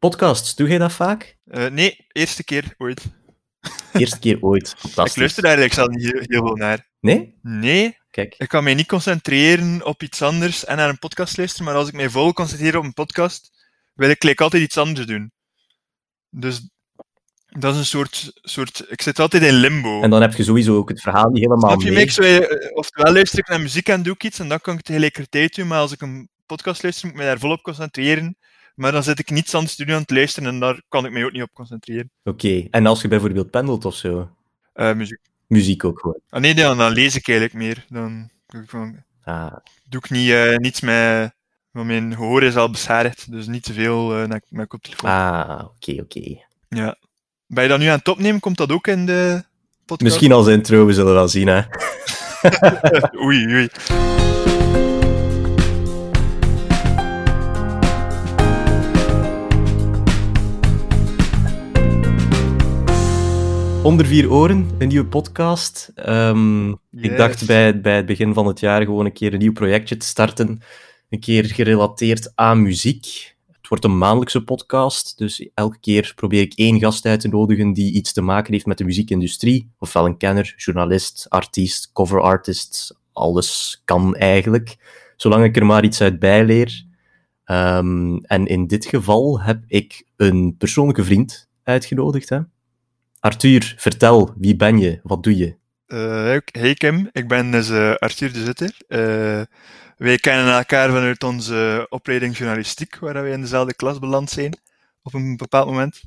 Podcasts, doe jij dat vaak? Uh, nee, eerste keer ooit. Eerste keer ooit. Fantastisch. Ik luister daar eigenlijk zelf niet heel, heel veel naar. Nee? Nee. Kijk. Ik kan mij niet concentreren op iets anders en naar een podcast luisteren, maar als ik mij vol concentreer op een podcast, wil ik altijd iets anders doen. Dus dat is een soort, soort... Ik zit altijd in limbo. En dan heb je sowieso ook het verhaal niet helemaal Snap je, mee. Zo, eh, oftewel luister ik naar muziek en doe ik iets, en dan kan ik het tegelijkertijd doen, maar als ik een podcast luister, moet ik me daar volop concentreren. Maar dan zit ik niets anders te doen aan het luisteren, en daar kan ik mij ook niet op concentreren. Oké, en als je bijvoorbeeld pendelt of zo? Uh, muziek. Muziek ook gewoon? Ah, nee, dan, dan lees ik eigenlijk meer. Dan doe ik, van, ah. doe ik niet, uh, niets met... Want mijn gehoor is al beschadigd, dus niet te veel uh, naar mijn koptelefoon. Ah, oké, okay, oké. Okay. Ja. Ben je dat nu aan het opnemen? Komt dat ook in de podcast? Misschien als intro, we zullen wel zien, hè. oei, oei. Onder vier oren, een nieuwe podcast. Um, yes. Ik dacht bij, bij het begin van het jaar gewoon een keer een nieuw projectje te starten. Een keer gerelateerd aan muziek. Het wordt een maandelijkse podcast, dus elke keer probeer ik één gast uit te nodigen die iets te maken heeft met de muziekindustrie. Ofwel een kenner, journalist, artiest, cover artist, alles kan eigenlijk. Zolang ik er maar iets uit bijleer. Um, en in dit geval heb ik een persoonlijke vriend uitgenodigd. Hè? Arthur, vertel, wie ben je? Wat doe je? Uh, hey Kim, ik ben dus uh, Arthur de Zitter. Uh, wij kennen elkaar vanuit onze opleiding journalistiek, waar wij in dezelfde klas beland zijn op een bepaald moment.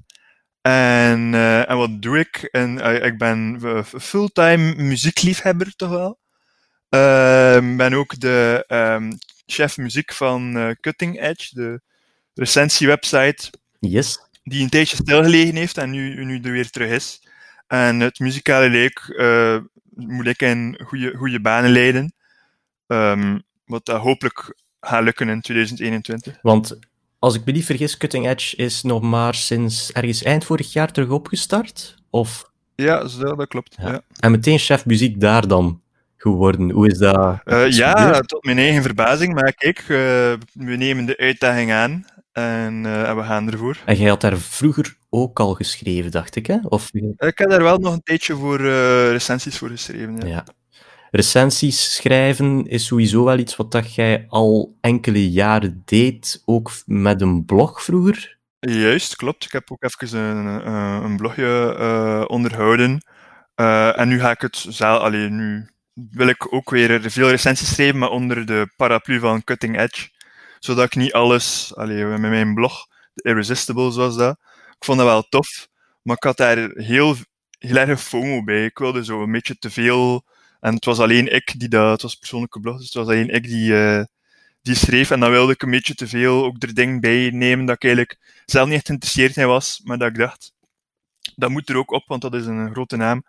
En, en wat doe ik? En, ik ben fulltime muziekliefhebber, toch wel. Ik ben ook de um, chef muziek van Cutting Edge, de recensiewebsite. Yes die een tijdje stilgelegen heeft en nu, nu er weer terug is. En het muzikale leek uh, moet ik in goede, goede banen leiden. Um, wat dat hopelijk gaat lukken in 2021. Want als ik me niet vergis, Cutting Edge is nog maar sinds ergens eind vorig jaar terug opgestart? Of... Ja, zo, dat klopt. Ja. Ja. En meteen chef muziek daar dan geworden. Hoe is dat? Uh, ja, tot mijn eigen verbazing. Maar kijk, uh, we nemen de uitdaging aan. En, uh, en, we gaan ervoor. En jij had daar vroeger ook al geschreven, dacht ik, hè? Of... Ik heb daar wel nog een tijdje voor uh, recensies voor geschreven, ja. ja. Recensies schrijven is sowieso wel iets wat dat jij al enkele jaren deed, ook met een blog vroeger. Juist, klopt. Ik heb ook even een, uh, een blogje uh, onderhouden. En nu ga ik het zelf... Allee, nu wil ik ook weer veel recensies schrijven, maar onder de paraplu van Cutting Edge zodat ik niet alles, allee, met mijn blog, Irresistible zoals dat, ik vond dat wel tof, maar ik had daar heel, heel erg FOMO bij. Ik wilde zo een beetje te veel, en het was alleen ik die dat, het was persoonlijke blog, dus het was alleen ik die, uh, die schreef, en dan wilde ik een beetje te veel ook er dingen bij nemen dat ik eigenlijk zelf niet echt geïnteresseerd in was, maar dat ik dacht, dat moet er ook op, want dat is een grote naam.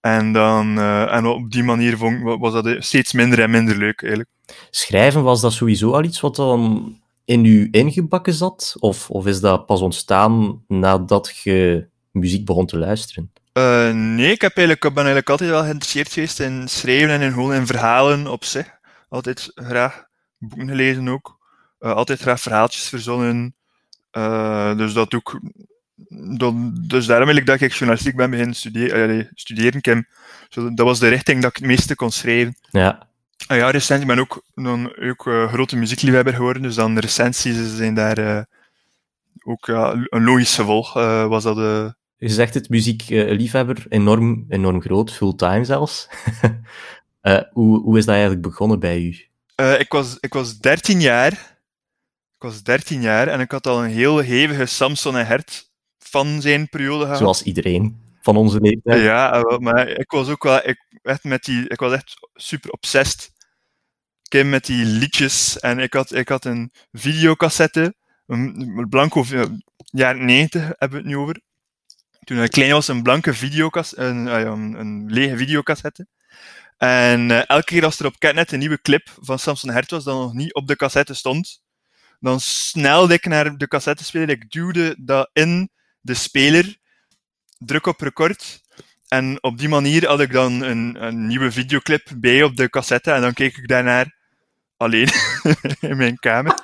En, dan, uh, en op die manier vond, was dat steeds minder en minder leuk eigenlijk. Schrijven, was dat sowieso al iets wat dan in u ingebakken zat? Of, of is dat pas ontstaan nadat je muziek begon te luisteren? Uh, nee, ik, heb eigenlijk, ik ben eigenlijk altijd wel geïnteresseerd geweest in schrijven en in, gewoon in verhalen op zich. Altijd graag boeken gelezen ook. Uh, altijd graag verhaaltjes verzonnen. Dus dat doe dus daarom wil ik dat ik journalistiek ben beginnen studeren. Uh, studeren Kim. Zo, dat was de richting dat ik het meeste kon schrijven. Ja. Uh, ja, recent. Ik ben ook, dan, ook uh, grote muziekliefhebber geworden, dus dan recensies zijn daar uh, ook ja, een logisch gevolg. Uh, was dat. Je zegt het, muziekliefhebber, enorm, enorm groot, fulltime zelfs. hoe, hoe is dat eigenlijk begonnen bij u? Ik, was, ik was 13 jaar. Ik was 13 jaar en ik had al een heel hevige Samson en Hert van zijn periode gehad. Zoals iedereen van onze leeftijd. Ja, maar ik was ook wel ik, echt met die, ik was echt super obsessed. Ik met die liedjes en ik had, ik had een videocassette, een blanco, jaren 90 hebben we het nu over. Toen ik klein was, een blanke videocassette, een, een, een lege videocassette. En uh, elke keer als er op Catnet een nieuwe clip van Samson Hert was, dat nog niet op de cassette stond, dan snelde ik naar de cassettespeler, ik duwde dat in de speler, druk op record. En op die manier had ik dan een, een nieuwe videoclip bij op de cassette en dan keek ik daarnaar alleen in mijn kamer.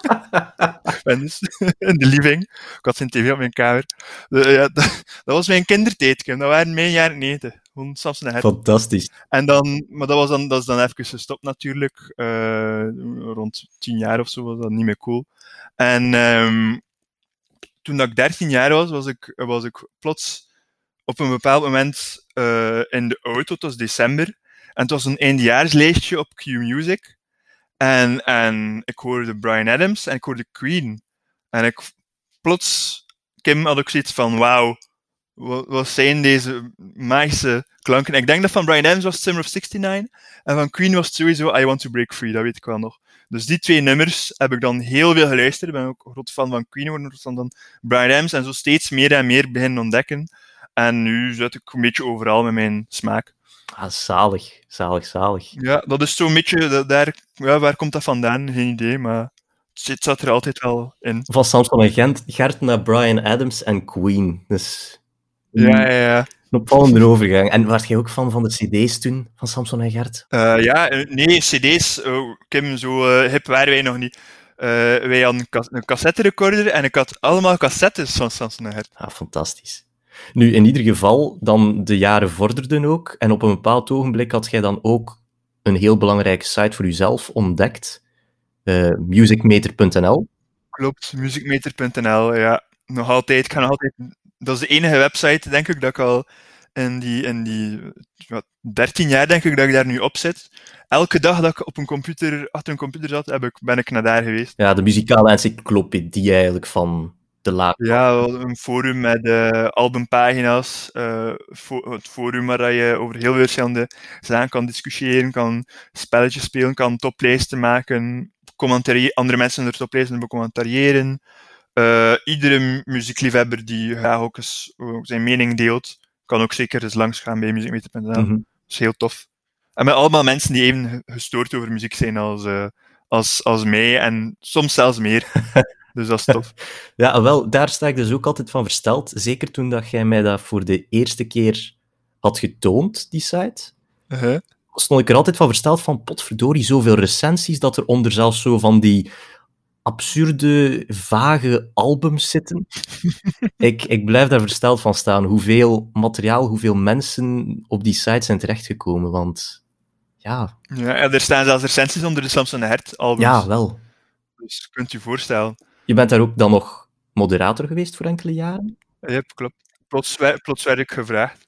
en dus in de living. Ik had zijn tv op mijn kamer. Ja, dat, dat, was mijn kindertijd, Kim. Dat waren mijn jaren 90. Gewoon Fantastisch. En dan, maar dat was dan, dat is dan even gestopt natuurlijk. Uh, rond tien jaar of zo was dat niet meer cool. En um, toen ik 13 jaar was, was ik, was ik plots op een bepaald moment uh, in de auto, het was december, en het was een eindejaarslijstje op Q-Music. En, en ik hoorde Brian Adams en ik hoorde Queen. En ik plots, Kim, had ik zoiets van, wat, wat zijn deze magische klanken. Ik denk dat van Brian Adams was Summer of 69, en van Queen was het sowieso I Want to Break Free, dat weet ik wel nog. Dus die twee nummers heb ik dan heel veel geluisterd. Ik ben ook een groot fan van Queen geworden, van dan Brian Adams, en zo steeds meer en meer beginnen ontdekken. En nu zit ik een beetje overal met mijn smaak. Ah, zalig, zalig, zalig. Ja, dat is zo'n beetje, daar, ja, waar komt dat vandaan? Geen idee, maar het zat er altijd wel in. Van Samson en Gent, Gert naar Brian Adams en Queen. Dus... Ja, ja, ja. Een opvallende overgang. En was jij ook fan van de cd's toen, van Samson en Gert? Uh, ja, nee, cd's, oh, Kim, zo uh, hip waren wij nog niet. Uh, wij hadden een cassette recorder en ik had allemaal cassettes van Samson en Gert. Ah, fantastisch. Nu, in ieder geval, dan de jaren vorderden ook. En op een bepaald ogenblik had jij dan ook een heel belangrijke site voor jezelf ontdekt. Uh, musicmeter.nl. Klopt, musicmeter.nl, ja. Nog altijd, ik ga nog altijd... Dat is de enige website, denk ik, dat ik al in die, in die wat, 13 jaar, denk ik, dat ik daar nu op zit. Elke dag dat ik op een computer, achter een computer zat, heb ik, ben ik naar daar geweest. Ja, de muzikale encyclopedie eigenlijk van ja, een forum met uh, albumpagina's. Uh, het forum waar je over heel veel verschillende zaken kan discussiëren, kan spelletjes spelen, kan toplijsten maken, andere mensen er toplijsten becommentariëren. Uh, iedere muziekliefhebber die graag ook eens zijn mening deelt, kan ook zeker eens langsgaan bij muziekmeter.nl. Mm Dat is heel tof. En met allemaal mensen die even gestoord over muziek zijn als, als, als mij en soms zelfs meer. Dus dat is tof. ja, wel, daar sta ik dus ook altijd van versteld. Zeker toen dat jij mij dat voor de eerste keer had getoond, die site. Uh -huh. Stond ik er altijd van versteld van, potverdorie, zoveel recensies, dat er onder zelfs zo van die absurde, vage albums zitten. ik, ik blijf daar versteld van staan. Hoeveel materiaal, hoeveel mensen op die site zijn terechtgekomen, want... Ja. ja, en er staan zelfs recensies onder de Samson Hert albums. Ja, wel. Dus kunt u voorstellen. Je bent daar ook dan nog moderator geweest voor enkele jaren? Ja, klopt. Plots, plots werd ik gevraagd.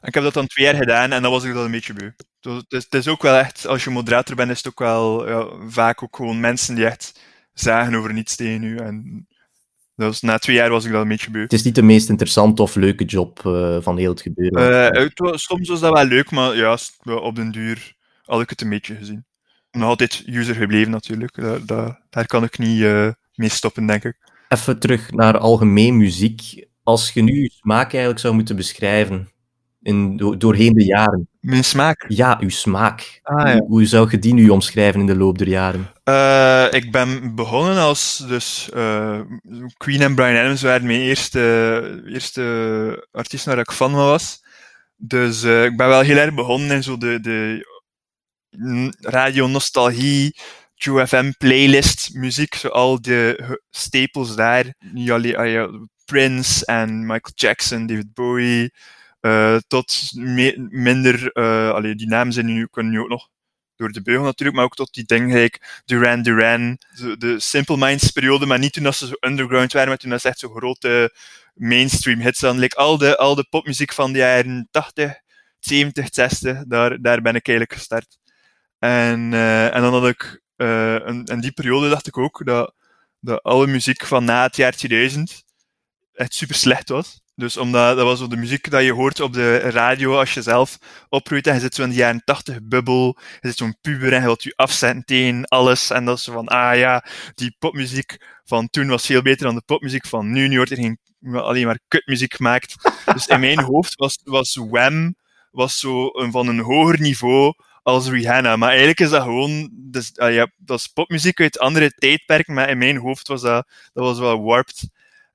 En ik heb dat dan twee jaar gedaan en dan was ik dat een beetje beu. Dus het is, het is ook wel echt, als je moderator bent, is het ook wel ja, vaak ook gewoon mensen die echt zagen over niets tegen u. En dus na twee jaar was ik dat een beetje beu. Het is niet de meest interessante of leuke job uh, van heel het gebeuren. Uh, soms was dat wel leuk, maar ja, op den duur had ik het een beetje gezien. Nog altijd user gebleven natuurlijk. Daar, daar, daar kan ik niet... Uh, mee stoppen, denk ik. Even terug naar algemeen muziek. Als je nu je smaak eigenlijk zou moeten beschrijven, in, doorheen de jaren. Mijn smaak? Ja, uw smaak. Ah, ja. Hoe, zou je die nu omschrijven in de loop der jaren? Uh, ik ben begonnen als dus uh, Queen en Brian Adams waren mijn eerste, eerste artiesten waar ik fan van was. Dus uh, ik ben wel heel erg begonnen in zo de, de radio nostalgie, QFM playlist muziek, zo al de stapels daar. Ah Prince en Michael Jackson, David Bowie, uh, tot minder, uh, die namen zijn nu, kunnen nu ook nog door de beugel natuurlijk, maar ook tot die dingen Duran Duran, de, Simple Minds periode, maar niet toen dat ze zo underground waren, maar toen dat ze echt zo grote mainstream hits hadden. Al, de, al de popmuziek van de jaren 80, 70, 60, daar, daar ben ik eigenlijk gestart. En, uh, en dan had ik en die periode dacht ik ook dat, dat alle muziek van na het jaar 2000 echt super slecht was. Dus omdat dat was zo de muziek dat je hoort op de radio als je zelf oproeit en je zit zo in de jaren 80 bubbel, je zit zo'n puber en je wilt je afzetten tegen alles. En dat is van, ah ja, die popmuziek van toen was veel beter dan de popmuziek van nu. Nu wordt er geen, alleen maar kutmuziek gemaakt. Dus in mijn hoofd was, was Wham was zo een, van een hoger niveau als Rihanna. Maar eigenlijk is dat gewoon, dus, uh, ja, dat is popmuziek uit andere tijdperken, maar in mijn hoofd was dat, dat was wel warped.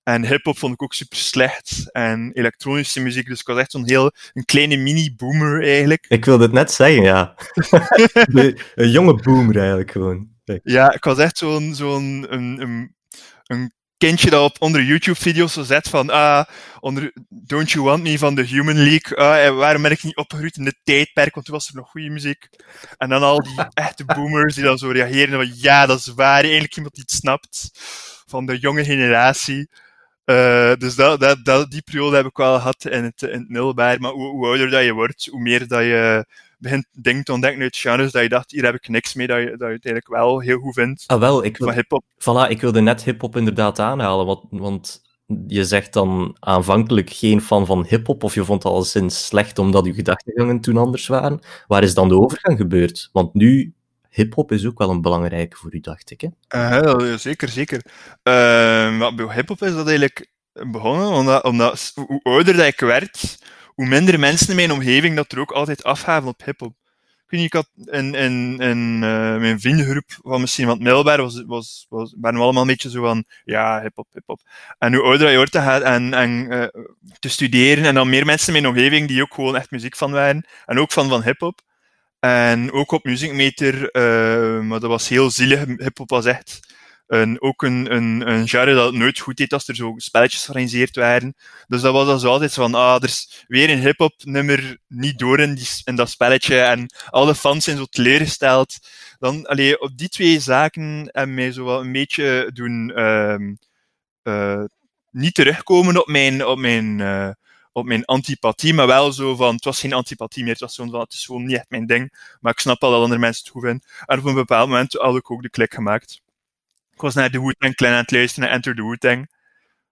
En hip-hop vond ik ook super slecht. En elektronische muziek, dus ik was echt zo'n heel, een kleine mini-boomer eigenlijk. Ik wilde het net zeggen, ja. een jonge boomer eigenlijk gewoon. Ja, ik was echt zo'n zo'n een, een, een kindje dat op onder YouTube-video's zo zet van ah, onder Don't You Want Me van de Human League. Ah, waarom ben ik niet opgegroeid in de tijdperk, want toen was er nog goede muziek. En dan al die echte boomers die dan zo reageren van ja, dat is waar, eigenlijk iemand die het snapt van de jonge generatie. Uh, dus dat, dat, dat, die periode heb ik wel gehad in het, in het middelbaar. Maar hoe, hoe, ouder dat je wordt, hoe meer dat je begint dingen te ontdekken uit genres dat je dacht, hier heb ik niks mee, dat je, dat je het eigenlijk wel heel goed vindt. Ah, wel, ik, van hip-hop. Voilà, ik wilde net hip-hop inderdaad aanhalen, want, want je zegt dan aanvankelijk geen fan van hip-hop, of je vond het al sinds slecht omdat je gedachtegangen toen anders waren. Waar is dan de overgang gebeurd? Want nu hip-hop is ook wel een belangrijke voor u, dacht ik. Hè? Uh, zeker, zeker. Uh, bij hip-hop is dat eigenlijk begonnen, omdat, omdat hoe ouder dat ik werd, hoe minder mensen in mijn omgeving dat er ook altijd afgaven op hip-hop. Ik weet niet, ik had in, in, in uh, mijn vriendengroep van misschien wat middelbaar, was, was, was, waren we allemaal een beetje zo van, ja, hip-hop, hip-hop. En hoe ouder je wordt en, en uh, te studeren, en dan meer mensen in mijn omgeving die ook gewoon echt muziek van waren, en ook van van hip-hop. En ook op Music Meter, uh, maar dat was heel zielig. Hip-hop was echt een, ook een, een, een genre dat het nooit goed deed als er zo spelletjes georganiseerd werden. Dus dat was dan zo altijd van, ah, er is weer een hip-hop nummer niet door in, die, in dat spelletje en alle fans zijn zo teleurgesteld. Dan, allee, op die twee zaken hebben mij zo wel een beetje doen uh, uh, niet terugkomen op mijn, op mijn uh, op mijn antipathie, maar wel zo van, het was geen antipathie meer, het was zo van, het is gewoon niet echt mijn ding, maar ik snap wel dat andere mensen het goed vinden. En op een bepaald moment had ik ook de klik gemaakt. Ik was naar de Wu-Tang Clan aan het luisteren, naar Enter the Wu-Tang,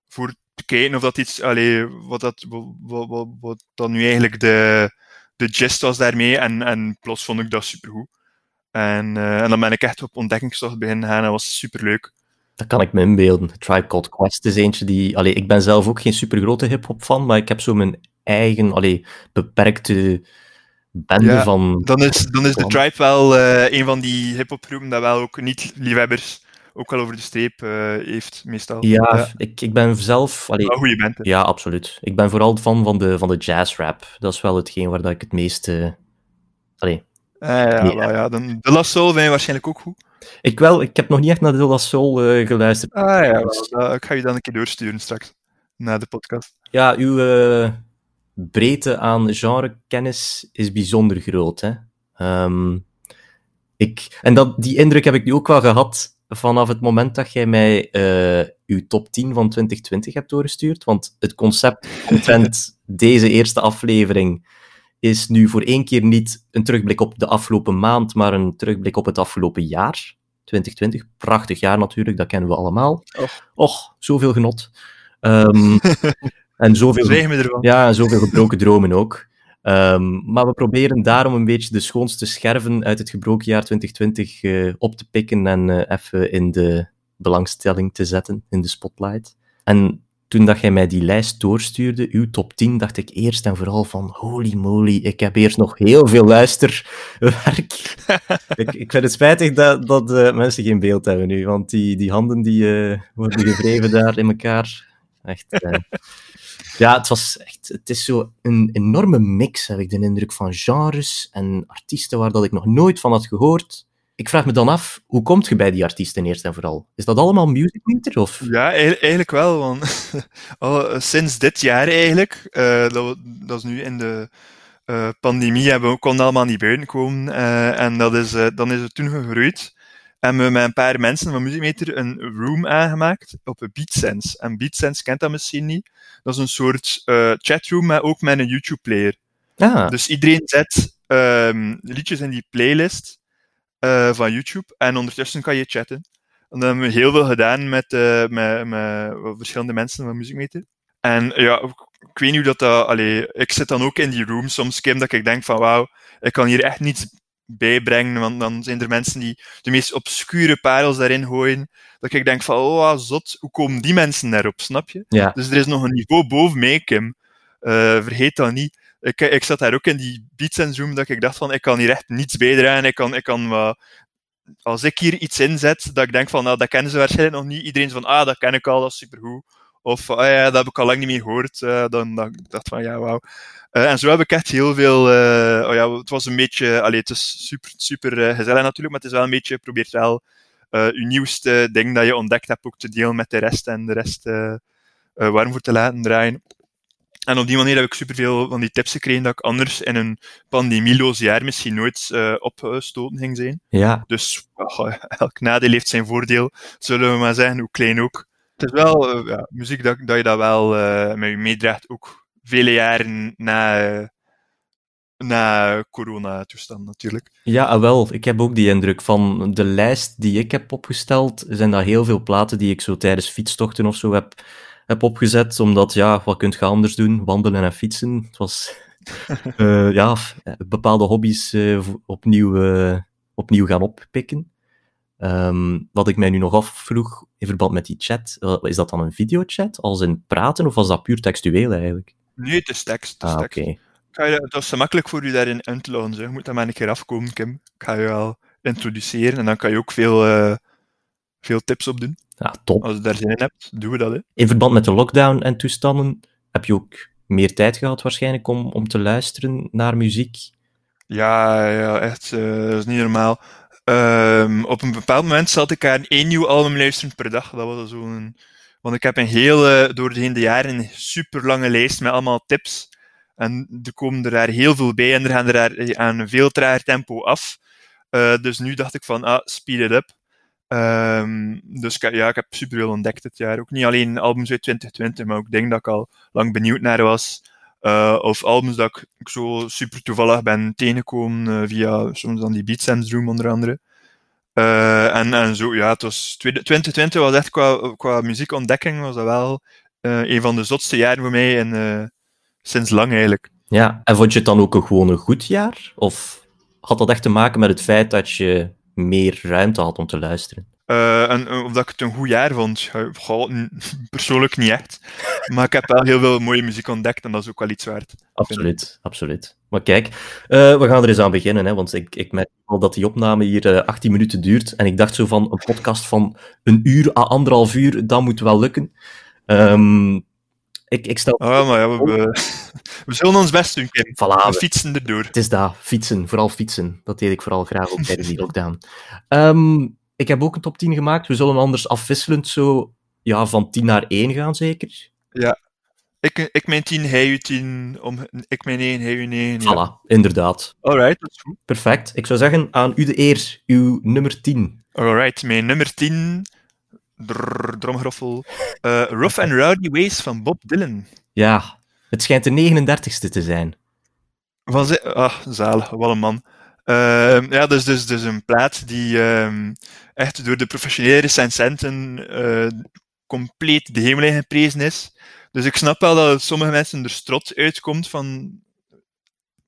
voor te kijken of dat iets, allee, wat dat, wat, wat, wat dan nu eigenlijk de, de gist was daarmee, en, en plots vond ik dat supergoed. En, uh, en dan ben ik echt op ontdekkingstocht beginnen gaan, en dat was superleuk. Dat kan ik me inbeelden. Tribe Called Quest is eentje die... Allee, ik ben zelf ook geen supergrote hip-hop fan, maar ik heb zo mijn eigen allee, beperkte bende ja, van. Dan is, dan is de Tribe wel uh, een van die hip-hop groepen dat wel ook niet-liefhebbers ook wel over de streep uh, heeft, meestal. Ja, ja, Ik, ik ben zelf. Allee, wel hoe je bent. Hè. Ja, absoluut. Ik ben vooral fan van de, van de jazz-rap. Dat is wel hetgeen waar dat ik het meeste. Uh, allee. Uh, ja, ja, dan, de La Soul vind je waarschijnlijk ook goed. Ik wel, ik heb nog niet echt naar de La Soul uh, geluisterd. Ah ja, wel, ik ga je dan een keer doorsturen straks, na de podcast. Ja, uw uh, breedte aan genrekennis is bijzonder groot. Hè? Um, ik, en dat, die indruk heb ik nu ook wel gehad vanaf het moment dat jij mij uh, uw top 10 van 2020 hebt doorgestuurd. Want het concept omtrent deze eerste aflevering is nu voor één keer niet een terugblik op de afgelopen maand, maar een terugblik op het afgelopen jaar. 2020, prachtig jaar natuurlijk, dat kennen we allemaal. Och, Och zoveel genot. Um, en zoveel, ja, en zoveel gebroken dromen ook. Um, maar we proberen daarom een beetje de schoonste scherven uit het gebroken jaar 2020 uh, op te pikken en uh, even in de belangstelling te zetten, in de spotlight. En toen dat jij mij die lijst doorstuurde, uw top 10, dacht ik eerst en vooral van holy moly, ik heb eerst nog heel veel luisterwerk. ik, ik vind het spijtig dat, dat uh, mensen geen beeld hebben nu, want die, die handen die uh, worden gewreven daar in elkaar. Echt... Uh... Ja, het was echt, het is zo een enorme mix, heb ik de indruk, van genres en artiesten waar dat ik nog nooit van had gehoord ik vraag me dan af, hoe komt je bij die artiesten eerst en vooral? Is dat allemaal Music Winter? Of? Ja, eigenlijk wel. Want eh, sinds dit jaar eigenlijk, uh, dat, dat, is nu in de uh, pandemie, hebben we konden allemaal niet buiten komen. Uh, en dat is, dan is het toen gegroeid. En we met een paar mensen van Meter een room aangemaakt op BeatSense. En BeatSense kent dat misschien niet. Dat is een soort chatroom, maar ook met een YouTube-player. Ah. Dus iedereen zet um, liedjes in die playlist uh, van YouTube. En ondertussen kan je chatten. En dat hebben we heel veel gedaan met, uh, met, met verschillende mensen van Muziekmeter. En ja, ik weet niet hoe dat... dat allee, ik zit dan ook in die room soms, Kim, dat ik denk van wauw, ik kan hier echt niets bijbrengen, want dan zijn er mensen die de meest obscure parels daarin gooien, dat ik denk van, oh, zot, hoe komen die mensen daarop, snap je? Ja. Dus er is nog een niveau boven mij, Kim. Uh, vergeet dat niet ik, ik zat daar ook in die beats en zoom dat ik dacht van, ik kan hier echt niets bijdragen. Ik kan, ik kan uh, als ik hier iets inzet, dat ik denk van, nou, dat kennen ze waarschijnlijk nog niet. Iedereen van, ah, dat ken ik al, dat is supergoed. Of, ah ja, dat heb ik al lang niet meer gehoord. Uh, dan, dan dacht van, ja, wauw. En zo heb ik echt heel veel, oh ja, het was een beetje, allee, het is super, super gezellig natuurlijk, maar het is wel een beetje, probeert wel je nieuwste ding dat je ontdekt hebt ook te delen met de rest en de rest warm voor te laten draaien. En op die manier heb ik superveel van die tips gekregen dat ik anders in een pandemieloos jaar misschien nooit uh, opgestoten ging zijn. Ja. Dus oh, elk nadeel heeft zijn voordeel, zullen we maar zeggen, hoe klein ook. Het is wel uh, ja, muziek dat, dat je dat wel uh, met je meedraagt, ook vele jaren na, na corona-toestand natuurlijk. Ja, ah, wel. Ik heb ook die indruk van de lijst die ik heb opgesteld, zijn dat heel veel platen die ik zo tijdens fietstochten of zo heb heb opgezet, omdat, ja, wat kunt je anders doen? Wandelen en fietsen. Het was, uh, ja, bepaalde hobby's uh, opnieuw, uh, opnieuw gaan oppikken. Um, wat ik mij nu nog afvroeg, in verband met die chat, is dat dan een videochat, als in praten, of was dat puur textueel eigenlijk? Nee, het is tekst. Het is ah, tekst. Okay. Het was makkelijk voor u daarin in te loggen. Je moet daar maar een keer afkomen, Kim. Ik ga je al introduceren en dan kan je ook veel, veel tips op doen. Ja, top. Als je daar zin in hebt, doen we dat. Hè. In verband met de lockdown en toestanden, heb je ook meer tijd gehad waarschijnlijk om, om te luisteren naar muziek? Ja, ja echt. Uh, dat is niet normaal. Um, op een bepaald moment zat ik aan één nieuw album luisteren per dag. Dat was zo'n... Want ik heb een hele, door de jaren, een super lange lijst met allemaal tips. En er komen er daar heel veel bij en er gaan er daar aan een veel trager tempo af. Uh, dus nu dacht ik van, ah, speed it up. Um, dus ja, ik heb superveel ontdekt dit jaar. Ook niet alleen albums uit 2020, maar ook dingen dat ik al lang benieuwd naar was. Uh, of albums dat ik, zo super toevallig ben tegengekomen uh, via soms dan die Beatsense Room onder andere. Uh, en, en zo, ja, het was 2020 was echt qua, qua muziekontdekking was dat wel een van de zotste jaren voor mij en sinds lang eigenlijk. Ja, en vond je het dan ook een, gewoon een goed jaar? Of had dat echt te maken met het feit dat je meer ruimte had om te luisteren. Uh, en of dat ik het een goed jaar vond, goh, persoonlijk niet echt. Maar ik heb wel heel veel mooie muziek ontdekt en dat is ook wel iets waard. Absoluut, absoluut. Maar kijk, uh, we gaan er eens aan beginnen, hè, want ik, ik merk al dat die opname hier uh, 18 minuten duurt. En ik dacht zo van een podcast van een uur à anderhalf uur, dat moet wel lukken. Um, ik, ik stel... Oh, maar ja, we, we, we, zullen ons best doen, Kim. Voilà, we fietsen erdoor. Het is dat, fietsen. Vooral fietsen. Dat deed ik vooral graag ook tijdens die lockdown. Um, ik heb ook een top 10 gemaakt. We zullen anders afwisselend zo ja, van 10 naar 1 gaan, zeker? Ja. Ik, ik mijn 10, hij u 10. Om, ik mijn 1, hij u 9. Voilà, ja. inderdaad. Alright, dat is goed. Perfect. Ik zou zeggen, aan u de eer. Uw nummer 10. Alright, mijn nummer 10 Drrr, dromgroffel. Uh, Rough and Rowdy Ways van Bob Dylan. Ja, het schijnt de 39ste te zijn. Was? Ah, zalig, wat een man. Uh, ja, dus, dus, dus een plaat die uh, echt door de professionele recensenten uh, compleet de hemel in geprezen is. Dus ik snap wel dat sommige mensen er strot uitkomt van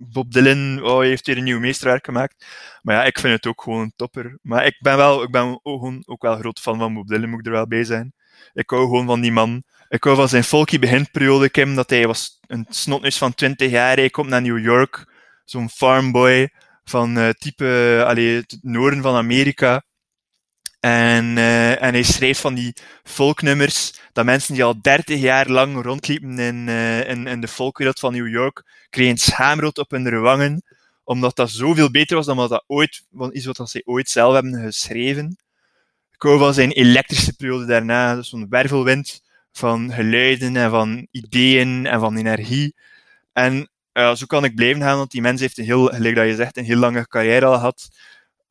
Bob Dylan oh, heeft hier een nieuw meesterwerk gemaakt. Maar ja, ik vind het ook gewoon een topper. Maar ik ben, wel, ik ben ook, gewoon, ook wel groot fan van Bob Dylan, moet ik er wel bij zijn. Ik hou gewoon van die man. Ik hou van zijn folky beginperiode, Kim, dat hij was een snotneus van 20 jaar. Hij komt naar New York, zo'n farmboy van uh, type, allee, het noorden van Amerika. En, uh, en hij schreef van die folknummers dat mensen die al 30 jaar lang rondliepen in, uh, in, in de folkwereld van New York, kregen schaamrood op hun wangen, omdat dat zoveel beter was dan wat dat ooit, iets wat ze ooit zelf hebben geschreven. Ik van zijn elektrische periode daarna, dus zo'n wervelwind van geluiden en van ideeën en van energie. En uh, zo kan ik blijven gaan, want die mens heeft een heel, gelijk dat je zegt, een heel lange carrière al gehad.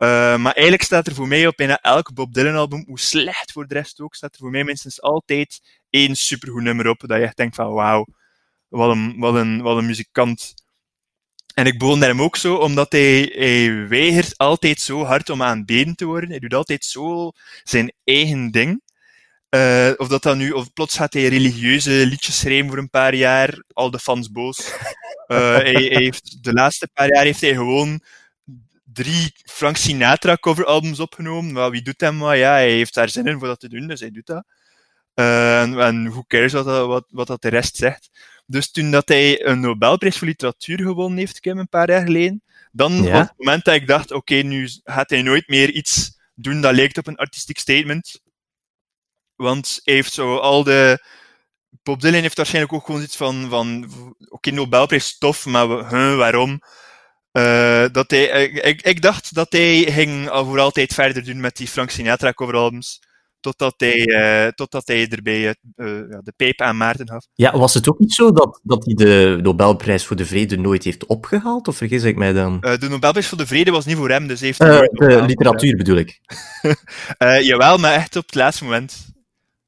Uh, maar eigenlijk staat er voor mij op bijna elk Bob Dylan album, hoe slecht voor de rest ook, staat er voor mij minstens altijd één supergoed nummer op, dat je echt denkt van wauw, wat een, wat een, wat een muzikant. En ik bewonder hem ook zo, omdat hij, hij weigert altijd zo hard om aanbeden te worden. Hij doet altijd zo zijn eigen ding. Uh, of dat dan nu, of plots gaat hij religieuze liedjes schrijven voor een paar jaar, al de fans boos. Hij, hij, heeft, de laatste paar jaar heeft hij gewoon drie Frank Sinatra coveralbums opgenomen. Maar wie doet hem maar? Ja, hij heeft daar zin in voor dat te doen, dus hij doet dat. Uh, en, en hoe cares wat, wat, wat dat de rest zegt. Dus toen dat hij een Nobelprijs voor literatuur gewonnen heeft, Kim, een paar jaar geleden, dan ja. was het moment dat ik dacht, oké, okay, nu gaat hij nooit meer iets doen dat lijkt op een artistiek statement. Want hij heeft zo al de... Bob Dylan heeft waarschijnlijk ook gewoon iets van, van oké, okay, Nobelprijs tof, maar huh, waarom? Uh, dat hij, ik, ik, dacht dat hij ging voor altijd verder doen met die Frank Sinatra coveralbums. Totdat hij, uh, totdat hij erbij uh, de peep aan Maarten gaf. Ja, was het ook niet zo dat, dat hij de Nobelprijs voor de Vrede nooit heeft opgehaald? Of vergis ik mij dan? de Nobelprijs voor de Vrede was niet voor hem, dus heeft De literatuur bedoel ik. jawel, maar echt op het laatste moment.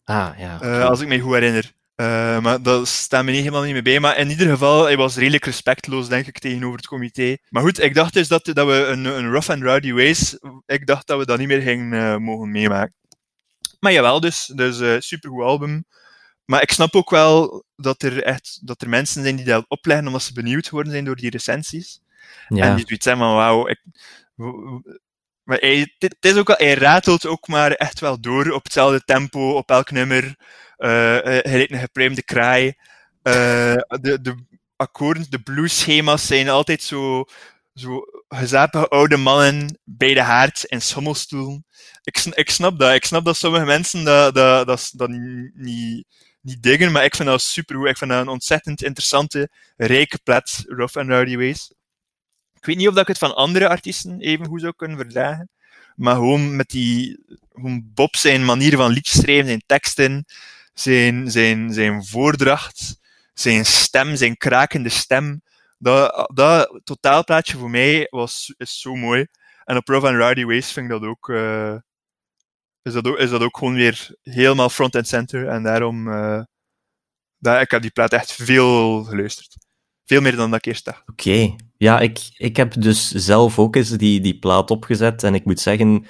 Ah, ja. Als ik me goed herinner. Uh, maar dat staat me niet helemaal niet meer bij. Maar in ieder geval, hij was redelijk respectloos, denk ik, tegenover het comité. Maar goed, ik dacht dus dat, dat we een, een rough and rowdy ways, ik dacht dat we dat niet meer gingen uh, mogen meemaken. Maar jawel, dus, dus uh, supergoed album. Maar ik snap ook wel dat er echt dat er mensen zijn die dat opleggen omdat ze benieuwd geworden zijn door die recensies. Ja. En die zoiets zeggen van, wauw, ik, maar hij, het is ook al, hij ratelt ook maar echt wel door op hetzelfde tempo, op elk nummer. Hij lijkt een gepruimde kraai. Uh, de, de akkoorden, de blueschema's zijn altijd zo, zo gezapige oude mannen bij de haard in schommelstoelen. Ik, ik snap dat. Ik snap dat sommige mensen dat, dat, niet, niet diggen, maar ik vind dat super goed. Ik vind dat een ontzettend interessante, rijke plaats, Rough and Rowdy Ways. Ik weet niet of ik het van andere artiesten even goed zou kunnen verdragen. Maar gewoon met die, gewoon Bob zijn manier van liedjes schrijven, zijn teksten, zijn, zijn, zijn voordracht, zijn stem, zijn krakende stem. Dat, dat totaalplaatje voor mij was, is zo mooi. En op Rough and Rowdy Ways vind ik dat ook, uh, is, dat ook, is dat ook gewoon weer helemaal front and center. En daarom, uh, daar, ik heb die plaat echt veel geluisterd. Veel meer dan dat ik eerst dacht. Oké. Ja, ik, ik heb dus zelf ook eens die, die plaat opgezet. En ik moet zeggen,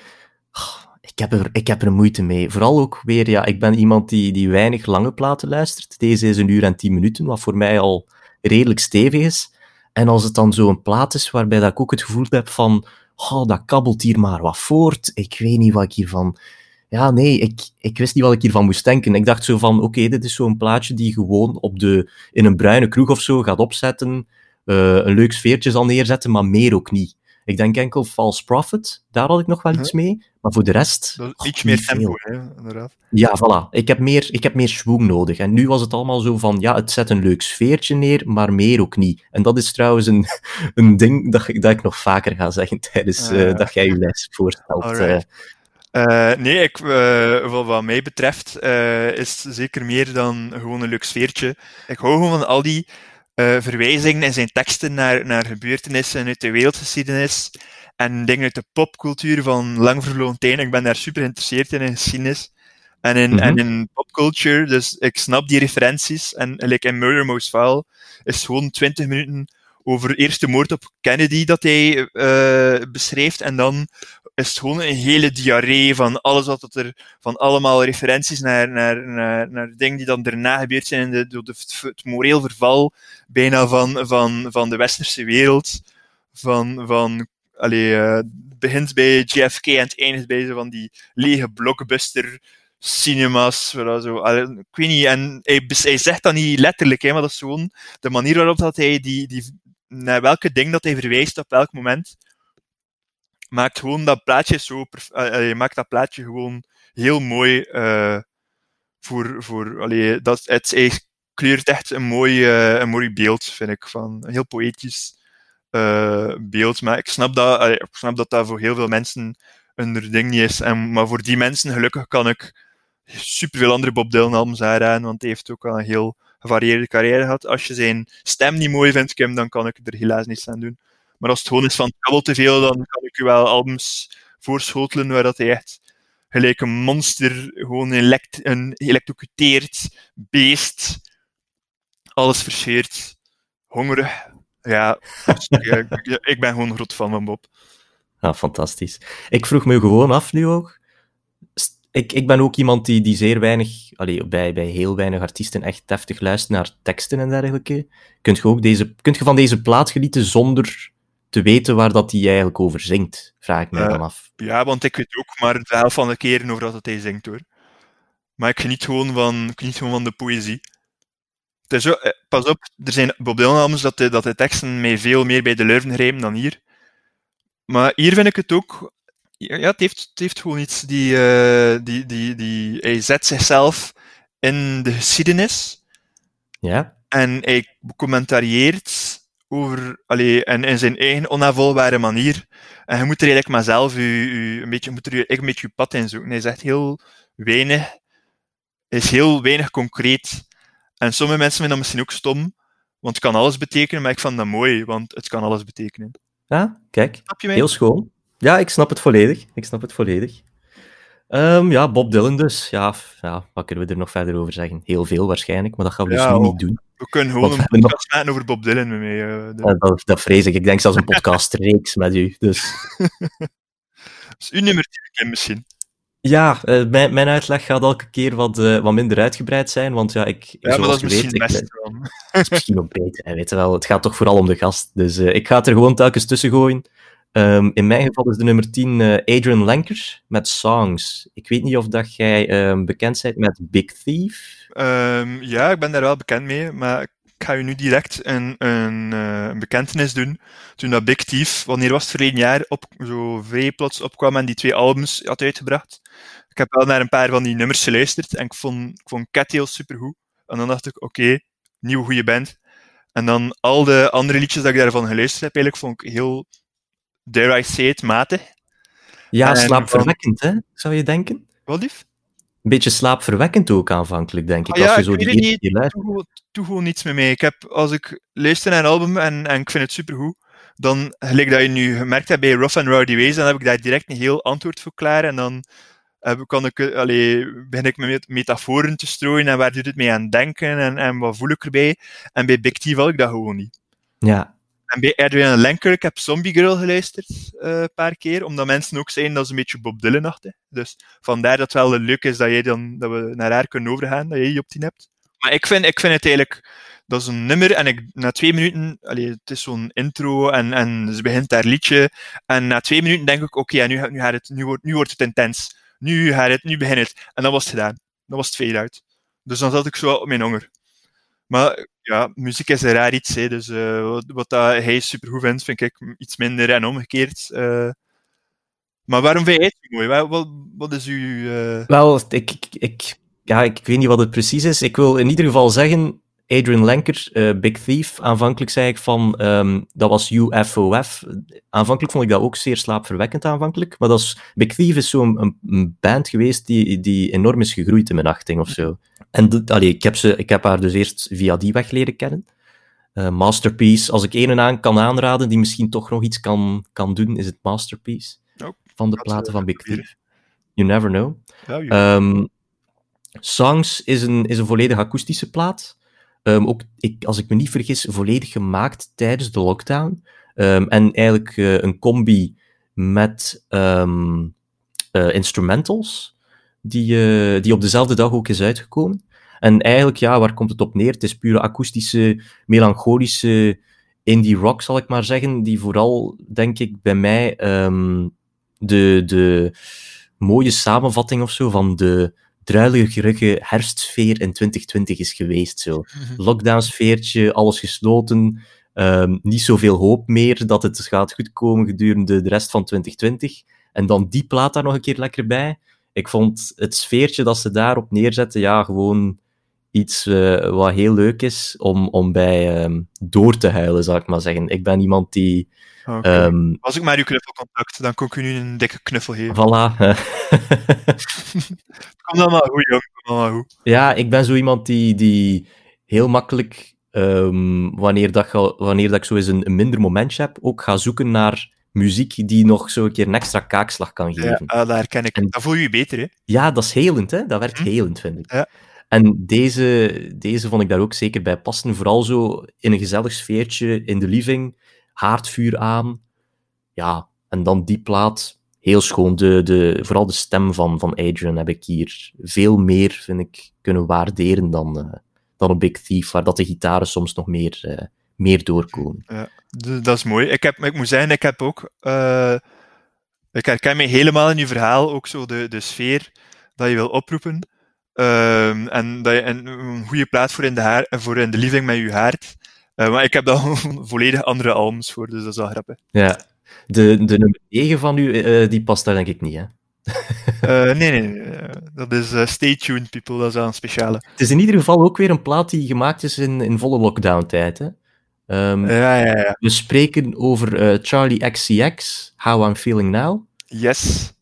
ik heb, er, ik heb er moeite mee. Vooral ook weer, ja, ik ben iemand die, die weinig lange platen luistert. Deze is een uur en tien minuten, wat voor mij al redelijk stevig is. En als het dan zo'n plaat is waarbij dat ik ook het gevoel heb van, oh, dat kabbelt hier maar wat voort. Ik weet niet wat ik hiervan ja, nee, ik, ik wist niet wat ik hiervan moest denken. Ik dacht zo van, oké, dit is zo'n plaatje die gewoon op de, in een bruine kroeg of zo gaat opzetten, uh, een leuk sfeertje zal neerzetten, maar meer ook niet. Ik denk enkel False Prophet, daar had ik nog wel iets mee, maar voor de rest... iets meer tempo, hè, inderdaad. Ja, voilà. Ik heb, meer, ik heb meer schwung nodig. En nu was het allemaal zo van, ja, het zet een leuk sfeertje neer, maar meer ook niet. En dat is trouwens een, een ding dat, dat ik nog vaker ga zeggen tijdens uh, dat jij je les voorstelt. Uh, uh, nee, ik, uh, wat, mij betreft uh, is zeker meer dan gewoon een leuk sfeertje. Ik hou gewoon van al die verwijzingen in zijn teksten naar, naar gebeurtenissen uit de wereldgeschiedenis en dingen uit de popcultuur van lang verloren tijd. Ik ben daar super geïnteresseerd in, in geschiedenis en in, mm-hmm. en in popculture, dus ik snap die referenties. En like in Murder Most Foul is gewoon 20 minuten over eerst eerste moord op Kennedy dat hij uh, beschrijft en dan is het gewoon een hele diarree van alles wat er, van allemaal referenties naar, naar, naar, dingen die dan daarna gebeurd zijn de, de, het moreel verval bijna van, van, van de westerse wereld. Van, van allee, uh, het begint bij JFK en het eindigt bij zo van die lege blockbuster cinemas, zo, allee, ik weet niet, en hij, hij zegt dat niet letterlijk, hè, maar dat is gewoon de manier waarop dat hij die, die, naar welke ding dat hij verwijst op welk moment, maakt gewoon dat plaatje zo, uh, je maakt dat plaatje gewoon heel mooi uh, voor, voor allee, dat, het, het kleurt echt een mooi, een mooi beeld, vind ik, van een heel poëtisch beeld. Maar ik snap, dat, ik snap dat dat voor heel veel mensen een ding niet is. En, maar voor die mensen, gelukkig, kan ik superveel andere Bob Dylan albums aanraden, want hij heeft ook al een heel gevarieerde carrière gehad. Als je zijn stem niet mooi vindt, Kim, dan kan ik er helaas niets aan doen. Maar als het gewoon is van kabbel te veel, dan kan ik u wel albums voorschotelen waar dat hij echt gelijk een monster, gewoon een elektrocuteerd beest, alles verscheerd, hongerig. Ja, dus, ik ben gewoon een groot fan van Bob. Ja, fantastisch. Ik vroeg me gewoon af nu ook. Ik, ik ben ook iemand die, die zeer weinig, allee, bij, bij heel weinig artiesten echt deftig luistert naar teksten en dergelijke. Kunt je, ook deze, kunt je van deze plaat genieten zonder te weten waar dat hij eigenlijk over zingt, vraag ik me dan af. Ja, want ik weet ook maar de helft van de keren over dat hij zingt hoor. Maar ik geniet gewoon van, ik geniet gewoon van de poëzie. Het is zo, eh, pas op, er zijn Bob Dylan albums dat de, dat de teksten mij veel meer bij de lurven grijpen dan hier. Maar hier vind ik het ook. Ja, het heeft, het heeft gewoon iets die, uh, die, die, die. Hij zet zichzelf in de geschiedenis. Ja. En hij commentarieert over, allee, en in zijn eigen onafvolbare manier. En je moet er eigenlijk maar zelf je, je, een beetje, je moet er een beetje je pad in zoeken. Hij zegt heel weinig, is heel weinig concreet. En sommige mensen vinden dat misschien ook stom, want het kan alles betekenen, maar ik vond dat mooi, want het kan alles betekenen. Ja, kijk, heel schoon. Ja, ik snap het volledig. Ik snap het volledig. Um, ja, Bob Dylan dus. Ja, ja, wat kunnen we er nog verder over zeggen? Heel veel waarschijnlijk, maar dat gaan we dus nu niet doen. We kunnen gewoon een podcast maken over Bob Dylan met mij. Uh, ja, dat, dat, vrees ik. Ik denk zelfs een podcastreeks met u. Dus. dus uw nummer 10 misschien. Ja, uh, mijn, mijn uitleg gaat elke keer wat, uh, wat minder uitgebreid zijn, want ja, ik... Ja, maar dat is misschien weet, best Dat is misschien ook beter, weet je wel. Het gaat toch vooral om de gast. Dus ik ga het er gewoon telkens tussen gooien. Um, in mijn geval is de nummer 10 uh, Adrian Lenker met Songs. Ik weet niet of dat jij um, bekend bent met Big Thief. Um, ja, ik ben daar wel bekend mee, maar ik ga je nu direct een, een, uh, een bekentenis doen. Toen dat Big Thief, wanneer was het verleden jaar, op, zo vrij plots opkwam en die twee albums had uitgebracht. Ik heb wel naar een paar van die nummers geluisterd en ik vond, ik vond heel supergoed. En dan dacht ik, oké, okay, nieuwe goede band. En dan al de andere liedjes dat ik daarvan geluisterd heb, eigenlijk vond ik heel dare I say it, matig. Ja, slaapverwekkend, hè, zou je denken? Wat lief? Een beetje slaapverwekkend ook aanvankelijk, denk ik. Ah, ja, als je ik zo weet die niet. Doe, doe gewoon niets met mij. Ik heb, als ik luister naar een album en, en ik vind het supergoed, dan, gelijk dat je nu gemerkt hebt bij Rough and Rowdy Ways, dan heb ik daar direct een heel antwoord voor klaar. En dan heb, kan ik, allee, begin ik met metaforen te strooien en waar doet het mee aan denken en, en wat voel ik erbij. En bij Big T had ik dat gewoon niet. Ja, en bij Edwin heb Zombie Girl geluisterd uh, een paar keer, omdat mensen ook zeiden dat ze een beetje Bob Dylan-achtig. Dus vandaar dat het wel leuk is dat, jij dan, dat we naar haar kunnen overgaan, dat jij die op tien hebt. Maar ik vind, ik vind het eigenlijk, dat is een nummer en ik, na twee minuten, allee, het is zo'n intro en, en ze begint daar liedje. En na twee minuten denk ik, oké, nu, nu, gaat het, nu, wordt, nu wordt het intens. Nu gaat het, nu begint het. En dan was het gedaan. Dan was het fade uit. Dus dan zat ik zo op mijn honger. Maar ja, muziek is een raar iets. Hè, dus uh, wat, wat dat hij supergoed vindt, vind ik iets minder en omgekeerd. Uh, maar waarom vind jij het mooi? Wat, wat, is uw... Uh... Wel, ik, ik, ja, ik weet niet wat het precies is. Ik wil in ieder geval zeggen, Adrian Lenker, Big Thief, aanvankelijk zei ik van, um, dat was UFOF. Aanvankelijk vond ik dat ook zeer slaapverwekkend aanvankelijk. Maar dat is, Big Thief is zo'n een, band geweest die, die enorm is gegroeid in mijn achting of zo. En allee, ik, heb ze, ik heb haar dus eerst via die weg leren kennen. Uh, Masterpiece, als ik een aan kan aanraden die misschien toch nog iets kan, kan doen, is het Masterpiece. Oh, van de platen van Big Thief. You never know. Ja, um, Songs is een, is een volledig akoestische plaat. Um, ook, ik, als ik me niet vergis, volledig gemaakt tijdens de lockdown. Um, en eigenlijk uh, een combi met uh, instrumentals die, uh, die op dezelfde dag ook is uitgekomen. En eigenlijk, ja, waar komt het op neer? Het is pure akoestische, melancholische indie rock, zal ik maar zeggen, die vooral, denk ik, bij mij de, de mooie samenvatting of zo van de druilerige herfstsfeer in 2020 is geweest. Zo. Mhm. Lockdown-sfeertje, alles gesloten, um, niet zoveel hoop meer dat het gaat goedkomen gedurende de rest van 2020. En dan die plaat daar nog een keer lekker bij ik vond het sfeertje dat ze daarop neerzetten, ja, gewoon iets uh, wat heel leuk is om, om bij um, door te huilen, zou ik maar zeggen. Ik ben iemand die... Okay. Um, Als ik maar uw knuffelcontact, dan kon ik u nu een dikke knuffel geven. Voilà. Kom dan maar goed, jong. Kom dan maar goed. Ja, ik ben zo iemand die, die heel makkelijk, um, wanneer, dat, wanneer dat ik zo eens een, een minder momentje heb, ook ga zoeken naar muziek die nog zo een keer een extra kaakslag kan geven. Ja, ah, daar ken ik. En, dat voel je je beter, hè? Ja, dat is helend, hè? Dat werkt hm. helend, vind ik. Ja. En deze, deze vond ik daar ook zeker bij passen. Vooral zo in een gezellig sfeertje in de living, haardvuur aan. Ja, en dan die plaat, heel schoon. De, de, vooral de stem van, van Adrian heb ik hier veel meer, vind ik, kunnen waarderen dan, uh, dan een Big Thief, waar dat de gitaren soms nog meer... Uh, meer doorkomen. Ja, dat is mooi. Ik, heb, ik moet zeggen, ik heb ook. Uh, ik herken me helemaal in je verhaal, ook zo de, de sfeer dat je wil oproepen. Uh, en dat je een, een goede plaats voor in de, haar, voor in de living met je haard. Uh, maar ik heb daar volledig andere albums voor, dus dat is wel grappig. Ja, de, de nummer 9 van u, uh, die past daar denk ik niet, hè? uh, nee, nee, nee, dat is uh, Stay Tuned People, dat is wel een speciale. Het is in ieder geval ook weer een plaat die gemaakt is in, in volle lockdown-tijd? Ehm, Ja, ja, ja. We spreken over eh, Charlie XCX, How I'm Feeling Now. Yes.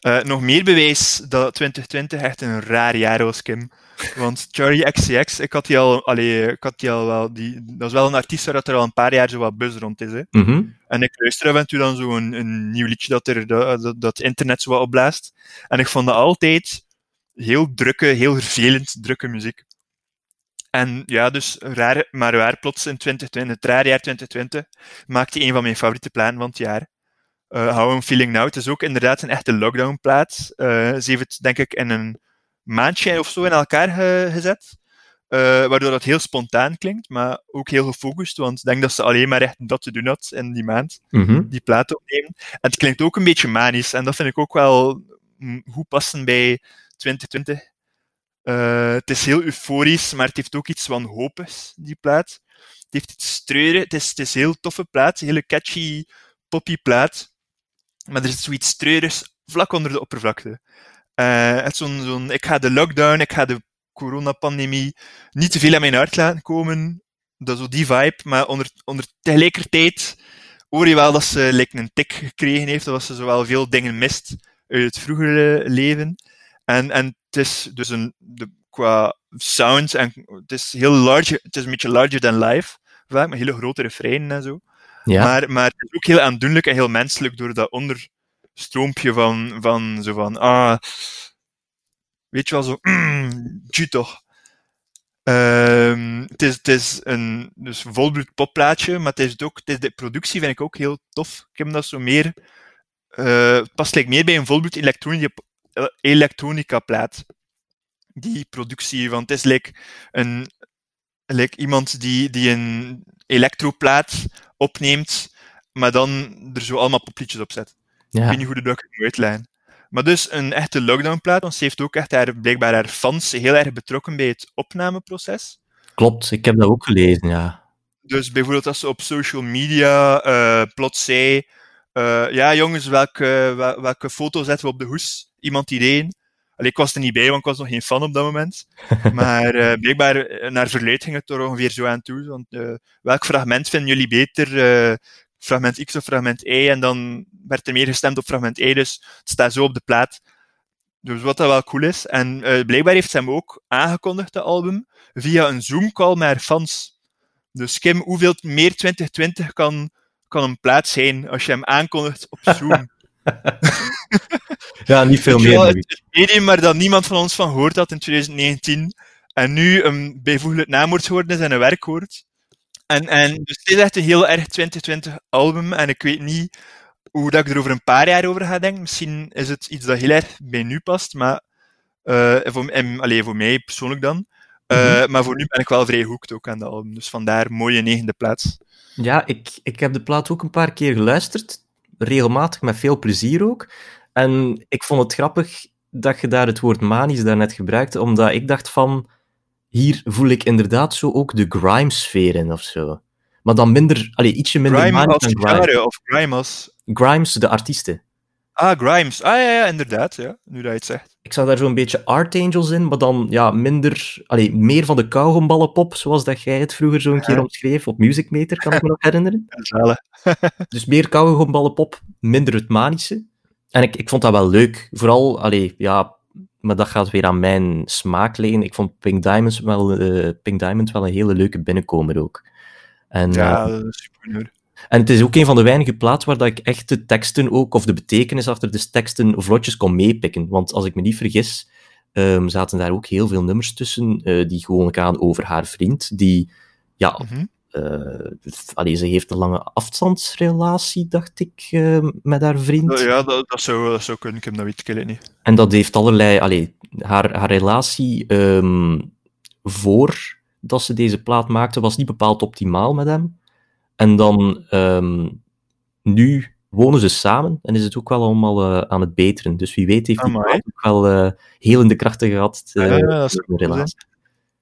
Eh, nog meer bewijs dat 2020 echt een raar jaar was, Kim. Want Charlie XCX, ik had die al, allee, ik had die al wel, die, dat is wel een artiest waar er al een paar jaar zo wat buzz rond is. Hè. Mhm. En ik luister af en toe dan zo een, een nieuw liedje dat, er, dat, dat, dat internet zo wat opblaast. En ik vond dat altijd heel drukke, heel vervelend drukke muziek. En ja, dus raar, maar waar plots in 2020, het raar jaar 2020, maakte hij een van mijn favoriete platen van het jaar. Eh How I'm Feeling Now. Het is ook inderdaad een echte lockdown-plaat. Eh, ze heeft het, denk ik, in een maandje of zo in elkaar ge- gezet. Eh, waardoor dat heel spontaan klinkt, maar ook heel gefocust. Want ik denk dat ze alleen maar echt dat te doen had in die maand Mhm. die plaat opnemen. En het klinkt ook een beetje manisch. En dat vind ik ook wel mm, goed passen bij 2020. Eh, het is heel euforisch, maar het heeft ook iets wanhopigs, die plaat. Het heeft iets treurig. Het is, het is een heel toffe plaat. Een hele catchy, poppy plaat. Maar er is zoiets treurigs vlak onder de oppervlakte. Het is zo'n, zo'n, ik ga de lockdown, ik ga de coronapandemie niet te veel aan mijn hart laten komen. Dat is zo die vibe. Maar onder, onder tegelijkertijd hoor je wel dat ze like, een tik gekregen heeft, dat ze zowel veel dingen mist uit het vroegere leven. En, en het is dus een, de, qua sound, en het is heel large, het is een beetje larger than life, vaak, met hele grote refreinen en zo. Ja. Maar, maar het is ook heel aandoenlijk en heel menselijk door dat onderstroompje van, van zo van, ah, weet je wel, zo, mm, toch. Ehm, het, is, het is een dus volbloed popplaatje, maar het is ook, het is de productie vind ik ook heel tof. Ik heb dat zo meer, eh, het past like meer bij een volbloed elektronica, elektronica plaat. Die productie, want het is like een, like iemand die, die een elektroplaat opneemt, maar dan er zo allemaal popliedjes op zet. Ik ja. weet niet hoe ik het moet uitleggen. Maar dus een echte lockdownplaat, want ze heeft ook echt haar, blijkbaar haar fans heel erg betrokken bij het opnameproces. Klopt, ik heb dat ook gelezen, ja. Dus bijvoorbeeld als ze op social media eh, plots zei, eh, ja jongens, welke, wel- welke foto zetten we op de hoes? Iemand idee? Allee, ik was er niet bij, want ik was nog geen fan op dat moment. Maar eh, blijkbaar, naar verluid ging het er ongeveer zo aan toe. Want, welk fragment vinden jullie beter? Fragment X of fragment Y? En dan werd er meer gestemd op fragment Y, dus het staat zo op de plaat. Dus wat dat wel cool is. En eh, blijkbaar heeft ze hem ook aangekondigd, de album, via een Zoom-call met haar fans. Dus Kim, hoeveel meer 2020 kan, kan een plaat zijn als je hem aankondigt op Zoom? Ja, niet veel meer. Het het medium waar dat niemand van ons van gehoord had in 2019. En nu een bijvoeglijk naamwoord geworden is en een werkwoord. En, en dus het is echt een heel erg 2020 album. En ik weet niet hoe dat ik er over een paar jaar over ga denken. Misschien is het iets dat heel erg bij nu past. Maar eh, voor, en, allee, voor mij persoonlijk dan. Eh, Maar voor nu ben ik wel vrij hoekt ook aan de album. Dus vandaar mooie negende plaats. Ja, ik, ik heb de plaat ook een paar keer geluisterd. Regelmatig, met veel plezier ook. En ik vond het grappig dat je daar het woord manisch daarnet gebruikte, omdat ik dacht van, hier voel ik inderdaad zo ook de grime-sfeer in of zo. Maar dan minder, allee, ietsje minder Grime als dan grime. genre of Grime als... Grimes, de artiesten. Ah, Grimes. Ah ja, ja, inderdaad. Ja, nu dat je het zegt. Ik zag daar zo'n beetje Art Angels in, maar dan ja, minder, allee, meer van de kauwgomballenpop, zoals dat jij het vroeger zo een keer Ja. omschreef, op Music Meter, kan ik me nog herinneren. Ja. Dus meer kauwgomballenpop, minder het manische. En ik, ik vond dat wel leuk. Vooral, allee, ja, maar dat gaat weer aan mijn smaak liggen. Ik vond Pink, Diamonds wel, eh, Pink Diamond wel een hele leuke binnenkomer ook. En, Ja, eh, super. hoor. en het is ook een van de weinige plaatsen waar dat ik echt de teksten ook, of de betekenis achter de teksten vlotjes kon meepikken. Want als ik me niet vergis, ehm, zaten daar ook heel veel nummers tussen eh, die gewoon gaan over haar vriend, die, ja, Mhm. Allee, ze heeft een lange afstandsrelatie, dacht ik, eh, met haar vriend. Ja, dat, dat, zou, dat zou kunnen. Ik heb dat weet ik niet. En dat heeft allerlei... Allee, haar, haar relatie ehm voor dat ze deze plaat maakte, was niet bepaald optimaal met hem. En dan... ehm, nu wonen ze samen en is het ook wel allemaal eh, aan het beteren. Dus wie weet heeft die Amai. plaat ook wel eh, helende krachten gehad eh, Ja, ja, dat is in de relatie.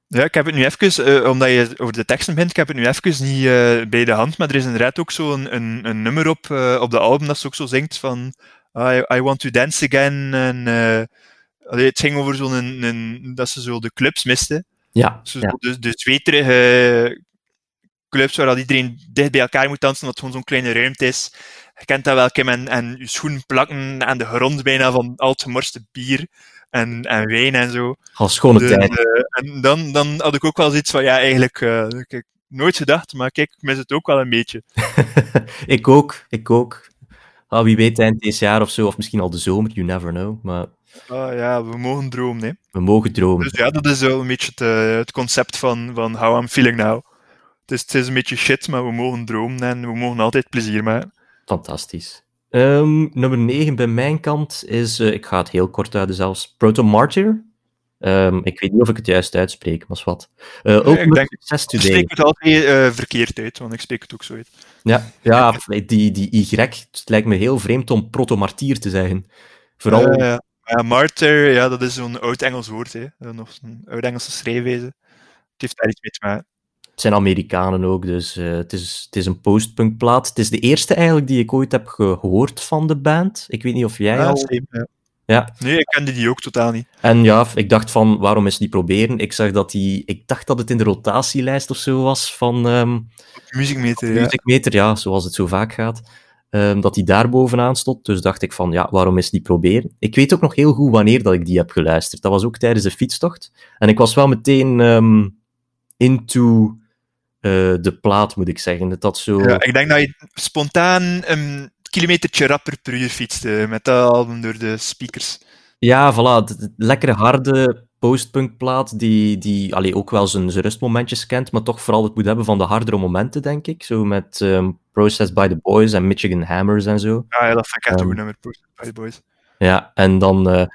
Ja, ik heb het nu even, eh, omdat je over de teksten bent, ik heb het nu even niet eh, bij de hand, maar er is inderdaad ook zo een, een, een nummer op, eh, op de album dat ze ook zo zingt van I, I want to dance again. En, allee, het ging over zo'n, een, een, dat ze zo de clubs miste. Ja, Zo, ja. De, de zweterige clubs waar dat iedereen dicht bij elkaar moet dansen, omdat het gewoon zo'n kleine ruimte is. Je kent dat wel, Kim, en, en je schoenen plakken aan de grond bijna van al het gemorste bier en, en wijn en zo. Al schone Dus, tijd. eh, en dan, dan had ik ook wel zoiets van, ja, eigenlijk, eh, kijk, nooit gedacht, maar kijk, ik mis het ook wel een beetje. ik ook, ik ook. Ah, wie weet eind deze jaar of zo, of misschien al de zomer, you never know. Maar Ah, ja, we mogen dromen, hè. we mogen dromen. Dus ja, dat is wel een beetje het, eh, het concept van, van how I'm feeling now. Het is, het is een beetje shit, maar we mogen dromen en we mogen altijd plezier maken. Fantastisch. Ehm, nummer 9 bij mijn kant is, eh, ik ga het heel kort houden zelfs, Proto Martyr. Ehm, ik weet niet of ik het juist uitspreek, maar is wat. Uh, Ultimate denk- Success Ik spreek het altijd eh, verkeerd uit, want ik spreek het ook zo uit. Ja, ja die, die Y, het lijkt me heel vreemd om proto-martier te zeggen. Vooral, Eh, ja. Martyr, ja, dat is zo'n oud-Engels woord, hè. Nog een oud-Engelse schrijfwijze. Het heeft daar iets mee te maken. Het zijn Amerikanen ook, dus eh, het, is, het is een postpunkplaat. Het is de eerste eigenlijk die ik ooit heb gehoord van de band. Ik weet niet of jij Ja, al... same, ja. Ja, Nee, ik kende die ook totaal niet. en ja, ik dacht van, waarom eens niet proberen? Ik zag dat die... Ik dacht dat het in de rotatielijst of zo was van ehm Muziekmeter, ja. Music Meter, ja, zoals het zo vaak gaat. ehm, dat die daar bovenaan stond. Dus dacht ik van, ja, waarom eens niet proberen? Ik weet ook nog heel goed wanneer dat ik die heb geluisterd. Dat was ook tijdens de fietstocht. En ik was wel meteen ehm, into eh, de plaat, moet ik zeggen. Dat dat zo... Ja, ik denk dat je spontaan een kilometertje rapper per uur fietste met dat album door de speakers. Ja, voilà. Lekkere harde postpunkplaat die, die allee, ook wel zijn, zijn rustmomentjes kent, maar toch vooral het moet hebben van de hardere momenten, denk ik. Zo met ehm Processed by the Boys en Michigan Hammers en zo. Ah, ja, dat vind ik echt een Ehm. nummer, Posted by the Boys. Ja, en dan eh,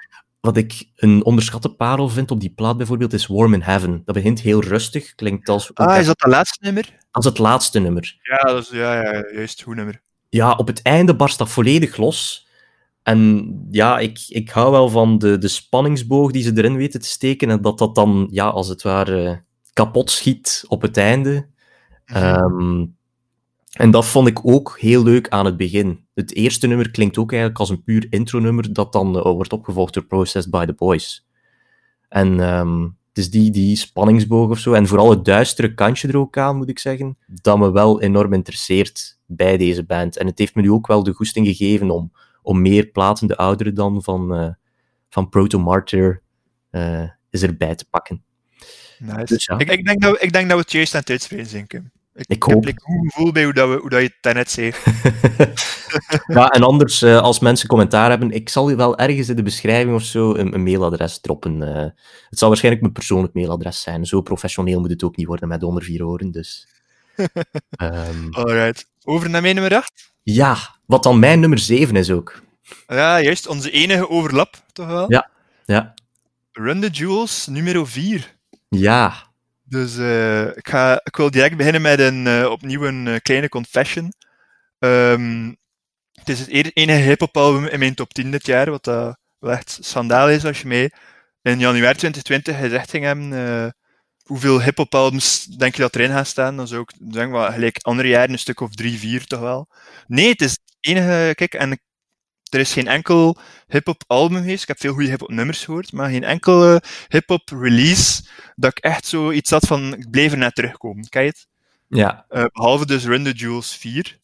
wat ik een onderschatte parel vind op die plaat bijvoorbeeld is Warm in Heaven. Dat begint heel rustig, klinkt als, Ah, echt is dat de laatste nummer? als het laatste nummer. Ja, dat is, ja, ja, juist, goed nummer. Ja, op het einde barst dat volledig los. En ja, ik, ik hou wel van de, de spanningsboog die ze erin weten te steken en dat dat dan, ja, als het ware kapot schiet op het einde. Mhm. Ehm, en dat vond ik ook heel leuk aan het begin. Het eerste nummer klinkt ook eigenlijk als een puur intro-nummer dat dan eh, wordt opgevolgd door Processed by the Boys. En ehm, het is die, die spanningsboog of zo, en vooral het duistere kantje er ook aan, moet ik zeggen, dat me wel enorm interesseert bij deze band. En het heeft me nu ook wel de goesting gegeven om, om meer platen, de oudere dan, van, eh, van Proto Martyr eh, is erbij te pakken. Nice. Dus ja. ik, ik, denk dat we, ik denk dat we het juist aan het Ik, Ik heb hoop. like, een goed gevoel bij hoe, dat we, hoe dat je het daarnet zei. ja, en anders, eh, als mensen commentaar hebben, ik zal wel ergens in de beschrijving of zo een, een mailadres droppen. eh. het zal waarschijnlijk mijn persoonlijk mailadres zijn. Zo professioneel moet het ook niet worden met onder vier oren, dus... Ehm, Alright. Over naar mijn nummer 8. ja, wat dan mijn nummer 7 is ook. Ja, juist. Onze enige overlap, toch wel? Ja. Ja, Run the Jewels, nummer 4. ja. Dus eh, ik, ga, ik wil direct beginnen met een, eh, opnieuw een eh, kleine confession. Ehm, het is het enige hip-hop in mijn top 10 dit jaar, wat wel echt schandaal is als je mij in januari 2020 gezegd ging hebben. hoeveel hip-hop denk je dat erin gaan staan? Dan zou ik denk wel gelijk andere jaren een stuk of drie, vier toch wel. Nee, het is het enige. Kijk, en er is geen enkel hip-hop album geweest. Ik heb veel goede hip-hop nummers gehoord, maar geen enkele hip-hop release dat ik echt zoiets had van ik bleef er net terugkomen. Kijk het? Ja, Eh, behalve dus Run the Jewels 4.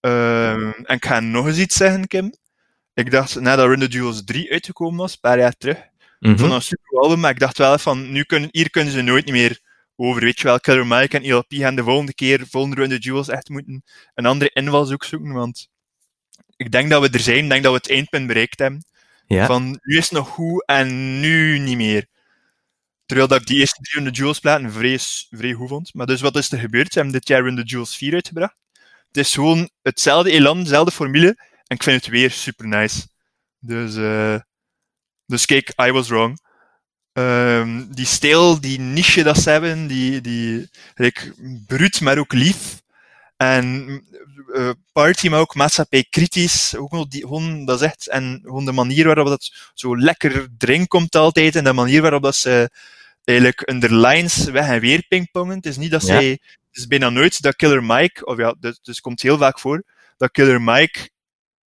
Ehm, en ik ga nog eens iets zeggen, Kim. Ik dacht, nadat Run the Jewels 3 uitgekomen was, een paar jaar terug, mhm. dat een super album, maar ik dacht wel van, nu kunnen, hier kunnen ze nooit meer over. Weet je wel, Killer Mike en ELP gaan de volgende keer, volgende Run the Jewels, echt moeten een andere invalshoek zoeken, want ik denk dat we er zijn, ik denk dat we het eindpunt bereikt hebben. ja. Van, nu is het nog goed en nu niet meer. Terwijl dat ik die eerste drie Run the Jewels platen vrij, vrij goed vond. Maar dus wat is er gebeurd? Ze hebben dit jaar the Jewels 4 uitgebracht. Het is gewoon hetzelfde elan, dezelfde formule. En ik vind het weer super nice. Dus, eh, dus kijk, I was wrong. Ehm, die stijl, die niche dat ze hebben, die, die like, bruut, maar ook lief. En eh, party, maar ook maatschappij kritisch. Ook die, gewoon, dat is echt, en gewoon de manier waarop dat zo lekker erin komt altijd. En de manier waarop dat ze eigenlijk under lines weg en weer pingpongen. Het is niet dat Ja. zij, het is bijna nooit dat Killer Mike, of ja, dus, dus het komt heel vaak voor, dat Killer Mike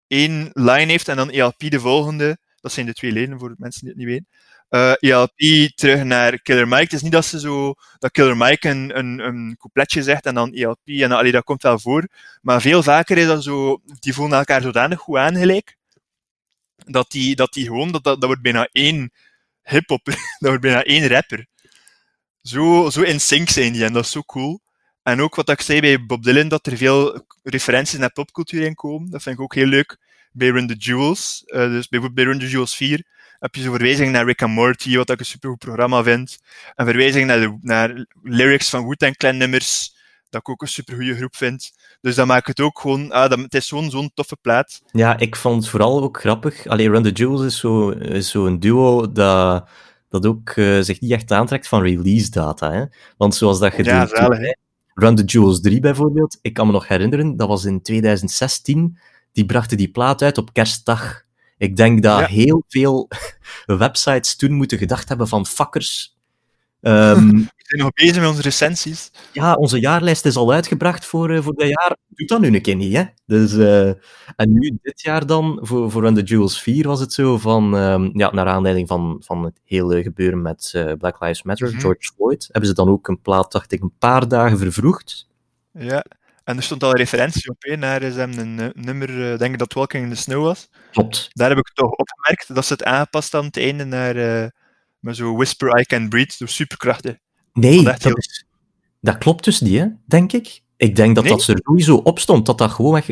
één line heeft en dan ELP de volgende. Dat zijn de twee leden voor mensen die het niet weten. Uh, ELP terug naar Killer Mike. Het is niet dat ze zo, dat Killer Mike een, een, een coupletje zegt en dan ELP en allee, dat komt wel voor. Maar veel vaker is dat zo, die voelen elkaar zodanig goed aan gelijk, dat die, dat die gewoon, dat, dat, dat wordt bijna één hip-hop, dat wordt bijna één rapper. Zo, zo in sync zijn die en dat is zo cool. En ook wat ik zei bij Bob Dylan, dat er veel referenties naar popcultuur in komen. Dat vind ik ook heel leuk. Bij Run the Jewels, uh, dus bij, bij Run the Jewels 4, heb je zo verwijzingen naar Rick and Morty, wat ik een supergoed programma vind. En verwijzingen naar, de, naar lyrics van Wu-Tang Clan nummers, dat ik ook een supergoeie groep vind. Dus dat maakt het ook gewoon, ah, dat, het is zo'n zo'n toffe plaat. Ja, ik vond het vooral ook grappig. Allee, Run the Jewels is zo, is zo een duo dat, dat ook uh, zich niet echt aantrekt van release data. Hè? Want zoals dat je ja, zalig, Run the Jewels 3 bijvoorbeeld, ik kan me nog herinneren, dat was in 2016, die brachten die plaat uit op kerstdag. Ik denk dat heel veel websites toen moeten gedacht hebben van fuckers. Um, We zijn nog bezig met onze recensies. Ja, onze jaarlijst is al uitgebracht voor, uh, voor dat jaar. Doet dat nu een keer niet, hè? Dus, uh, en nu, dit jaar dan, voor, voor the Jewels 4 was het zo van, um, ja, naar aanleiding van, van het hele gebeuren met uh, Black Lives Matter, mm -hmm. George Floyd, hebben ze dan ook een plaat, dacht ik, een paar dagen vervroegd. Ja, en er stond al een referentie op, hè, naar een, een nummer, denk ik dat Walking in the Snow was. Klopt. Daar heb ik toch opgemerkt dat ze het aangepast aan het einde naar met zo Whisper I Can Breathe, zo superkrachtig. Nee, dat, heel... is, dat, klopt dus niet, hè, denk ik. Ik denk dat nee? dat er sowieso op stond, dat dat gewoon weg...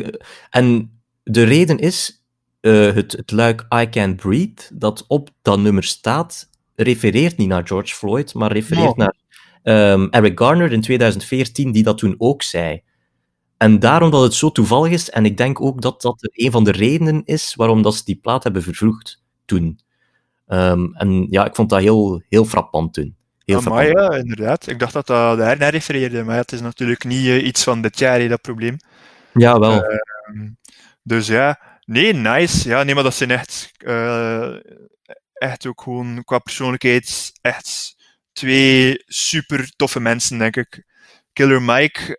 En de reden is, uh, het, het luik I Can Breathe, dat op dat nummer staat, refereert niet naar George Floyd, maar refereert Oh. naar um, Eric Garner in 2014, die dat toen ook zei. En daarom dat het zo toevallig is, en ik denk ook dat dat een van de redenen is waarom dat ze die plaat hebben vervroegd toen. Um, en ja, ik vond dat heel, heel frappant toen. Heel maar ja, inderdaad. Ik dacht dat dat daar naar refereerde, maar het is natuurlijk niet uh, iets van dit jaar, hè, dat probleem. Ja, wel. Uh, dus ja, nee, nice. Ja, nee, maar dat zijn echt, uh, echt ook gewoon qua persoonlijkheid echt twee super toffe mensen, denk ik. Killer Mike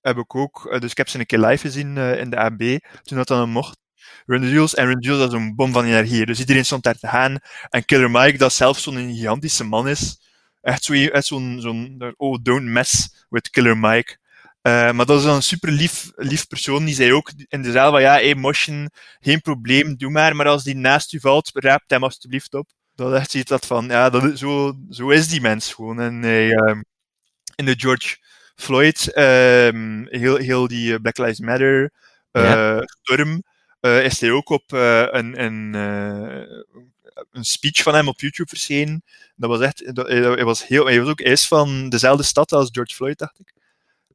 heb ik ook, dus ik heb ze een keer live gezien in de AB, toen dat dan mocht. Run Jewels. En Run Jewels, dat is een bom van energie. Dus iedereen stond daar te gaan. En Killer Mike, dat zelf zo'n gigantische man is. Echt zo'n, zo'n, oh, don't mess with Killer Mike. Uh, maar dat is dan een super lief, lief persoon. Die zei ook in de zaal van, ja, hey, Motion, geen probleem, doe maar. Maar als die naast u valt, raapt hem alsjeblieft op. Dat echt ziet dat van, ja, dat, zo, zo is die mens gewoon. En hij, um, in de George Floyd, um, heel, heel die Black Lives Matter uh, ja. storm, uh, is hij ook op een, een, een speech van hem op YouTube verschenen. Dat was echt, dat, hij, was heel, hij was ook is van dezelfde stad als George Floyd, dacht ik.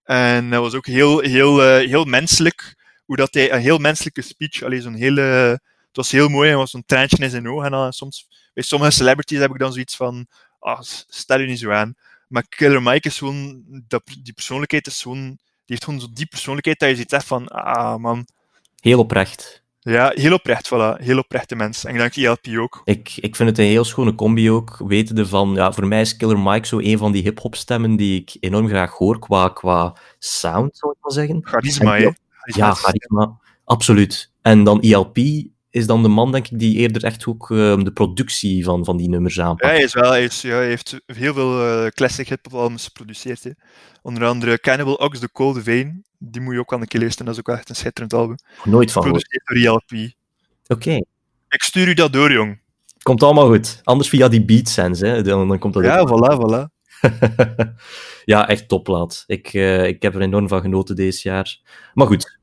En dat was ook heel, heel, heel menselijk, hoe dat hij, een heel menselijke speech, alleen zo'n hele, het was heel mooi, en was zo'n traantje in zijn ogen. En dan, soms, bij sommige celebrities heb ik dan zoiets van, ah, stel je niet zo aan. Maar Killer Mike is gewoon, dat, die persoonlijkheid is gewoon, die heeft gewoon zo die persoonlijkheid dat je ziet echt van, ah man, Heel oprecht. Ja, heel oprecht, voilà. Heel oprechte mens. En ik denk ILP ook. Ik, ik vind het een heel schone combi ook, wetende van, ja, voor mij is Killer Mike zo een van die hip-hop stemmen die ik enorm graag hoor qua, qua sound, zou ik maar zeggen. Charisma, hè? Ja, charisma, absoluut. En dan ILP is dan de man, denk ik, die eerder echt ook uh, de productie van, van die nummers aanpakt. Ja, hij, is wel, hij, is, ja, hij heeft heel veel uh, classic hip-hop albums geproduceerd. Hè. Onder andere Cannibal Ox, The Cold Vein. Die moet je ook aan een keer luisteren, dat is ook echt een schitterend album. Nooit van Geproduceerd door ILP. Oké. Okay. Ik stuur u dat door, jong. Komt allemaal goed. Anders via die Beatsense, hè. Dan, dan komt dat Ja, voilà, voilà. ja, echt topplaat. Ik, uh, ik heb er enorm van genoten deze jaar. Maar goed,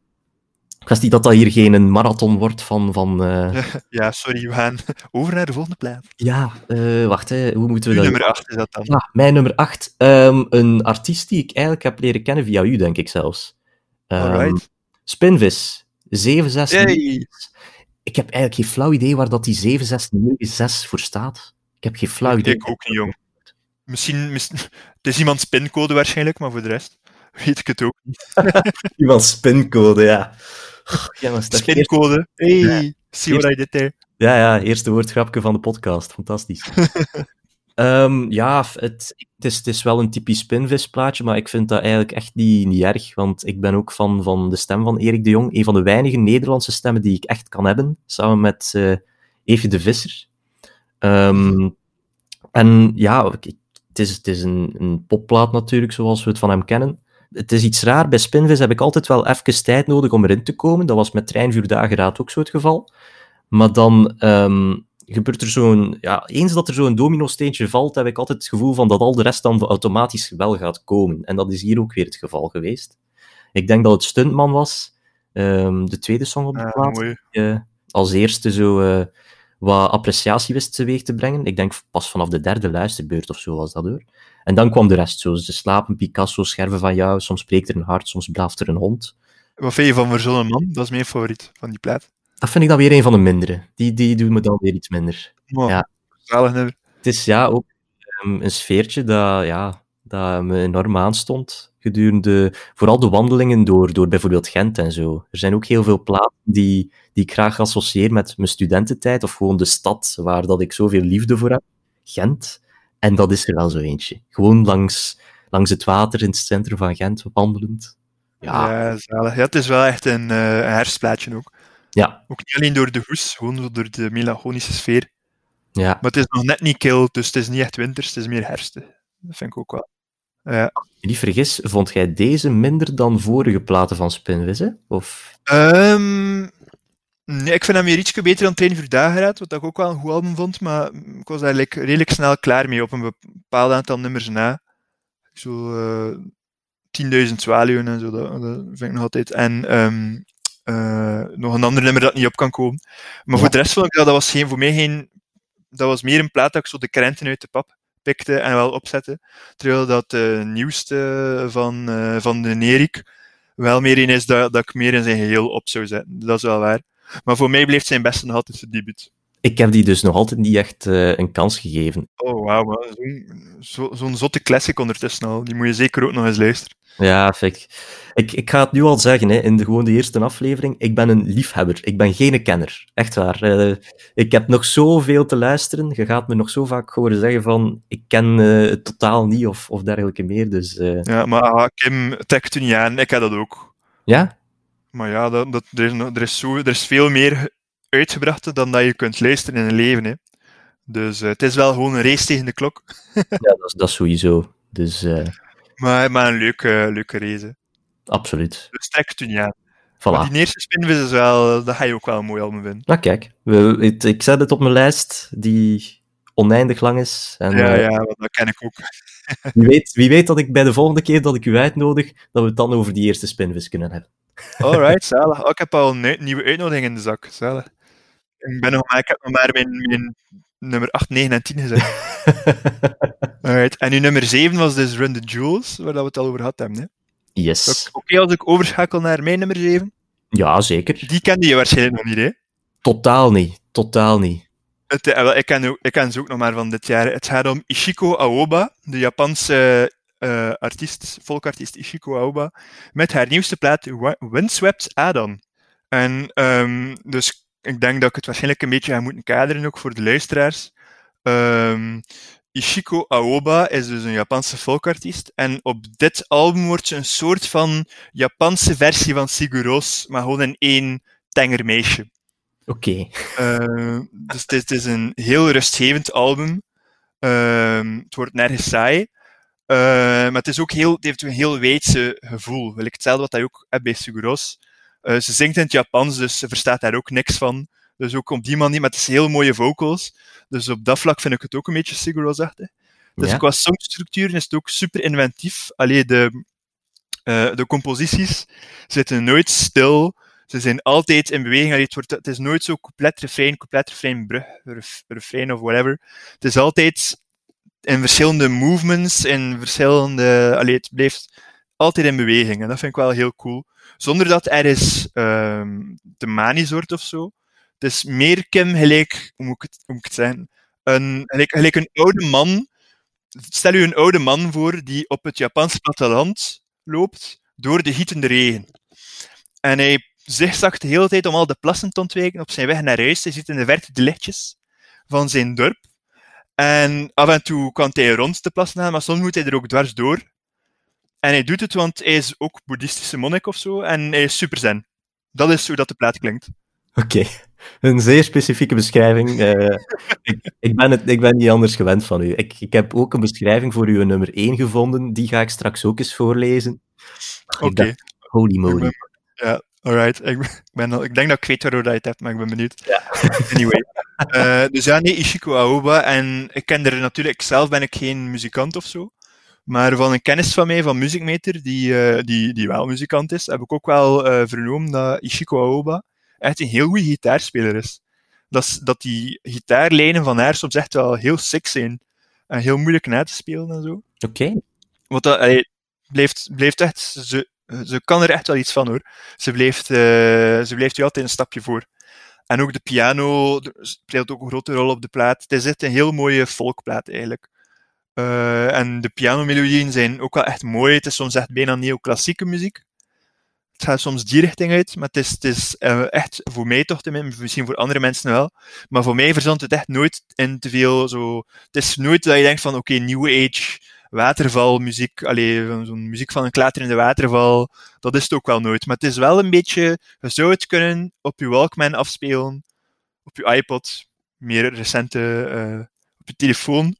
kwestie dat dat hier geen marathon wordt van... van uh... Ja, sorry, we gaan over naar de volgende plaat. Ja, uh, wacht, hè. hoe moeten we Uw dat... nummer 8 is dat dan? Ja, mijn nummer 8. Um, een artiest die ik eigenlijk heb leren kennen via u, denk ik zelfs. Um, Alright. Spinvis, 769. Yay. Ik heb eigenlijk geen flauw idee waar dat die 7696 voor staat. Ik heb geen flauw idee. Ik ook niet, jong. Misschien, misschien... Het is iemands pincode waarschijnlijk, maar voor de rest weet ik het ook niet. iemands pincode, ja. Ja, Spincode. Hey, ja. see what I did there. Ja, ja, eerste woordgrapje van de podcast. Fantastisch. um, ja, het, het, is, het is wel een typisch spinvisplaatje, maar ik vind dat eigenlijk echt niet, niet erg, want ik ben ook fan van de stem van Erik de Jong, een van de weinige Nederlandse stemmen die ik echt kan hebben, samen met uh, Evie de Visser. Ehm, en ja, het is, het is een, een popplaat natuurlijk, zoals we het van hem kennen. Het is iets raar. Bij Spinvis heb ik altijd wel even tijd nodig om erin te komen. Dat was met Treinvuur Dageraad ook zo het geval. Maar dan ehm, gebeurt er zo'n... Ja, eens dat er zo'n domino-steentje valt, heb ik altijd het gevoel van dat al de rest dan automatisch wel gaat komen. En dat is hier ook weer het geval geweest. Ik denk dat het Stuntman was, ehm, de tweede song op de plaat. Uh, als eerste zo uh, wat appreciatie wist teweeg te brengen. Ik denk pas vanaf de derde luisterbeurt of zo was dat hoor. En dan kwam de rest, zoals De Slapen, Picasso, Scherven van jou, soms spreekt er een hart, soms blaaft er een hond. Wat vind je van Verzonnen Man? Dat is mijn favoriet van die plaat. Dat vind ik dan weer een van de mindere. Die, die doet me dan weer iets minder. Ja. Zalig nummer. Het is ja ook um, een sfeertje dat, ja, dat me enorm aanstond gedurende vooral de wandelingen door, door bijvoorbeeld Gent en zo. Er zijn ook heel veel plaatsen die, die ik graag associeer met mijn studententijd of gewoon de stad waar dat ik zoveel liefde voor heb. Gent. En dat is er wel zo eentje. Gewoon langs, langs het water in het centrum van Gent wandelend. Ja, ja, zalig. ja het is wel echt een, uh, een herfstplaatje ook. Ja. Ook niet alleen door de hoes, gewoon door de melancholische sfeer. Ja. Maar het is nog net niet kil, dus het is niet echt winters, het is meer herfst. Dat vind ik ook wel. Ja. Als niet vergis, vond jij deze minder dan vorige platen van Spinvis, Of? Um, nee, ik vind hem weer ietsje beter dan Train voor Dageraad, wat ik ook wel een goed album vond, maar ik was eigenlijk redelijk snel klaar mee op een bepaald aantal nummers na. Zo uh, 10.000 zwaluwen en zo, dat, dat, vind ik nog altijd. En um, uh, nog een ander nummer dat niet op kan komen. Maar ja. voor de rest vond ik dat, dat was geen, voor mij geen, dat was meer een plaat dat ik zo de krenten uit de pap pikte en wel opzette. Terwijl dat de nieuwste van, van de Nerik wel meer een is dat, dat ik meer in zijn geheel op zou zetten. Dat is wel waar. Maar voor mij bleef zijn beste nog altijd zijn debuut. Ik heb die dus nog altijd niet echt uh, een kans gegeven. Oh, wauw. Zo'n zo, zotte classic ondertussen al. Die moet je zeker ook nog eens luisteren. Ja, fik. Ik, ik ga het nu al zeggen, hè, in de, gewoon de eerste aflevering. Ik ben een liefhebber. Ik ben geen kenner. Echt waar. Uh, ik heb nog zoveel te luisteren. Je gaat me nog zo vaak horen zeggen van... Ik ken uh, het totaal niet of, of dergelijke meer. Dus. Ja, maar ah, Kim, trekt u niet aan. Ik heb dat ook. Ja? Maar ja, dat, dat, er, is, er, is zo, er is veel meer uitgebracht dan dat je kunt luisteren in een leven. Hè. Dus het is wel gewoon een race tegen de klok. ja, dat is, dat is sowieso. Dus... Maar, maar een leuke, leuke race. Absoluut. Dus trek het aan. Voilà. die eerste spinvis is wel, dat ga je ook wel een mooi album vinden. Nou kijk, we, ik, ik zet het op mijn lijst, die oneindig lang is. En, ja, ja, dat ken ik ook. wie, weet, wie weet dat ik bij de volgende keer dat ik u uitnodig, dat we het dan over die eerste spinvis kunnen hebben. Alright, zalig. Oh, ik heb al een nieuwe uitnodiging in de zak. Zalig. Ik, ben nog maar, ik heb nog maar mijn, mijn nummer 8, 9 en 10 gezet. Alright. En uw nummer 7 was dus Run the Jewels, waar we het al over gehad hebben. Hè? Yes. Oké okay, als ik overschakel naar mijn nummer 7? Ja, zeker. Die kende je waarschijnlijk nog niet, hè? Totaal niet. Totaal niet. Het, uh, ik, ken, ik ken ze ook nog maar van dit jaar. Het gaat om Ishiko Aoba, de Japanse uh, artiest, volkartiest Ishiko Aoba, met haar nieuwste plaat Windswept Adon. En um, dus ik denk dat ik het waarschijnlijk een beetje ga moeten kaderen, ook voor de luisteraars. Um, Ishiko Aoba is dus een Japanse folkartiest. En op dit album wordt ze een soort van Japanse versie van Siguros, maar gewoon in één tenger meisje. Oké. Okay. Uh, dus het is, een heel rustgevend album. Uh, het wordt nergens saai. Uh, maar het, is ook heel, het heeft een heel weidse gevoel. Wil ik hetzelfde wat hij ook hebt bij Siguros. ze zingt in het Japans, dus ze verstaat daar ook niks van. Dus ook op die manier, met heel mooie vocals. Dus op dat vlak vind ik het ook een beetje Sigur-achtig. Dus ja. qua songstructuur is het ook super inventief. Alleen de, uh, de composities zitten nooit stil. Ze zijn altijd in beweging. Allee, het, wordt, het is nooit zo couplet, refrein, couplet, refrein, brug, refrein of whatever. Het is altijd in verschillende movements, in verschillende... Allee, het blijft altijd in beweging. En dat vind ik wel heel cool. Zonder dat er is um, te manisch wordt of zo. Het is meer Kim gelijk, hoe moet ik het, hoe het zeggen? Een, gelijk, gelijk een oude man. Stel u een oude man voor die op het Japanse platteland loopt door de gietende regen. En hij zigzagt de hele tijd om al de plassen te ontwijken op zijn weg naar huis. Hij ziet in de verte de lichtjes van zijn dorp. En af en toe kan hij rond de gaan, maar soms moet hij er ook dwars door. En hij doet het, want hij is ook boeddhistische monnik of zo, en hij is super zen. Dat is hoe dat de plaat klinkt. Oké, een zeer specifieke beschrijving. Uh, ik, ik, ben het, ik ben niet anders gewend van u. Ik, ik heb ook een beschrijving voor uw nummer 1 gevonden. Die ga ik straks ook eens voorlezen. Oké. Holy moly. ja, alright. Ik, ben, ik denk dat ik weet waarover je het hebt, maar ik ben benieuwd. Ja. Anyway. Uh, dus ja, nee, Ishiko Aoba. En ik ken er natuurlijk... Zelf ben ik geen muzikant of zo. Maar van een kennis van mij, van Musicmeter, die, uh, die, die wel muzikant is, heb ik ook wel uh, vernomen dat Ishiko Aoba echt een heel goede gitaarspeler is. Dat, dat die gitaarlijnen van haar soms echt wel heel sick zijn. En heel moeilijk na te spelen en zo. Oké. Okay. Want dat allee, blijft, blijft echt... Ze, ze kan er echt wel iets van, hoor. Ze blijft, uh, ze blijft u altijd een stapje voor. En ook de piano speelt ook een grote rol op de plaat. Het is echt een heel mooie folkplaat, eigenlijk. Uh, en de pianomelodieën zijn ook wel echt mooi. Het is soms echt bijna neoclassieke muziek. Het gaat soms die richting uit, maar het is, het is echt voor mij toch misschien voor andere mensen wel. Maar voor mij verzandt het echt nooit in te veel zo. Het is nooit dat je denkt van oké, okay, New Age, watervalmuziek, alleen zo'n muziek van een klaterende waterval. Dat is het ook wel nooit. Maar het is wel een beetje, je zou het kunnen op je Walkman afspelen, op je iPod, meer recente, uh, op je telefoon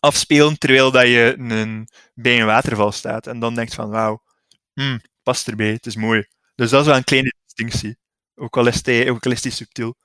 afspelen terwijl dat je een, bij een waterval staat. En dan denkt van, wauw, hmm, past erbij, het is mooi. Dus dat is wel een kleine distinctie. Ook al is hij, ook al is hij subtiel.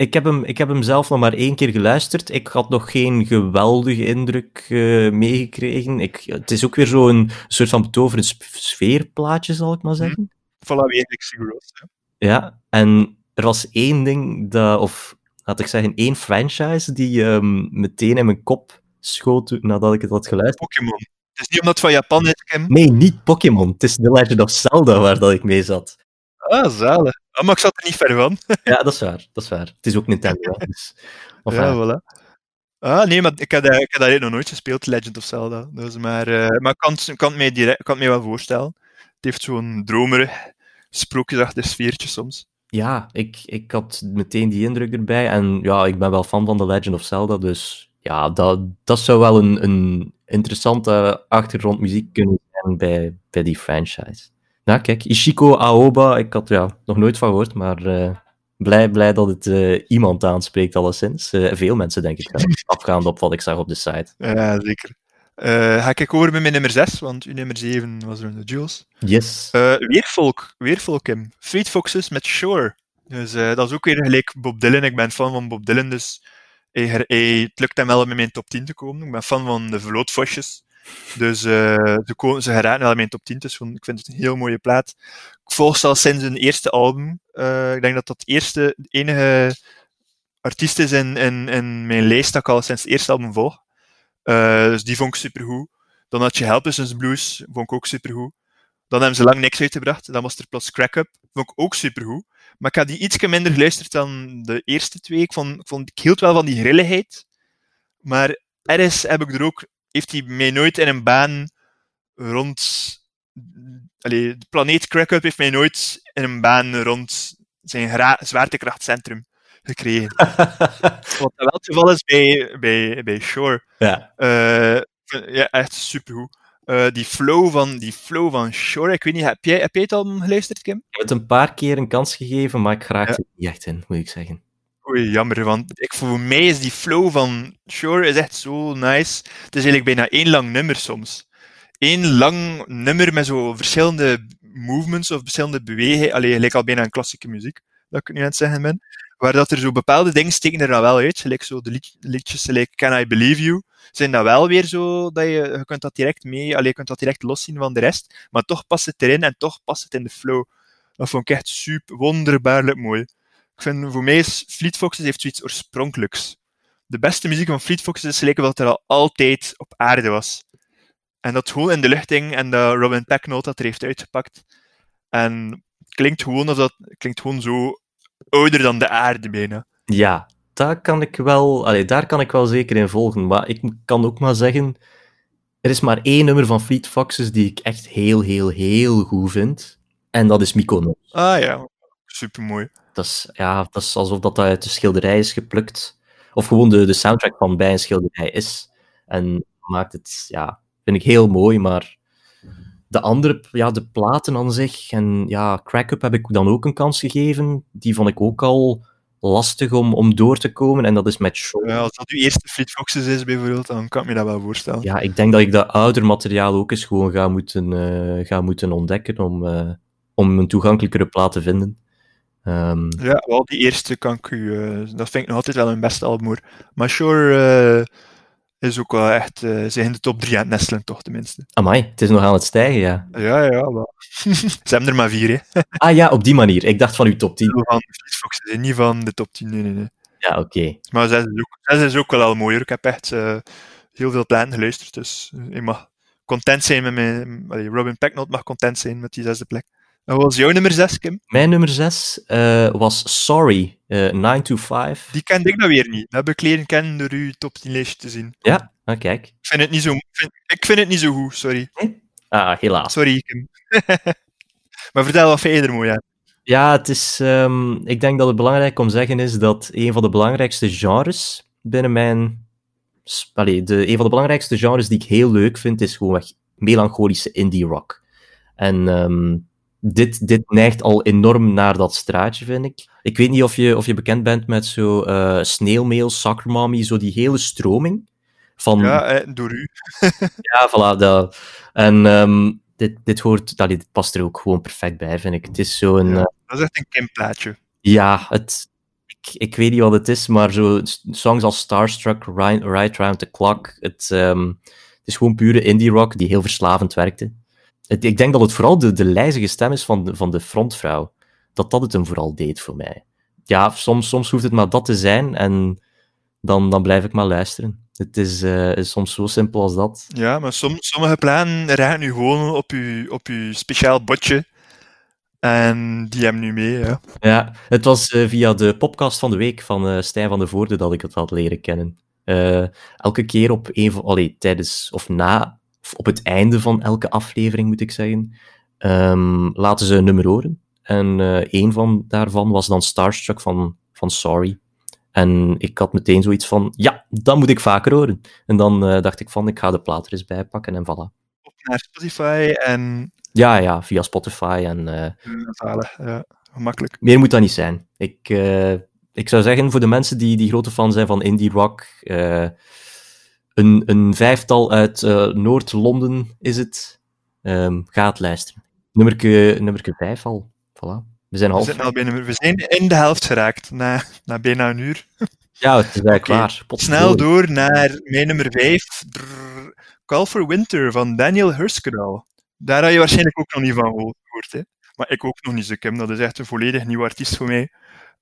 Ik heb, hem, ik heb hem zelf nog maar één keer geluisterd. Ik had nog geen geweldige indruk uh, meegekregen. Ik, het is ook weer zo'n soort van betoverend sfeerplaatje, zal ik maar mhm. zeggen. Hmm. Voilà, weer Sigurdos. Ja, en er was één ding, dat, of laat ik zeggen, één franchise die um, meteen in mijn kop schoot nadat ik het had geluisterd. Pokémon. Het is niet omdat het van Japan is, Kim. Nee, niet Pokémon. Het is The Legend of Zelda waar dat ik mee zat. Ah, zalig. Oh, maar ik zat er niet ver van. ja, dat is waar. Dat is waar. Het is ook Nintendo. Dus... ja, voilà. Ah, nee, maar ik heb, ik heb dat nog nooit gespeeld, Legend of Zelda. Dus, maar uh, maar ik kan, kan, het mij direct, kan het mij wel voorstellen. Het heeft zo'n dromerig, sprookjesachtig sfeertje soms. Ja, ik, ik had meteen die indruk erbij. En ja, ik ben wel fan van The Legend of Zelda, dus ja, dat, dat zou wel een, een interessante achtergrondmuziek kunnen zijn bij, bij die franchise. Nou, kijk, Ishiko Aoba, ik had ja, nog nooit van gehoord, maar uh, blij, blij dat het uh, iemand aanspreekt, alleszins. Uh, veel mensen, denk ik, afgaand op wat ik zag op de site. Ja, zeker. ga ik over met mijn nummer 6, want uw nummer 7 was er de Jules. Yes. weer folk, weer folk, Kim. Fleet Foxes met Shore. Dus dat is ook weer gelijk Bob Dylan. Ik ben fan van Bob Dylan, dus hij, hij, het lukt hem wel om in mijn top 10 te komen. Ik ben fan van de Vlootvosjes. Dus uh, ze, komen, ze geraken wel in mijn top 10. Dus ik vind het een heel mooie plaat. Ik volg ze al sinds hun eerste album. Uh, ik denk dat dat eerste, de enige artiest is in, in, in mijn lijst dat ik al sinds het eerste album volg. Uh, dus die vond ik supergoed. Dan had je Helplessness Blues, vond ik ook supergoed. Dan hebben ze lang niks uitgebracht. Dan was er plots Crack Up, vond ik ook supergoed. Maar ik had die iets minder geluisterd dan de eerste twee. Ik, vond, ik, vond, ik hield wel van die grilligheid. Maar ergens heb ik er ook, heeft hij mij nooit in een baan rond. Allee, de planeet Crackup heeft mij nooit in een baan rond zijn zwaartekrachtcentrum gekregen. Wat wel het geval is bij, bij, bij Shore. Ja. Uh, ja, echt supergoed. Uh, die, flow van, die flow van Shore, ik weet niet, heb jij, heb jij het al geluisterd, Kim? Ik heb het een paar keer een kans gegeven, maar ik ja. er niet echt in, moet ik zeggen. Oei, jammer, want ik, voor mij is die flow van Shore is echt zo nice. Het is eigenlijk bijna één lang nummer soms. Eén lang nummer met zo verschillende movements of verschillende bewegingen. Alleen gelijk al bijna een klassieke muziek, dat ik nu aan het zeggen ben. Waar dat er zo bepaalde dingen steken er dan wel uit. Gelijk zo de liedjes, like Can I Believe You, zijn dat wel weer zo dat je, je kunt dat direct mee, allee, je kunt dat direct loszien van de rest, maar toch past het erin en toch past het in de flow. Dat vond ik echt super wonderbaarlijk mooi. Ik vind, voor mij is Fleet Foxes heeft zoiets oorspronkelijks. De beste muziek van Fleet Foxes is gelijk wat er al altijd op aarde was. En dat gewoon in de lucht hing en dat Robin Pecknold dat er heeft uitgepakt. En het klinkt gewoon, dat, klinkt gewoon zo ouder dan de aarde bijna. Ja, daar kan ik wel, allee, daar kan ik wel zeker in volgen. Maar ik kan ook maar zeggen, er is maar één nummer van Fleet Foxes die ik echt heel, heel, heel goed vind. En dat is Mykonos. Ah ja, supermooi. Dat is, ja, dat is alsof dat uit de schilderij is geplukt. Of gewoon de, de soundtrack van bij een schilderij is. En maakt het, ja, vind ik heel mooi, maar de andere, ja, de platen aan zich, en ja, Crack Up heb ik dan ook een kans gegeven. Die vond ik ook al lastig om, om door te komen, en dat is met show. Ja, als dat uw eerste Fleet Foxes is, bijvoorbeeld, dan kan ik me dat wel voorstellen. Ja, ik denk dat ik dat ouder materiaal ook eens gewoon ga moeten, uh, ga moeten ontdekken om, uh, om een toegankelijkere plaat te vinden. Um, ja, wel, die eerste kan ik u... Uh, dat vind ik nog altijd wel een beste album, hoor. Maar Sure is ook wel echt... ze in de top 3 aan het nestelen, toch, tenminste. Amai, het is nog aan het stijgen, ja. Ja, ja, wel. ze hebben er maar vier, hè. ah ja, op die manier. Ik dacht van uw top 10. Van Fox, niet van de top 10, nee, nee, nee. Ja, oké. Okay. Maar zes is, ook, zes is ook wel al mooier. Ik heb echt uh, heel veel platen geluisterd, dus ik mag content zijn met mijn... Robin Pecknott mag content zijn met die zesde plek. Wat was jouw nummer 6, Kim? Mijn nummer 6 uh, was Sorry, uh, 9 to 5. Die kende ik nou weer niet. Dat heb ik leren kennen door uw top 10 lijstje te zien. Ja, nou kijk. Ik vind het niet zo, vind, ik vind het niet zo goed, sorry. Nee? Ah, helaas. Sorry, Kim. maar vertel wat vind je er mooi aan. Ja, het is, um, ik denk dat het belangrijk om te zeggen is dat een van de belangrijkste genres binnen mijn... Allee, de, een van de belangrijkste genres die ik heel leuk vind, is gewoon melancholische indie rock. En um, dit, dit neigt al enorm naar dat straatje, vind ik. Ik weet niet of je, of je bekend bent met zo uh, Mommy, zo die hele stroming. Van... Ja, eh, door u. ja, voilà. Dat. En um, dit, dit, hoort, dat, dit past er ook gewoon perfect bij, vind ik. Het is zo'n... Ja, uh, dat is echt een Kim-plaatje. Ja, het, ik, ik weet niet wat het is, maar zo songs als Starstruck, Right, right Round the Clock, het, um, het is gewoon pure indie rock die heel verslavend werkte ik denk dat het vooral de, de lijzige stem is van de, van de frontvrouw. Dat dat het hem vooral deed voor mij. Ja, soms, soms hoeft het maar dat te zijn en dan, dan blijf ik maar luisteren. Het is, uh, is soms zo simpel als dat. Ja, maar som, sommige plannen raken nu gewoon op je, op uw speciaal botje. En die hebben nu mee, ja. Ja, het was uh, via de podcast van de week van uh, Stijn van de Voorde dat ik het had leren kennen. elke keer op een van, allee, tijdens of na op het einde van elke aflevering moet ik zeggen, um, laten ze een nummer horen. En uh, een van daarvan was dan Starstruck van, van Sorry. En ik had meteen zoiets van, ja, dat moet ik vaker horen. En dan uh, dacht ik van, ik ga de plaat er eens bij pakken en voilà. Op naar Spotify en... Ja, ja, via Spotify en... Uh, ja, gemakkelijk. Meer moet dat niet zijn. Ik, ik zou zeggen, voor de mensen die, die grote fan zijn van indie rock een, een vijftal uit uh, Noord-Londen is het. Um, ga het luisteren. Nummerke, nummerke vijf al. Voilà. We zijn half. We zijn, al bijna, we zijn in de helft geraakt, na, na bijna een uur. Ja, het is eigenlijk okay. waar. Snel door naar mijn nummer vijf. Drrr, Call for Winter van Daniel Hurskedal. Daar had je waarschijnlijk ook nog niet van gehoord. Hè? Maar ik ook nog niet zo, Kim. Dat is echt een volledig nieuw artiest voor mij.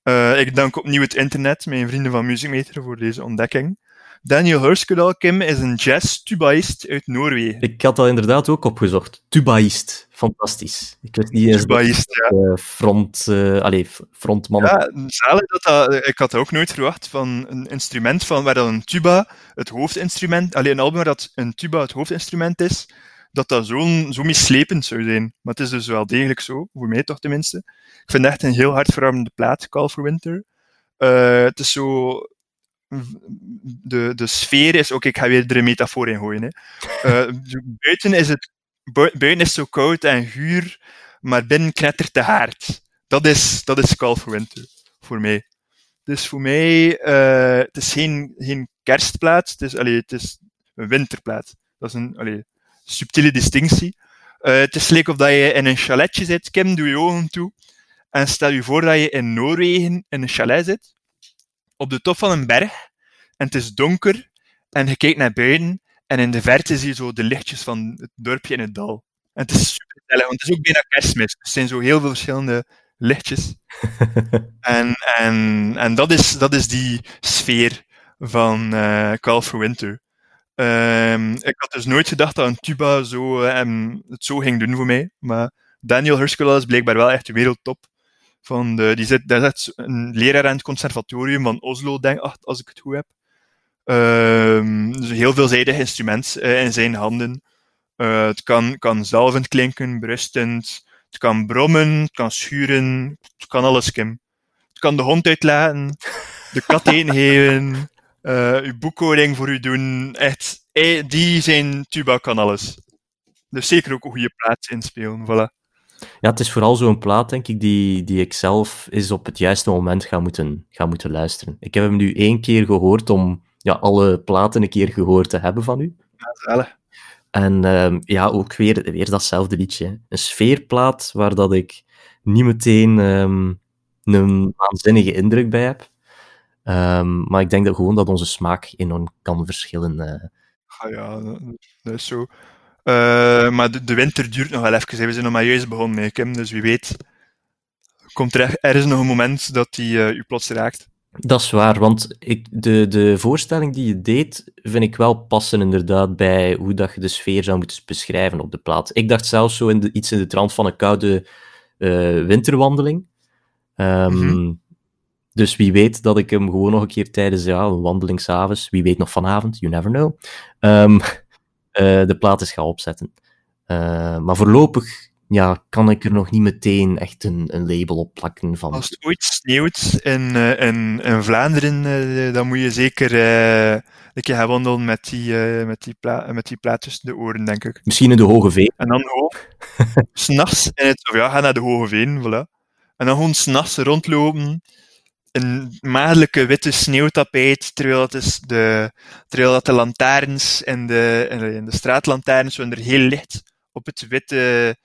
Uh, ik dank opnieuw het internet, mijn vrienden van Music Meter, voor deze ontdekking. Daniel Hurskedal, Kim, is een jazz-tubaïst uit Noorwegen. Ik had dat inderdaad ook opgezocht. Tubaïst. Fantastisch. Ik weet niet eens Tubaïst, ja. Uh, front, uh, allez, frontman. Ja, zalig dat dat... Ik had ook nooit verwacht van een instrument van, waar dan een tuba het hoofdinstrument... Alleen een album waar dat een tuba het hoofdinstrument is, dat dat zo, zo mislepend zou zijn. Maar het is dus wel degelijk zo, voor mij toch tenminste. Ik vind het echt een heel hartverwarmende plaat, Call for Winter. Uh, het is zo de, de sfeer is ook, ik ga weer er een metafoor in gooien. Hè. Uh, buiten, is het, buiten is zo koud en huur, maar binnen knettert de haard. Dat is, dat is Call for Winter, voor mij. Dus voor mij, uh, het is geen, geen kerstplaat, het is, het is een winterplaat. Dat is een subtiele distinctie. Uh, het is leuk of dat je in een chaletje zit, Kim, doe je ogen toe. En stel je voor dat je in Noorwegen in een chalet zit op de top van een berg en het is donker en je kijkt naar buiten en in de verte zie je zo de lichtjes van het dorpje in het dal. En het is super gezellig, want het is ook bijna kerstmis. Er zijn zo heel veel verschillende lichtjes. en en, en dat, is, dat is die sfeer van uh, Call for Winter. Um, ik had dus nooit gedacht dat een tuba zo, um, het zo ging doen voor mij. Maar Daniel Hurskel is blijkbaar wel echt wereldtop. Van de, die zit, daar zit een leraar aan het conservatorium van Oslo, denk ik, als ik het goed heb. Um, dus een heel veelzijdig instrument uh, in zijn handen. Uh, het kan, kan zalvend klinken, berustend. Het kan brommen, het kan schuren. Het kan alles, Kim. Het kan de hond uitlaten, de kat geven, uh, uw boekhouding voor u doen. Echt, die zijn tuba kan alles. Dus zeker ook een goede plaats inspelen, voilà. Ja, het is vooral zo'n plaat, denk ik, die, die ik zelf eens op het juiste moment ga moeten, ga moeten luisteren. Ik heb hem nu één keer gehoord om ja, alle platen een keer gehoord te hebben van u. Ja. En ehm, ja, ook weer, weer datzelfde liedje. Een sfeerplaat waar dat ik niet meteen ehm, een waanzinnige indruk bij heb. Ehm, maar ik denk dat gewoon dat onze smaak enorm kan verschillen. eh. Ah ja, dat is zo. Eh, maar de, de winter duurt nog wel even. We zijn nog maar juist begonnen mee, Kim. Dus wie weet, komt er, er is nog een moment dat die eh, u plots raakt. Dat is waar, want ik, de, de voorstelling die je deed, vind ik wel passen inderdaad bij hoe dat je de sfeer zou moeten beschrijven op de plaat. Ik dacht zelfs zo in de, iets in de trant van een koude eh, winterwandeling. Ehm, Mhm. Dus wie weet dat ik hem gewoon nog een keer tijdens ja, een wandeling s'avonds, wie weet nog vanavond, you never know, ehm, eh, de plaat eens ga opzetten. Eh, maar voorlopig ja, kan ik er nog niet meteen echt een, een label op plakken van. Als het ooit sneeuwt in, eh, in, in Vlaanderen, dan moet je zeker een keer gaan wandelen met die, met, die pla met die plaat tussen de oren, denk ik. Misschien in de Hoge Veen. En dan gewoon s'nachts in het, of ja, ga naar de Hoge Veen, voilà. En dan gewoon s'nachts rondlopen een maagdelijke witte sneeuwtapijt, terwijl, het is de, terwijl dat de lantaarns en de, en de, straatlantaarns er heel licht op, het witte,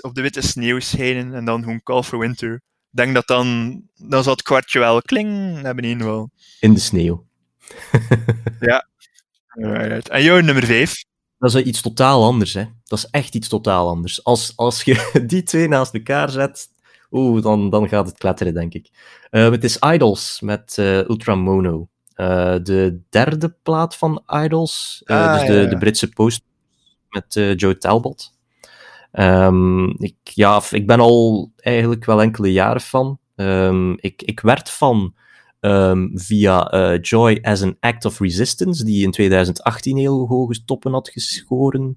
op de witte sneeuw schijnen en dan gewoon Call for Winter. Ik denk dat dan, dan zal het kwartje wel kling naar beneden wel. In de sneeuw. Alright. En jouw nummer 5? Dat is iets totaal anders, hè. Dat is echt iets totaal anders. Als, als je die twee naast elkaar zet, oeh, dan, dan gaat het kletteren, denk ik. Eh, het is Idols met eh, Ultra Mono. Eh, de derde plaat van Idols. eh, Ah, dus de, ja, de Britse post met Joe Talbot. Ehm, ik, ja, ik ben al eigenlijk wel enkele jaren van. Ehm, ik, ik werd van ehm, via Joy as an Act of Resistance, die in 2018 heel hoge toppen had geschoren.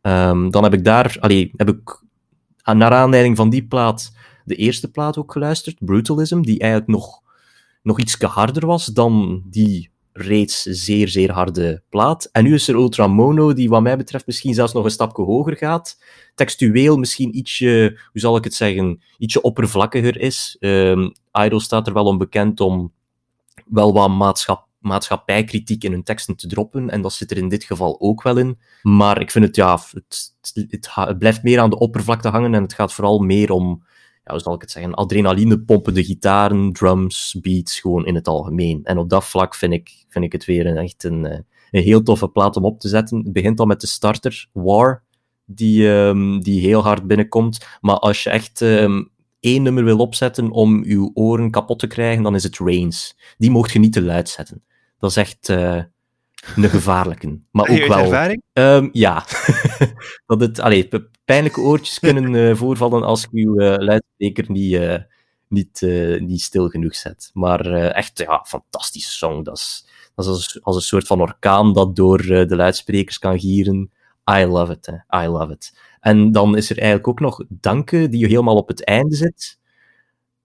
Ehm, dan heb ik daar, allee, heb ik aan- naar aanleiding van die plaat de eerste plaat ook geluisterd, Brutalism, die eigenlijk nog, nog iets harder was dan die reeds zeer, zeer harde plaat. En nu is er Ultra Mono, die wat mij betreft misschien zelfs nog een stapje hoger gaat. Textueel misschien ietsje, hoe zal ik het zeggen, ietsje oppervlakkiger is. Ehm Idol staat er wel onbekend om wel wat maatschap, maatschappijkritiek in hun teksten te droppen. En dat zit er in dit geval ook wel in. Maar ik vind het, ja, het, het blijft meer aan de oppervlakte hangen. En het gaat vooral meer om, ja, hoe zal ik het zeggen, adrenaline pompende gitaren, drums, beats, gewoon in het algemeen. En op dat vlak vind ik, vind ik het weer een, echt een, eh, een heel toffe plaat om op te zetten. Het begint al met de starter, War, die, ehm, die heel hard binnenkomt. Maar als je echt ehm, één nummer wil opzetten om uw oren kapot te krijgen, dan is het Rains. Die mocht je niet te luid zetten. Dat is echt eh, een gevaarlijke. Maar ook wel... ervaring? Ehm, ja. dat het, allee, pijnlijke oortjes kunnen eh, voorvallen als je uw eh, luidspreker niet, eh, niet, niet stil genoeg zet. Maar echt, ja, fantastische song. Dat is, dat is als, als een soort van orkaan dat door de luidsprekers kan gieren. I love it, hè. I love it. En dan is er eigenlijk ook nog Danke, die helemaal op het einde zit.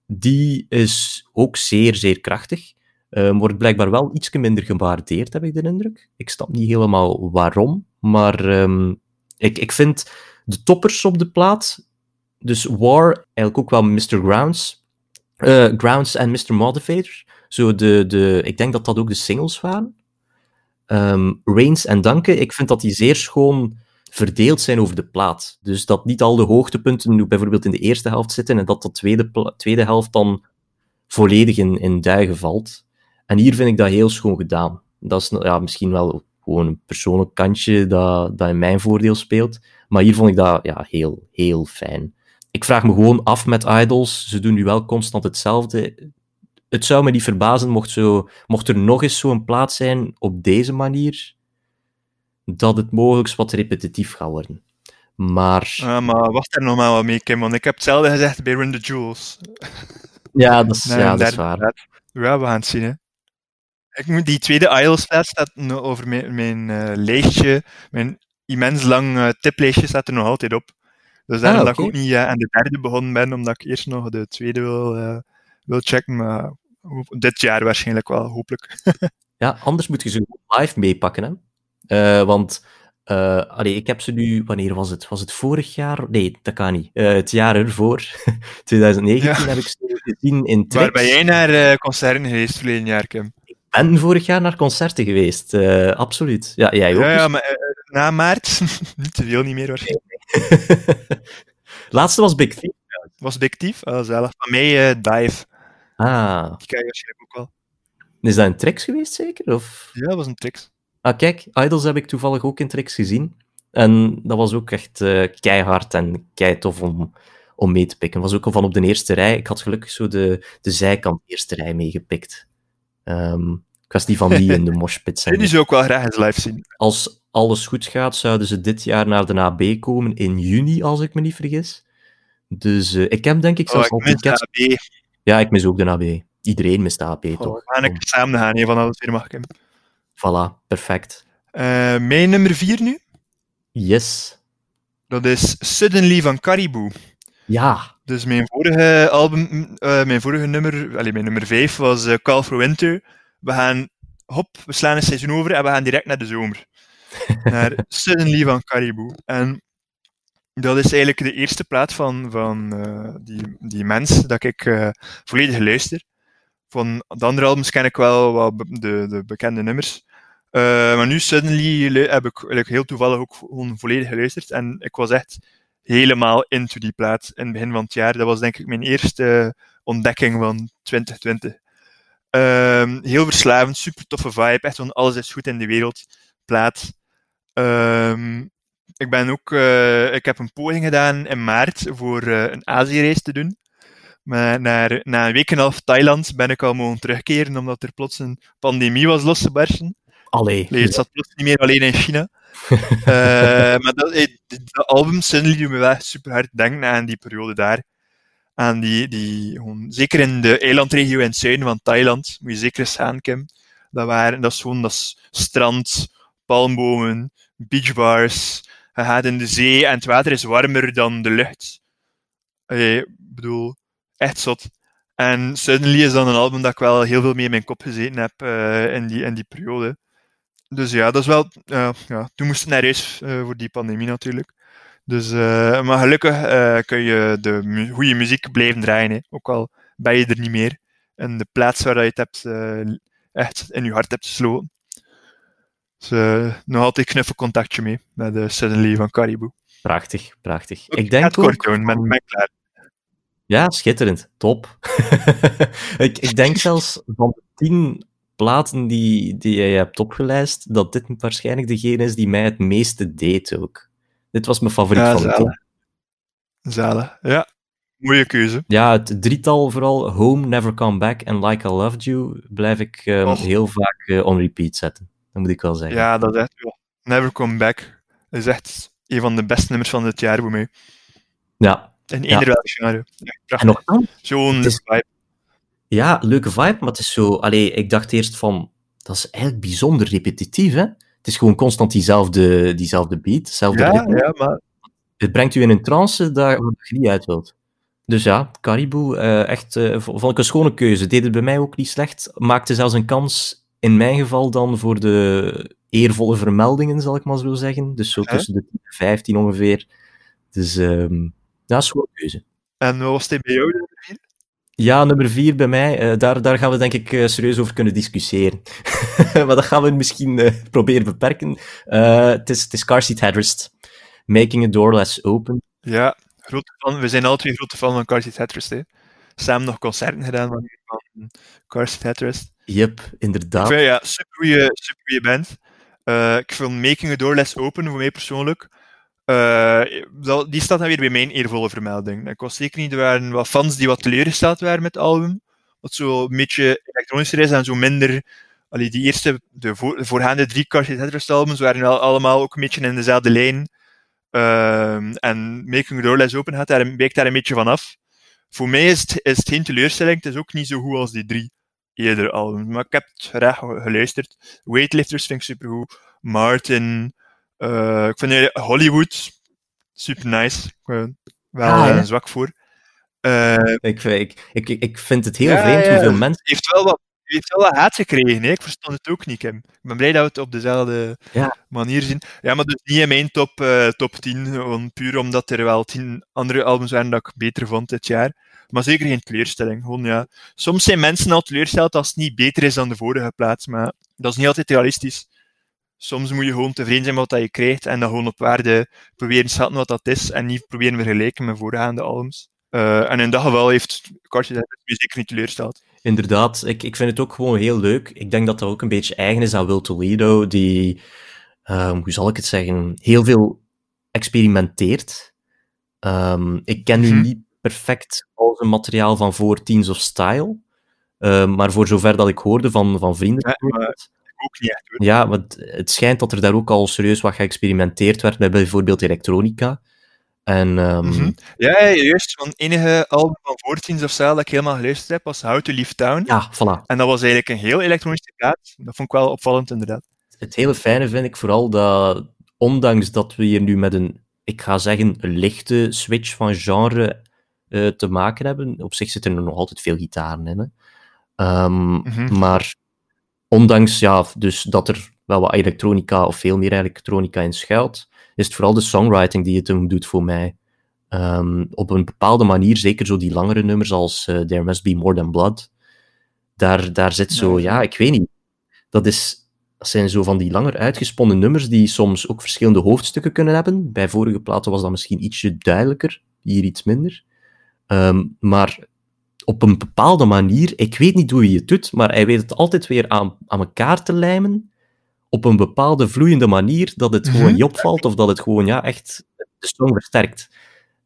Die is ook zeer, zeer krachtig. Ehm, wordt blijkbaar wel iets minder gewaardeerd, heb ik de indruk. Ik snap niet helemaal waarom, maar ehm, ik, ik vind de toppers op de plaat, dus War, eigenlijk ook wel Mr. Grounds, eh, Grounds en Mr. Motivator, zo de, de, ik denk dat dat ook de singles waren. Ehm Reigns en Danke, ik vind dat die zeer schoon verdeeld zijn over de plaat. Dus dat niet al de hoogtepunten bijvoorbeeld in de eerste helft zitten en dat de tweede, tweede helft dan volledig in duigen valt. En hier vind ik dat heel schoon gedaan. Dat is ja, misschien wel gewoon een persoonlijk kantje dat, dat in mijn voordeel speelt. Maar hier vond ik dat ja, heel, heel fijn. Ik vraag me gewoon af met Idols. Ze doen nu wel constant hetzelfde. Het zou me niet verbazen mocht, zo, mocht er nog eens zo'n plaat zijn op deze manier, dat het mogelijk wat repetitief gaat worden. Maar Ah, maar wacht er nog maar wat mee, Kim, want ik heb hetzelfde gezegd bij Run the Jewels. ja, dat is, Nee, ja, dat is waar. Ja, we gaan het zien, hè. Ik moet, die tweede Idols-plaat staat over mijn, mijn eh, lijstje, mijn immens lang eh, tiplijstje staat er nog altijd op. Dus daarom Ah, dat ik ook niet eh, aan de derde begonnen ben, omdat ik eerst nog de tweede wil, eh, wil checken, maar dit jaar waarschijnlijk wel, hopelijk. Ja, anders moet je ze live meepakken. Hè? Want Uh, allee, ik heb ze nu, wanneer was het? Was het vorig jaar? Nee, dat kan niet. Uh, het jaar ervoor, 2019, ja. heb ik ze gezien in Trix. Waar ben jij naar uh, concerten geweest verleden jaar, Kim? Ben vorig jaar naar concerten geweest, absoluut. Ja, jij ook? Ja, ja dus? maar na maart, niet te veel niet meer waarschijnlijk. Laatste was Big Thief. Was Big Thief? Oh, zelf. Van mij Dive. Ah. Die ken je waarschijnlijk ook wel. Is dat een Trix geweest, zeker? Of? Ja, dat was een Trix. Ah, kijk, Idols heb ik toevallig ook in Trix gezien. En dat was ook echt keihard en keitof om, om mee te pikken. was ook al van op de eerste rij. Ik had gelukkig zo de, de zijkant eerste rij meegepikt. Um, kwestie van die in de moshpit zijn. Die zou ook wel graag eens live zien. Als alles goed gaat, zouden ze dit jaar naar de AB komen in juni, als ik me niet vergis. Dus uh, ik heb denk ik zelfs oh, ik al tickets... Ja, ik mis ook de AB. Iedereen mist de AB, oh, toch? We gaan ik samen gaan, een van alles weer mag ik hem. Voilà, perfect. Uh, mijn nummer 4 nu? Yes. Dat is Suddenly van Caribou. Ja. Dus mijn vorige album, uh, mijn vorige nummer, allez, mijn nummer 5 was uh, Call for Winter. We gaan, hop, we slaan een seizoen over en we gaan direct naar de zomer. naar Suddenly van Caribou. En dat is eigenlijk de eerste plaat van, van uh, die, die mens dat ik volledig luister. Van de andere albums ken ik wel wat de, de bekende nummers. Maar nu, Suddenly, heb ik eigenlijk heel toevallig ook gewoon volledig geluisterd. En ik was echt helemaal into die plaat in het begin van het jaar. Dat was denk ik mijn eerste ontdekking van 2020. Uh, heel verslavend, super toffe vibe. Echt van alles is goed in de wereld. Plaat. Uh, ik ben ook, uh, ik heb een poging gedaan in maart voor uh, een Azië-reis te doen. Maar na, na een week en een half Thailand ben ik al mogen terugkeren, omdat er plots een pandemie was losgebarsten. Allee. Het zat plots niet meer alleen in China. Uh, maar dat, de album Sunny doet me wel super hard denken aan die periode daar. Aan die, die zeker in de eilandregio in het zuiden van Thailand, moet je zeker eens gaan, Kim. Dat, waren, dat is gewoon dat is strand, palmbomen, beachbars. Je gaat in de zee en het water is warmer dan de lucht. Ik bedoel, echt zot. En Suddenly is dan een album dat ik wel heel veel mee in mijn kop gezeten heb in, die, in die periode. Dus ja, dat is wel. Uh, ja, toen moest ik naar huis uh, voor die pandemie natuurlijk. Dus, maar gelukkig kun je de mu goede muziek blijven draaien. Hè. Ook al ben je er niet meer. En de plaats waar je het hebt, echt in je hart hebt gesloten. Dus nog altijd knuffelcontactje mee met de Suddenly van Caribou. Prachtig, prachtig. ik denk ook... kort doen, met mij klaar. Ja, schitterend. Top. ik, ik denk zelfs van de tien platen die, die jij hebt opgelijst, dat dit waarschijnlijk degene is die mij het meeste deed ook. Dit was mijn favoriet ja, van de tien. Zalen, ja. Mooie keuze. Ja, het drietal vooral, Home, Never Come Back en Like I Loved You, blijf ik um, heel vaak uh, on repeat zetten. Dat moet ik wel zeggen. Ja, dat is echt wel. Never Come Back is echt een van de beste nummers van dit jaar voor mij. Ja, in ieder welk genre. Ja, en nog Zo'n vibe. Ja, leuke vibe, maar het is zo... Allee, ik dacht eerst van... Dat is eigenlijk bijzonder repetitief, hè? Het is gewoon constant diezelfde, diezelfde beat, hetzelfde ja, ritme. Ja, maar... Het brengt u in een trance daar waar je niet uit wilt. Dus ja, Caribou, uh, echt, uh, vond ik een schone keuze. Deed het bij mij ook niet slecht. Maakte zelfs een kans, in mijn geval dan, voor de eervolle vermeldingen, zal ik maar zo zeggen. Dus zo tussen de 15 ongeveer. Dus... Um, ja, is een keuze. En wat was dit bij jou, nummer 4? Ja, nummer 4 bij mij. Uh, daar, daar gaan we denk ik uh, serieus over kunnen discussiëren. maar dat gaan we misschien uh, proberen beperken. Het is, het is Car Seat Headrest. Making a Door Less Open. Ja, grote fan. we zijn alle twee grote fan van Car Seat Headrest. Hè. Samen nog concerten gedaan van, van Car Seat Headrest. Yep, inderdaad. Vind, ja, super goede band. ik vind Making a Door Less Open voor mij persoonlijk uh, die staat dan weer bij mijn eervolle vermelding. Ik was zeker niet, er waren wat fans die wat teleurgesteld waren met het album. Wat zo een beetje elektronischer is en zo minder. Allee, die eerste, de, voor, de voorgaande drie Tetris albums waren wel allemaal ook een beetje in dezelfde lijn. Uh, en Making the Door Less Open gaat daar, wijkt daar een beetje van af. Voor mij is het, geen teleurstelling, het is ook niet zo goed als die drie eerdere albums. Maar ik heb het graag geluisterd. Weightlifters vind ik supergoed. Martin, uh, ik vind Hollywood super nice. Ik ben wel ah, ja. zwak voor. Uh, ik, ik, ik, ik vind het heel ja, vreemd hoeveel mensen. heeft wel wat heeft wel wat haat gekregen, hè? ik verstond het ook niet, Kim. Ik ben blij dat we het op dezelfde Ja. manier zien. Ja, maar dus niet in mijn top, eh, top 10, gewoon puur omdat er wel tien andere albums waren dat ik beter vond dit jaar. Maar zeker geen teleurstelling. Gewoon, ja. Soms zijn mensen al teleurgesteld als het niet beter is dan de vorige plaats, maar dat is niet altijd realistisch. Soms moet je gewoon tevreden zijn met wat je krijgt en dan gewoon op waarde proberen te schatten wat dat is en niet proberen vergelijken met voorgaande albums. Eh, en in dat geval heeft Cartier me zeker niet teleurgesteld. Inderdaad, ik, ik vind het ook gewoon heel leuk. Ik denk dat dat ook een beetje eigen is aan Will Toledo, die, ehm, hoe zal ik het zeggen, heel veel experimenteert. Ehm, ik ken nu Mhm. niet perfect al zijn materiaal van voor Teens of Style, ehm, maar voor zover dat ik hoorde van, van vrienden. Ja, Ook niet echt hoor. Ja, want het schijnt dat er daar ook al serieus wat geëxperimenteerd werd met bijvoorbeeld elektronica. En Mhm. Ja, ja, juist. Het enige album van Voortiens of Style dat ik helemaal geluisterd heb was How to Leave Town. ja, voilà. En dat was eigenlijk een heel elektronische plaat. Dat vond ik wel opvallend, inderdaad. Het hele fijne vind ik vooral dat, ondanks dat we hier nu met een, ik ga zeggen, een lichte switch van genre eh, te maken hebben, op zich zitten er nog altijd veel gitaren in. Hè. Ehm, Mhm. Maar ondanks ja, dus dat er wel wat elektronica of veel meer elektronica in schuilt, is het vooral de songwriting die het hem doet voor mij. Ehm, op een bepaalde manier, zeker zo die langere nummers als eh, There Must Be More Than Blood, daar, daar zit zo, Ja. ik weet niet. Dat, is, dat zijn zo van die langer uitgesponnen nummers die soms ook verschillende hoofdstukken kunnen hebben. Bij vorige platen was dat misschien ietsje duidelijker, hier iets minder. Ehm, maar op een bepaalde manier, ik weet niet hoe hij het doet, maar hij weet het altijd weer aan, aan elkaar te lijmen op een bepaalde vloeiende manier, dat het gewoon Mhm. niet opvalt, of dat het gewoon ja, echt de song versterkt.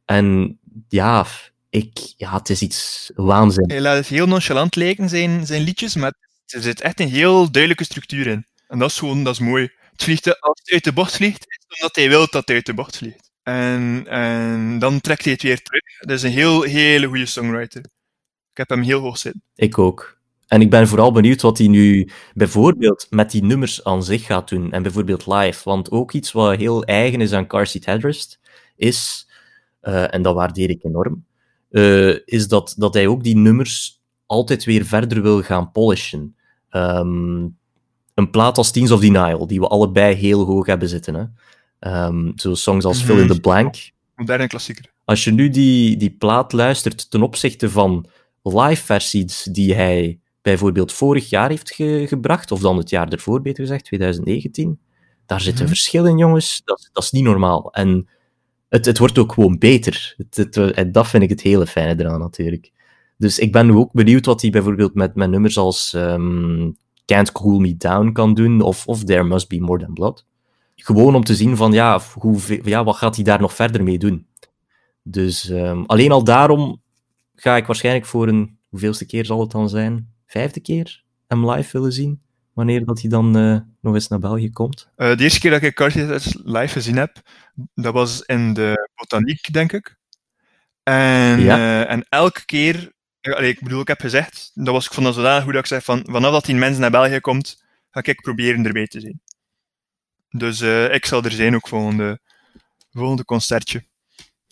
En ja, ik, ja, het is iets waanzin. Hij laat het heel nonchalant lijken, zijn, zijn liedjes, maar er zit echt een heel duidelijke structuur in. En dat is gewoon, dat is mooi. Het vliegt, als het uit de bocht vliegt, is het omdat hij wil dat het uit de bocht vliegt. En, en dan trekt hij het weer terug. Dat is een heel, hele goede songwriter. Ik heb hem heel hoog zitten. Ik ook. En ik ben vooral benieuwd wat hij nu bijvoorbeeld met die nummers aan zich gaat doen. En bijvoorbeeld live. Want ook iets wat heel eigen is aan Car Seat Headrest, is, eh, en dat waardeer ik enorm, eh, is dat, dat hij ook die nummers altijd weer verder wil gaan polishen. Ehm, een plaat als Teens of Denial, die we allebei heel hoog hebben zitten. Hè? Ehm, zo songs als Fill in the Blank. Moderne klassieker. Als je nu die, die plaat luistert ten opzichte van live versies die hij bijvoorbeeld vorig jaar heeft ge- gebracht, of dan het jaar ervoor, beter gezegd, 2019, daar zit een Mhm. verschil in, jongens. Dat, dat is niet normaal. En het, het wordt ook gewoon beter. Het, het- en dat vind ik het hele fijne eraan, natuurlijk. Dus ik ben ook benieuwd wat hij bijvoorbeeld met, met nummers als ehm, Can't Cool Me Down kan doen, of, of There Must Be More Than Blood. Gewoon om te zien van, ja, hoe, ja, wat gaat hij daar nog verder mee doen? Dus ehm, alleen al daarom ga ik waarschijnlijk voor een, hoeveelste keer zal het dan zijn? Vijfde keer hem live willen zien, wanneer dat hij dan eh, nog eens naar België komt. Eh, de eerste keer dat ik Cartier live gezien heb, dat was in de botaniek, denk ik. En, Ja. eh, en elke keer, allee, ik bedoel, ik heb gezegd, dat was, ik vond dat zodanig goed dat ik zeg van, vanaf dat die mensen naar België komt, ga ik proberen erbij te zijn. Dus ik zal er zijn ook volgende, volgende concertje.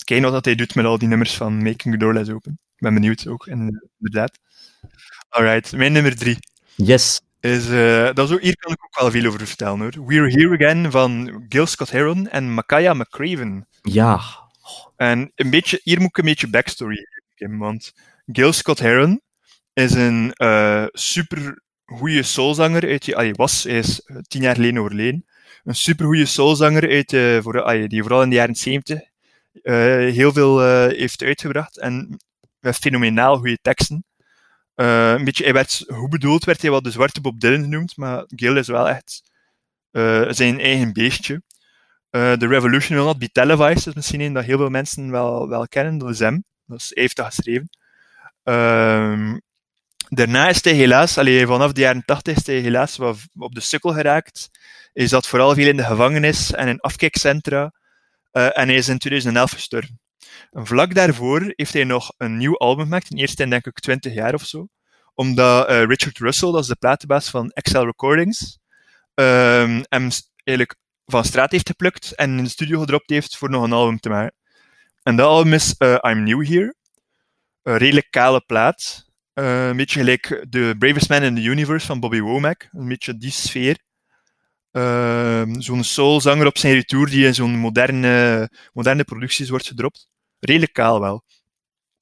Kijken wat dat hij doet met al die nummers van Making the Door Less Open. Ik ben benieuwd ook, inderdaad. Alright, mijn nummer drie Yes. is, eh, dat ook, hier kan ik ook wel veel over vertellen hoor. We're Here Again van Gil Scott Heron en Makaya McCraven. Ja. En een beetje, hier moet ik een beetje backstory geven, want Gil Scott Heron is een eh super goede soulzanger uit die, allee, was, hij is eh, tien jaar geleden overleden. Een super goede soulzanger uit, voor, die vooral in de jaren 70 eh, heel veel heeft uitgebracht en fenomenaal goede teksten. Eh, een beetje, hij werd, hoe bedoeld werd hij wel de zwarte Bob Dylan genoemd, maar Gil is wel echt eh, zijn eigen beestje. Eh, The Revolution Will Not Be Televised is misschien een dat heel veel mensen wel, wel kennen, dat is hem. Dat is, hij heeft dat geschreven. Ehm, daarna is hij helaas, allee, vanaf de jaren 80 is hij helaas op de sukkel geraakt. Hij zat vooral veel in de gevangenis en in afkikcentra. Eh, en hij is in 2011 gestorven. Vlak daarvoor heeft hij nog een nieuw album gemaakt, een eerste in denk ik 20 jaar of zo. Omdat eh, Richard Russell, dat is de platenbaas van Excel Recordings, ehm, hem eigenlijk van straat heeft geplukt en in de studio gedropt heeft voor nog een album te maken. En dat album is eh, I'm New Here. Een redelijk kale plaat. Uh, een beetje gelijk The Bravest Man in the Universe van Bobby Womack. Een beetje die sfeer. Uh, zo'n soulzanger op zijn retour die in zo'n moderne, moderne producties wordt gedropt. Redelijk kaal wel.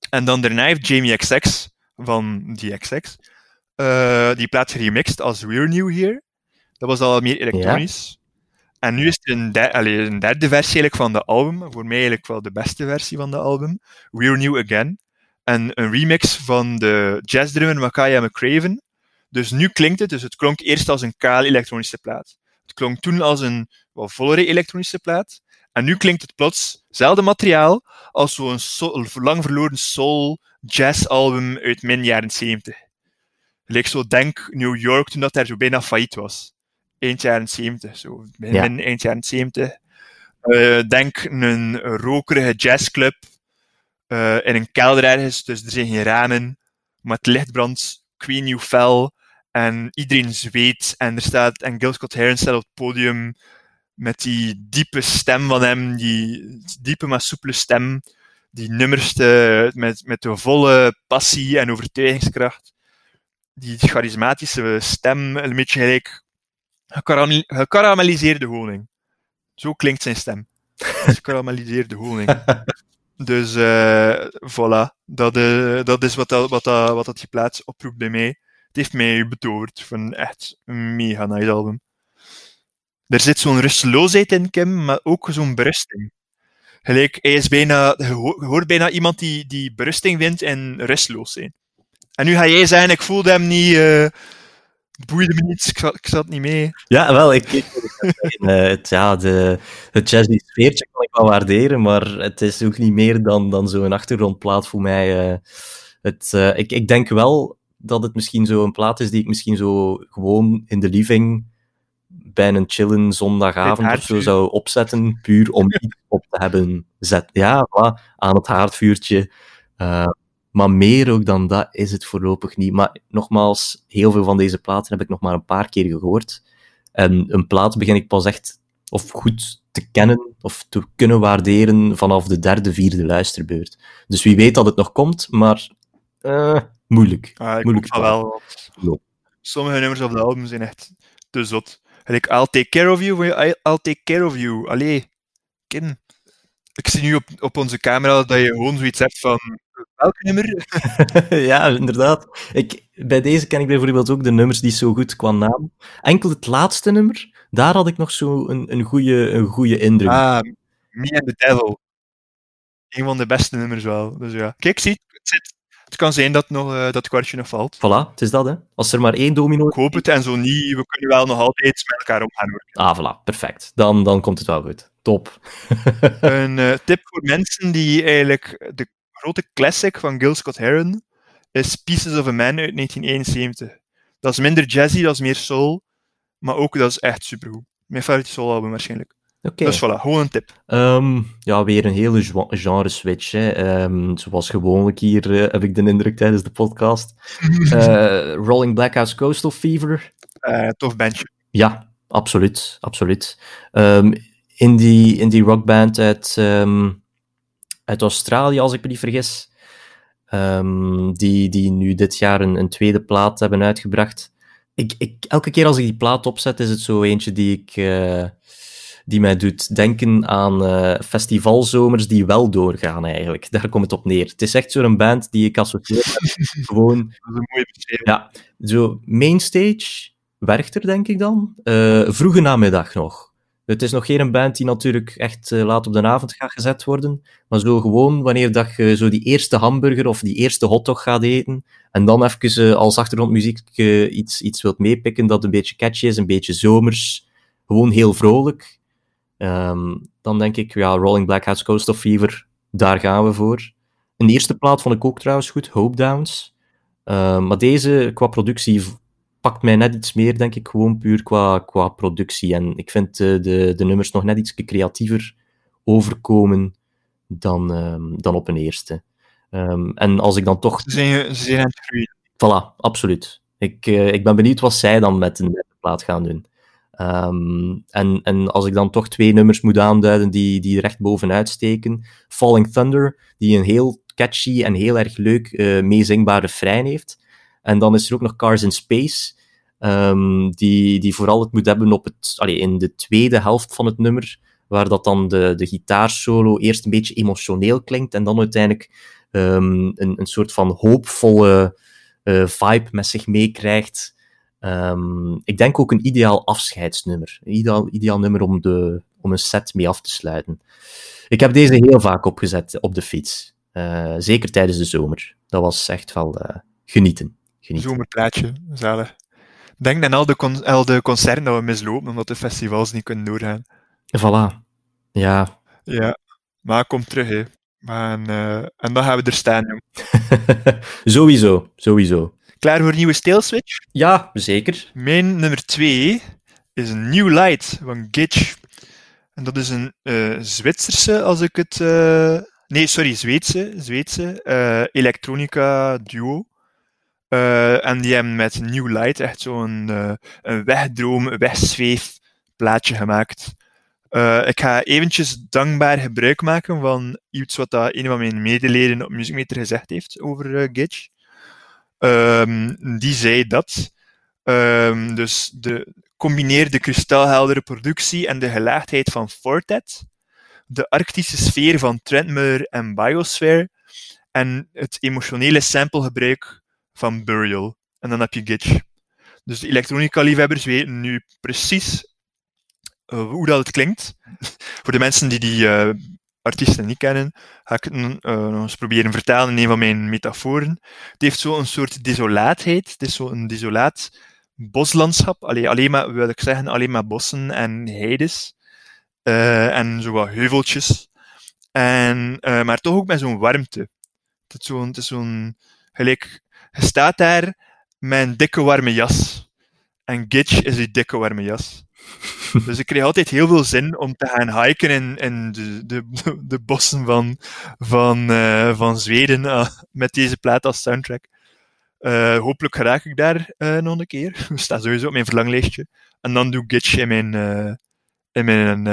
En dan daarna heeft Jamie XX van die XX uh, die plaat geremixed als We're New Here. Dat was al meer elektronisch. En nu is er een, der, allez, een derde versie eigenlijk van de album. Voor mij eigenlijk wel de beste versie van de album. We're New Again. En een remix van de jazzdrummer Makaya McCraven. Dus nu klinkt het, dus het klonk eerst als een kaal elektronische plaat. Het klonk toen als een wat vollere elektronische plaat. En nu klinkt het plots, hetzelfde materiaal, als zo'n lang verloren soul jazz album uit min jaren 70. Leek zo, denk New York toen dat daar zo bijna failliet was. Eind jaren 70, zo. Min, ja. eind jaren 70. Uh, denk een rokerige jazzclub uh, in een kelder ergens, dus er zijn geen ramen, maar het licht brandt queen new fel en iedereen zweet en er staat, en Gil Scott Heron staat op het podium met die diepe stem van hem, die diepe maar soepele stem, die nummers te, met, met de volle passie en overtuigingskracht, die charismatische stem, een beetje gelijk gekarameliseerde honing. Zo klinkt zijn stem. Gekarameliseerde honing. Dus uh, voilà, dat, uh, dat is wat, dat, wat, dat, wat dat die plaats oproept bij mij. Het heeft mij betoverd van echt een mega nice album. Er zit zo'n rusteloosheid in, Kim, maar ook zo'n berusting. Gelijk, hij is bijna, je hoort bijna iemand die, die berusting vindt in rustloos zijn. En nu ga jij zeggen, ik voelde hem niet, uh, boeide me niet, ik zat, ik zat niet mee. Ja, wel, ik, uh, het, ja, de, het jazzy sfeertje kan ik wel waarderen, maar het is ook niet meer dan, dan zo'n achtergrondplaat voor mij. Uh, het, ik, ik denk wel dat het misschien zo een plaat is die ik misschien zo gewoon in de living bij een chillen zondagavond of zo zou opzetten, puur om iets op te hebben zet. Ja, voilà, aan het haardvuurtje. Uh, maar meer ook dan dat is het voorlopig niet. Maar nogmaals, heel veel van deze platen heb ik nog maar een paar keer gehoord. En een plaat begin ik pas echt of goed te kennen of te kunnen waarderen vanaf de derde, vierde luisterbeurt. Dus wie weet dat het nog komt, maar uh, moeilijk. Ah, moeilijk wel. Sommige nummers op de album zijn echt te zot. Like, I'll take care of you, I'll take care of you. Allee, kin. Ik zie nu op, op onze camera dat je gewoon zoiets hebt van welk nummer? ja, inderdaad. Ik, bij deze ken ik bijvoorbeeld ook de nummers die zo goed qua naam. Enkel het laatste nummer, daar had ik nog zo een, een, goede, een goede indruk. Ah, Me and the Devil. Een van de beste nummers wel. Dus ja. Kijk, zie, het, zit, het kan zijn dat nog, uh, dat kwartje nog valt. Voilà, het is dat, hè. Als er maar één domino... Ik hoop het, en zo niet. We kunnen wel nog altijd met elkaar omgaan. Hoor. Ah, voilà, perfect. Dan, dan komt het wel goed. Top. een uh, tip voor mensen die eigenlijk de grote classic van Gil Scott Heron is Pieces of a Man uit 1971. Dat is minder jazzy, dat is meer soul, maar ook dat is echt supergoed. Mijn favoriete soul-album waarschijnlijk. Okay. Dus voilà, gewoon een tip. Um, ja, weer een hele genre switch. Hè. Um, zoals gewoonlijk hier uh, heb ik de indruk tijdens de podcast. uh, Rolling Blackhouse Coastal Fever. Uh, tof bandje. Ja, absoluut. absoluut. Um, in, die, in die rockband uit uit Australië, als ik me niet vergis. Die, die nu dit jaar een, een tweede plaat hebben uitgebracht. Ik, ik, elke keer als ik die plaat opzet, is het zo eentje die, ik, die mij doet denken aan uh, festivalzomers die wel doorgaan, eigenlijk. Daar komt het op neer. Het is echt zo'n band die ik associeer met gewoon... Dat is een mooie beschrijving. Ja, zo mainstage, Werchter, denk ik dan. Uh, vroege namiddag nog. Het is nog geen band die natuurlijk echt uh, laat op de avond gaat gezet worden, maar zo gewoon wanneer dat je zo die eerste hamburger of die eerste hotdog gaat eten, en dan even uh, als achtergrondmuziek uh, iets, iets wilt meepikken dat een beetje catchy is, een beetje zomers, gewoon heel vrolijk, um, dan denk ik, ja, Rolling Black Coast of Fever, daar gaan we voor. Een eerste plaat vond ik ook trouwens goed, Hope Downs. Uh, maar deze, qua productie, pakt mij net iets meer, denk ik, gewoon puur qua, qua productie. En ik vind de, de, de nummers nog net iets creatiever overkomen dan, um, dan op een eerste. En als ik dan toch... Ze zijn, ze zijn aan het groeien. Voilà, absoluut. Ik, uh, ik ben benieuwd wat zij dan met een, plaat gaan doen. Um, en, en als ik dan toch twee nummers moet aanduiden die, die recht bovenuit steken. Falling Thunder, die een heel catchy en heel erg leuk uh, meezingbare refrein heeft. En dan is er ook nog Cars in Space, ehm, die, die vooral het moet hebben op het, allee, in de tweede helft van het nummer, waar dat dan de, de gitaarsolo eerst een beetje emotioneel klinkt en dan uiteindelijk um, een, een soort van hoopvolle uh, vibe met zich meekrijgt. Um, ik denk ook een ideaal afscheidsnummer. Een ideaal, ideaal nummer om, de, om een set mee af te sluiten. Ik heb deze heel vaak opgezet op de fiets. Uh, zeker tijdens de zomer. Dat was echt wel uh, genieten. genieten. Zomerplaatje, zalig. Denk dan al de, con al de concerten dat we mislopen, omdat de festivals niet kunnen doorgaan. Voilà. Ja. Ja, maar kom terug, hè. Maar, uh, en dan gaan we er staan, jong. sowieso, sowieso. Klaar voor een nieuwe stilswitch? Ja, zeker. Mijn nummer 2 is een New Light van Gitch. En dat is een uh, Zwitserse, als ik het... Uh, nee, sorry, Zweedse, Zweedse elektronica duo. en die hebben met New Light echt zo'n een wegdroom, wegzweef plaatje gemaakt. Ik ga eventjes dankbaar gebruik maken van iets wat dat een van mijn medeleden op Musicmeter gezegd heeft over Gitch. Um, die zei dat. Um, dus de, combineer de kristalheldere productie en de gelaagdheid van Fortet, de arctische sfeer van Trentmuller en Biosphere, en het emotionele samplegebruik van Burial. En dan heb je Gitch. Dus de elektronica-liefhebbers weten nu precies uh, hoe dat het klinkt. Voor de mensen die die uh, artiesten niet kennen, ga ik het nog eens proberen vertalen in een van mijn metaforen. Het heeft zo een soort desolaatheid. Het is zo een desolaat boslandschap. Allee, alleen maar, wil ik zeggen, alleen maar bossen en heides. en zo wat heuveltjes. En, maar toch ook met zo'n warmte. Het is zo'n, zo'n gelijk, je staat daar met een dikke warme jas. En Gitch is die dikke warme jas. Dus ik kreeg altijd heel veel zin om te gaan hiken in, in de, de, de bossen van, van, uh, van Zweden uh, met deze plaat als soundtrack. Uh, hopelijk raak ik daar nog een keer. Dat staat sowieso op mijn verlanglijstje. En dan doe ik Gitch in mijn, in mijn,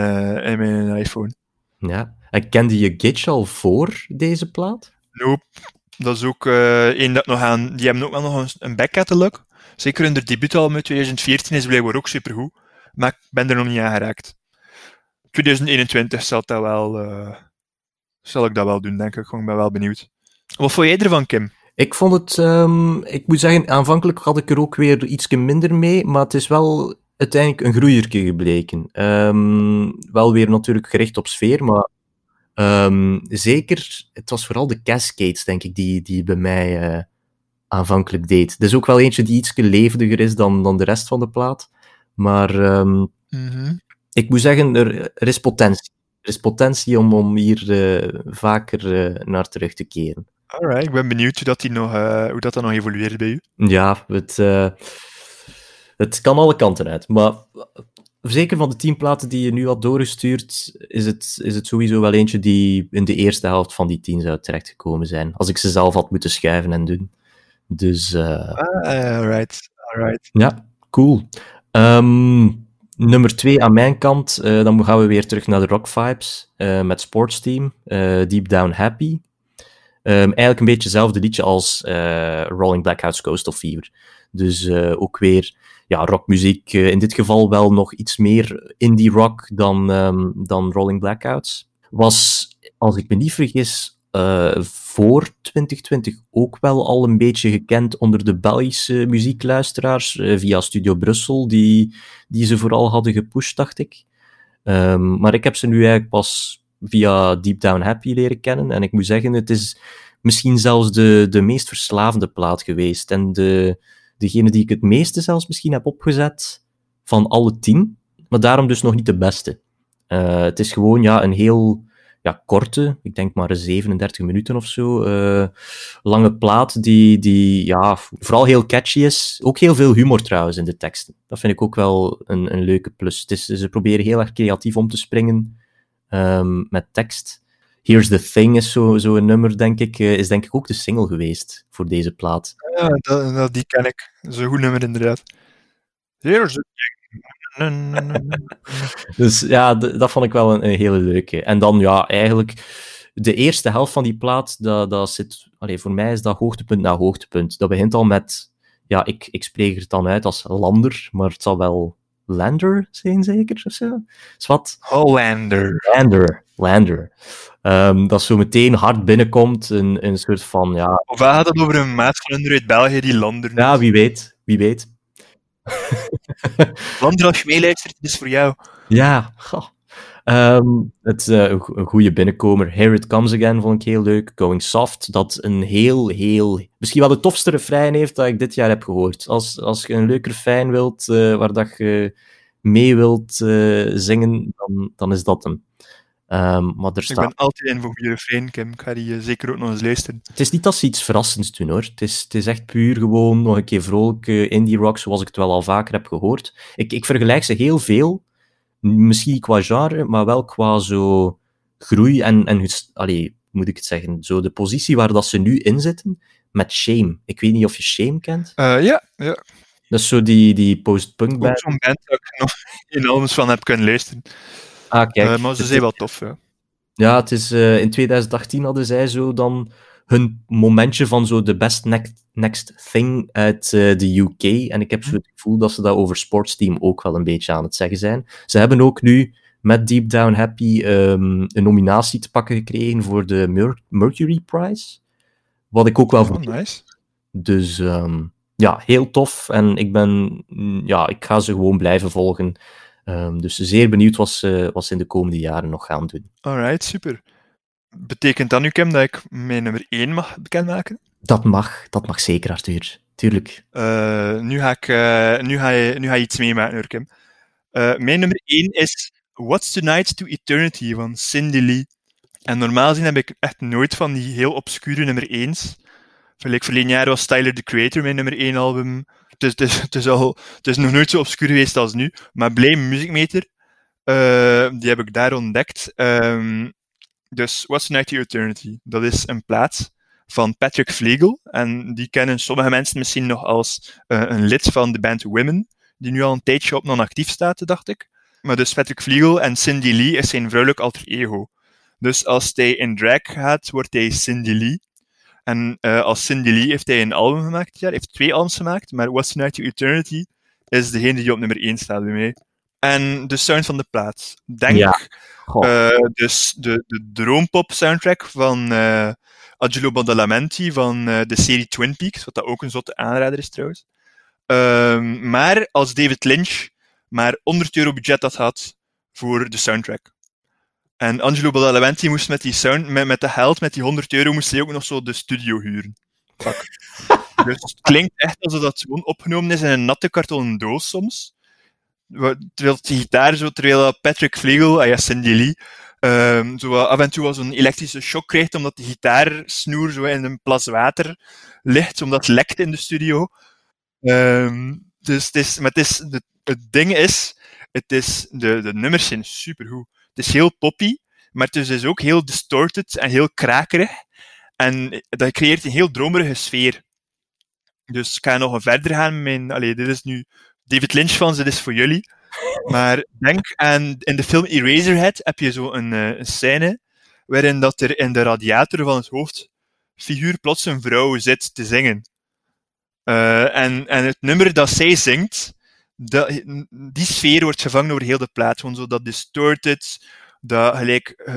in mijn iPhone. Ja. En kende je Gitch al voor deze plaat? Nope. Dat is ook één dat nog aan... Die hebben ook wel nog een, een backcatalog. Zeker hun debuutalbum uit 2014 is blijkbaar ook supergoed. Maar ik ben er nog niet aan geraakt. 2021 zal, dat wel, uh, zal ik dat wel doen, denk ik. Ik ben wel benieuwd. Wat vond jij ervan, Kim? Ik vond het, um, ik moet zeggen, aanvankelijk had ik er ook weer iets minder mee, maar het is wel uiteindelijk een groeierke gebleken. Um, wel weer natuurlijk gericht op sfeer, maar um, zeker, het was vooral de cascades, denk ik, die, die bij mij uh, aanvankelijk deed. Is ook wel eentje die iets levendiger is dan, dan de rest van de plaat. Maar um, mm-hmm. ik moet zeggen, er, er, is potentie. Er is potentie om, om hier uh, vaker uh, naar terug te keren. Alright, ik ben benieuwd hoe dat, die nog, uh, hoe dat dan nog evolueert bij u. Ja, het, het kan alle kanten uit. Maar zeker van de tien platen die je nu had doorgestuurd, is het, is het sowieso wel eentje die in de eerste helft van die tien zou terechtgekomen zijn. Als ik ze zelf had moeten schuiven en doen. Dus... Uh... Ah, alright, alright. Ja, cool. Um, nummer twee aan mijn kant, uh, dan gaan we weer terug naar de rock vibes uh, met Sportsteam, uh, Deep Down Happy. Um, eigenlijk een beetje hetzelfde liedje als Rolling Blackouts Coastal Fever. Dus ook weer ja, rockmuziek, in dit geval wel nog iets meer indie rock dan, um, dan Rolling Blackouts. Was, als ik me niet vergis, uh, voor 2020 ook wel al een beetje gekend onder de Belgische muziekluisteraars, uh, via Studio Brussel, die, die ze vooral hadden gepusht, dacht ik. Um, maar ik heb ze nu eigenlijk pas via Deep Down Happy leren kennen. En ik moet zeggen, het is misschien zelfs de, de meest verslavende plaat geweest. En de, degene die ik het meeste zelfs misschien heb opgezet van alle tien. Maar daarom dus nog niet de beste. Uh, het is gewoon ja, een heel ja, korte, ik denk maar 37 minuten of zo, uh, lange plaat die, die ja, vooral heel catchy is. Ook heel veel humor trouwens in de teksten. Dat vind ik ook wel een, een leuke plus. Het is, ze proberen heel erg creatief om te springen um, met tekst. Here's the Thing is zo, zo een nummer, denk ik, uh, is denk ik ook de single geweest voor deze plaat. Ja, dat, dat, die ken ik. Dat is een goed nummer inderdaad. Here's the Thing. dus ja, dat vond ik wel een, een, hele leuke. En dan ja, eigenlijk de eerste helft van die plaat, dat, dat zit, allee, voor mij is dat hoogtepunt na hoogtepunt. Dat begint al met ja, ik, ik spreek het dan uit als Lander, maar het zal wel Lander zijn, zeker? Of zo? Is wat? Hollander. Lander. Lander. Um, dat zo meteen hard binnenkomt, een, een soort van, ja... Of gaat het over een maat van uit België die Lander Ja, wie weet. Wie weet. Lander, als je meeluistert, het is voor jou. Ja. Um, het, uh, een goede binnenkomer. Here It Comes Again vond ik heel leuk. Going Soft, dat een heel, heel... Misschien wel de tofste refrein heeft dat ik dit jaar heb gehoord. Als, als je een leuk refrein wilt, uh, waar dat je mee wilt uh, zingen, dan, dan is dat hem. Um, maar er staat... Ik ben altijd in voor goede refrein, Kim. Ik ga die zeker ook nog eens luisteren. Het is niet dat ze iets verrassends doen, hoor. Het is, het is echt puur gewoon nog een keer vrolijke indie rock, zoals ik het wel al vaker heb gehoord. Ik, ik vergelijk ze heel veel misschien qua genre, maar wel qua zo groei en, en allee, moet ik het zeggen, zo de positie waar dat ze nu in zitten, met Shame. Ik weet niet of je Shame kent. Uh, ja, ja. Dat is zo die, die post-punk band. zo'n band dat ik nog in albums van heb kunnen luisteren. Ah, kijk. Uh, maar ze zijn wel tof, ja. Ja, het is, uh, in 2018 hadden zij zo dan hun momentje van zo de best next, next thing uit uh, de UK. En ik heb zo het gevoel dat ze dat over Sportsteam ook wel een beetje aan het zeggen zijn. Ze hebben ook nu met Deep Down Happy um, een nominatie te pakken gekregen voor de Mer Mercury Prize. Wat ik ook wel vond. Oh, nice. Dus um, ja, heel tof. En ik ben, ja, ik ga ze gewoon blijven volgen. Um, dus zeer benieuwd wat ze, wat ze in de komende jaren nog gaan doen. Alright, super. Betekent dat nu, Kim, dat ik mijn nummer 1 mag bekendmaken? Dat mag, dat mag zeker, Arthur. Tuurlijk. Uh, nu, ga ik, uh, nu, ga je, nu ga je iets meemaken, hoor, Kim. Uh, mijn nummer 1 is What's Tonight to Eternity van Cindy Lee. En normaal gezien heb ik echt nooit van die heel obscure nummer 1's. Verleden verleden jaar was Tyler the Creator mijn nummer 1 album. Het is, het is, al, het is nog nooit zo obscuur geweest als nu. Maar Blame Music Meter, die heb ik daar ontdekt. Um, dus What's Night Eternity? Dat is een plaats van Patrick Flegel. En die kennen sommige mensen misschien nog als uh, een lid van de band Women, die nu al een tijdje op non-actief staat, dacht ik. Maar dus Patrick Flegel en Cindy Lee is zijn vrouwelijk alter ego. Dus als hij in drag gaat, wordt hij Cindy Lee. En uh, als Cindy Lee heeft hij een album gemaakt dit jaar, heeft twee albums gemaakt, maar What's Night to Eternity is degene die op nummer 1 staat bij mij. En de sound van de plaats. Denk ja. Uh, dus de, de droompop soundtrack van uh, Angelo Badalamenti van uh, de serie Twin Peaks, wat dat ook een zotte aanrader is trouwens. Ehm, maar als David Lynch maar 100 euro budget had gehad voor de soundtrack. En Angelo Badalamenti moest met die sound, met, met de geld, met die 100 euro, moest hij ook nog zo de studio huren. Fuck. dus het klinkt echt alsof dat gewoon opgenomen is in een natte kartonnen doos soms terwijl die gitaar, zo, terwijl Patrick Flegel, ah ja, Cindy Lee, um, zo af en toe wel zo'n elektrische shock krijgt, omdat de gitaarsnoer zo in een plas water ligt, omdat het lekt in de studio. Um, dus het is, maar het, is, het, het ding is, het is, de, de nummers zijn supergoed. Het is heel poppy, maar het is dus ook heel distorted en heel krakerig. En dat creëert een heel dromerige sfeer. Dus ik ga nog verder gaan. Mijn, dit is nu David Lynch van dit is voor jullie. Maar denk aan, in de film Eraserhead heb je zo een, uh, een scène waarin dat er in de radiator van het hoofdfiguur plots een vrouw zit te zingen. Uh, en, en het nummer dat zij zingt, dat, die sfeer wordt gevangen over heel de plaat. Gewoon zo dat distorted, dat gelijk,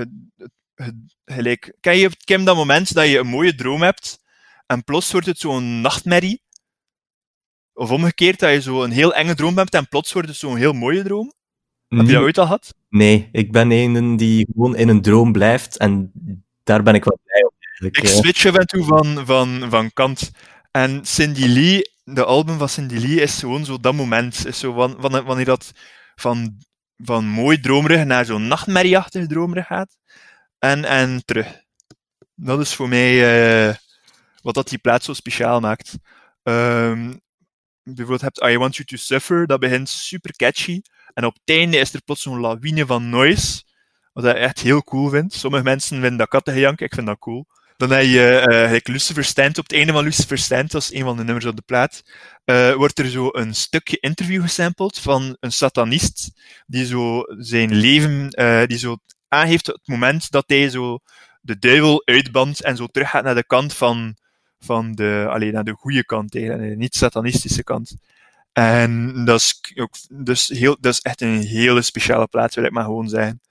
gelijk... Ken je, Kim, dat moment dat je een mooie droom hebt en plots wordt het zo'n nachtmerrie of omgekeerd, dat je zo een heel enge droom hebt en plots wordt het zo'n heel mooie droom. Heb je dat ooit al gehad? Nee, ik ben een die gewoon in een droom blijft en daar ben ik wel blij op. Ik switch af en toe van, van, van kant. En Cindy Lee, de album van Cindy Lee, is gewoon zo dat moment. Is zo van, van, wanneer dat van, van mooi dromerig naar zo'n nachtmerrieachtig dromerig gaat. En, en terug. Dat is voor mij uh, wat dat die plaats zo speciaal maakt. Um, bijvoorbeeld hebt I Want You To Suffer, dat begint super catchy. En op het einde is er plots zo'n lawine van noise, wat ik echt heel cool vind. Sommige mensen vinden dat kattengejank, ik vind dat cool. Dan heb je uh, Lucifer Stand. Op het einde van Lucifer Stand, dat is een van de nummers op de plaat, uh, wordt er zo een stukje interview gesampled van een satanist, die zo zijn leven, uh, die zo aangeeft het moment dat hij zo de duivel uitbandt en zo teruggaat naar de kant van van de, alleen naar de goede kant tegen, de niet-satanistische kant. En dat is, ook, dus heel, dat is echt een hele speciale plaats, wil ik maar gewoon zeggen.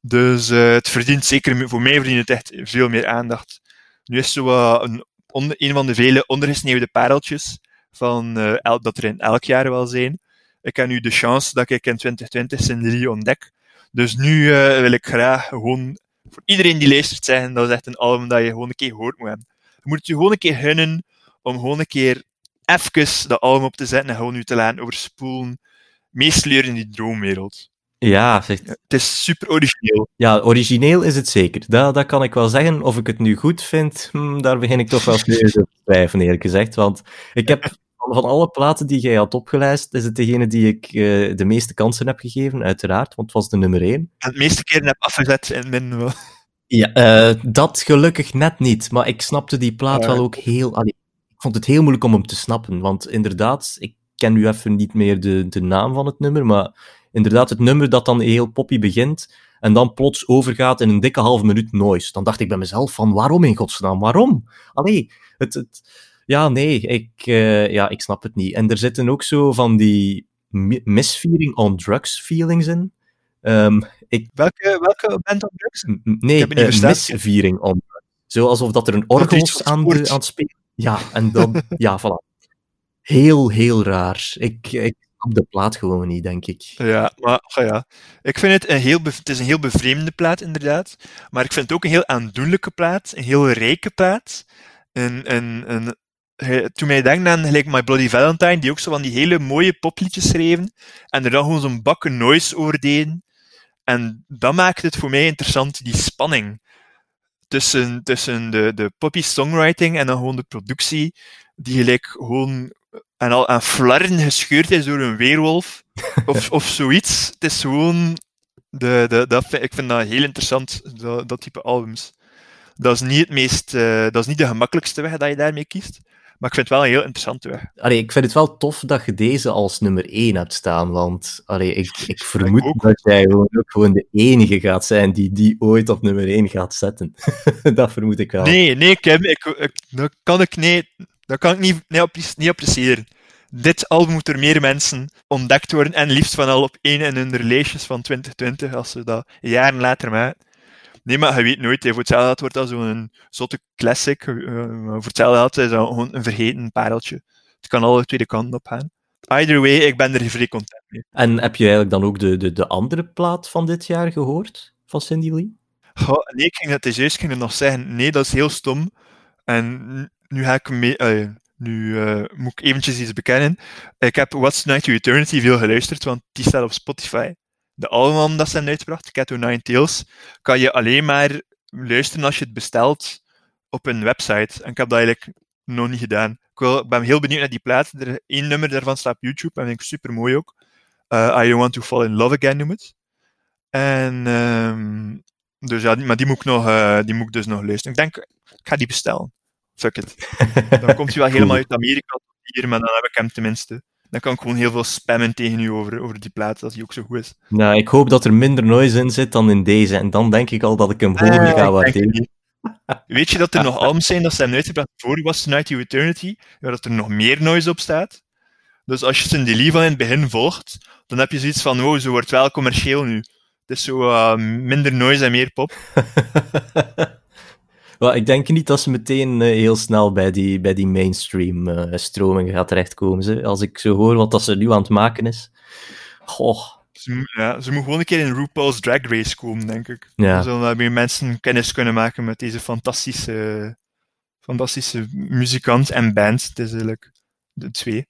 Dus uh, het verdient zeker, voor mij verdient het echt veel meer aandacht. Nu is zo uh, een, een van de vele ondergesneeuwde pareltjes van, el, dat er in elk jaar wel zijn. Ik heb nu de chance dat ik in 2020 Cinderie ontdek. Dus nu wil ik graag gewoon voor iedereen die luistert zeggen, dat is echt een album dat je gewoon een keer hoort moet hebben. Je moet je gewoon een keer gunnen om gewoon een keer even de album op te zetten en gewoon nu te laten overspoelen. Meesleuren in die droomwereld. Ja, het is super origineel. Ja, origineel is het zeker. Dat, dat kan ik wel zeggen. Of ik het nu goed vind, hm, daar begin ik toch wel te twijfelen, eerlijk gezegd. Want ik heb van alle platen die jij had opgelijst, is het degene die ik uh, de meeste kansen heb gegeven, uiteraard, want het was de nummer 1. En het meeste keren heb afgezet in min. Ja, uh, dat gelukkig net niet, maar ik snapte die plaat wel ook heel... Allee, ik vond het heel moeilijk om hem te snappen, want inderdaad, ik ken nu even niet meer de, de naam van het nummer, maar inderdaad, het nummer dat dan heel poppy begint en dan plots overgaat in een dikke halve minuut noise. Dan dacht ik bij mezelf van, waarom in godsnaam, waarom? Allee, het... het ja, nee, ik, uh, ja, ik snap het niet. En er zitten ook zo van die misviering on drugs feelings in. Um, ik... welke, welke band on drugs? Nee, uh, misviering on drugs. Zo alsof dat er een orgel aan, de, aan het spelen Ja, en dan, ja, voilà. Heel, heel raar. Ik, ik snap de plaat gewoon niet, denk ik. Ja, maar ja. ik vind het een heel, het is een heel bevreemde plaat, inderdaad. Maar ik vind het ook een heel aandoenlijke plaat, een heel rijke plaat. Een, een, een, toen mij denkt aan gelijk My Bloody Valentine, die ook zo van die hele mooie popliedjes schreven, en er dan gewoon zo'n bakken noise over. En dat maakt het voor mij interessant, die spanning tussen, tussen de, de poppy songwriting en dan gewoon de productie, die gelijk gewoon en al aan flarren gescheurd is door een weerwolf, of, of zoiets. Het is gewoon, de, de, dat, ik vind dat heel interessant, dat, dat type albums. Dat is niet het meest, uh, dat is niet de gemakkelijkste weg dat je daarmee kiest. Maar ik vind het wel een heel interessante weg. Allee, ik vind het wel tof dat je deze als nummer 1 hebt staan, want allee, ik, ik vermoed dat jij gewoon, ook gewoon de enige gaat zijn die die ooit op nummer 1 gaat zetten. dat vermoed ik wel. Nee, nee, Kim, ik, ik, dat kan ik, nee, dat kan ik niet, niet, niet appreciëren. Dit album moet door meer mensen ontdekt worden en liefst van al op één in hun lijstjes van 2020, als ze dat jaren later maken. Nee, maar je weet nooit. Voor hetzelfde wordt dat zo'n zotte classic. Uh, voor hetzelfde is dat gewoon een vergeten pareltje. Het kan alle tweede kanten op gaan. Either way, ik ben er vrij content mee. En heb je eigenlijk dan ook de, de, de andere plaat van dit jaar gehoord? Van Cindy Lee? nee, ik ging het juist ging nog zeggen. Nee, dat is heel stom. En nu. Uh, nu uh, moet ik eventjes iets bekennen. Ik heb What's Night to Eternity veel geluisterd, want die staat op Spotify de album dat ze hebben uitgebracht, Cat Nine Tails, kan je alleen maar luisteren als je het bestelt op een website. En ik heb dat eigenlijk nog niet gedaan. Ik wil, ben heel benieuwd naar die plaat. Er, één nummer daarvan staat op YouTube en vind ik super mooi ook. Uh, I Want to Fall in Love Again noem het. En, um, dus ja, maar die moet, ik nog, die moet ik dus nog luisteren. Ik denk, ik ga die bestellen. Fuck it. Dan komt hij wel helemaal uit Amerika tot hier, maar dan heb ik hem tenminste dan kan ik gewoon heel veel spammen tegen u over, over die plaat, als die ook zo goed is. Nou, ik hoop dat er minder noise in zit dan in deze, en dan denk ik al dat ik hem hoger uh, ga waarderen. Weet je dat er nog albums zijn dat ze hebben uitgebracht voor Was Tonight to Eternity, waar dat er nog meer noise op staat? Dus als je Cindy van in het begin volgt, dan heb je zoiets van, wow, ze wordt wel commercieel nu. Het is zo uh, minder noise en meer pop. Well, ik denk niet dat ze meteen uh, heel snel bij die, bij die mainstream uh, stroming gaat terechtkomen. Ze. Als ik zo hoor wat dat ze nu aan het maken is. Goh. Ze, ja, ze moet gewoon een keer in RuPaul's Drag Race komen, denk ik. Ja. Dan zullen meer mensen kennis kunnen maken met deze fantastische, fantastische muzikant en band. Het is eigenlijk de twee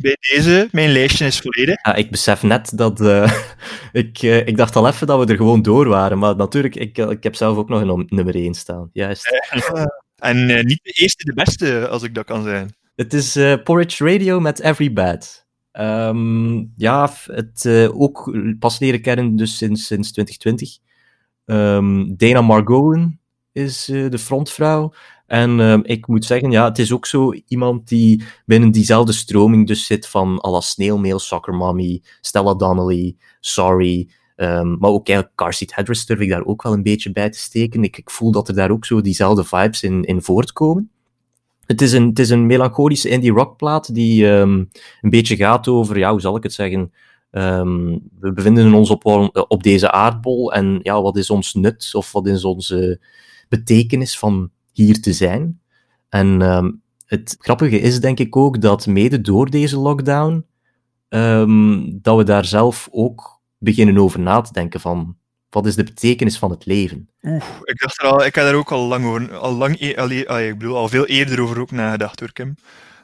bij deze, mijn lijstje is volledig. Ja, ik besef net dat... Uh, ik, uh, ik dacht al even dat we er gewoon door waren, maar natuurlijk, ik, eh, ik heb zelf ook nog een nummer 1 staan. Juist. en niet de eerste, de beste, als ik dat kan zijn. Het is Porridge Radio met Every Bad. Um, ja, het ook pas leren kennen dus sinds, sinds 2020. Um, ehm, Dana Margolin is de frontvrouw. En uh, ik moet zeggen, ja, het is ook zo iemand die binnen diezelfde stroming dus zit van à la Soccer Mommy, Stella Donnelly, Sorry, um, maar ook eigenlijk Car Seat Headrest durf ik daar ook wel een beetje bij te steken. Ik, ik voel dat er daar ook zo diezelfde vibes in, in voortkomen. Het is een, het is een melancholische indie rockplaat die ehm, een beetje gaat over, ja, hoe zal ik het zeggen? Ehm, we bevinden ons op, op deze aardbol en ja, wat is ons nut of wat is onze betekenis van hier te zijn? En ehm, het grappige is denk ik ook dat mede door deze lockdown, dat we daar zelf ook beginnen over na te denken van wat is de betekenis van het leven? Oeh, ik dacht er al, ik heb daar ook al lang over, al lang, e- al, ik bedoel, al veel eerder over ook nagedacht hoor, Kim.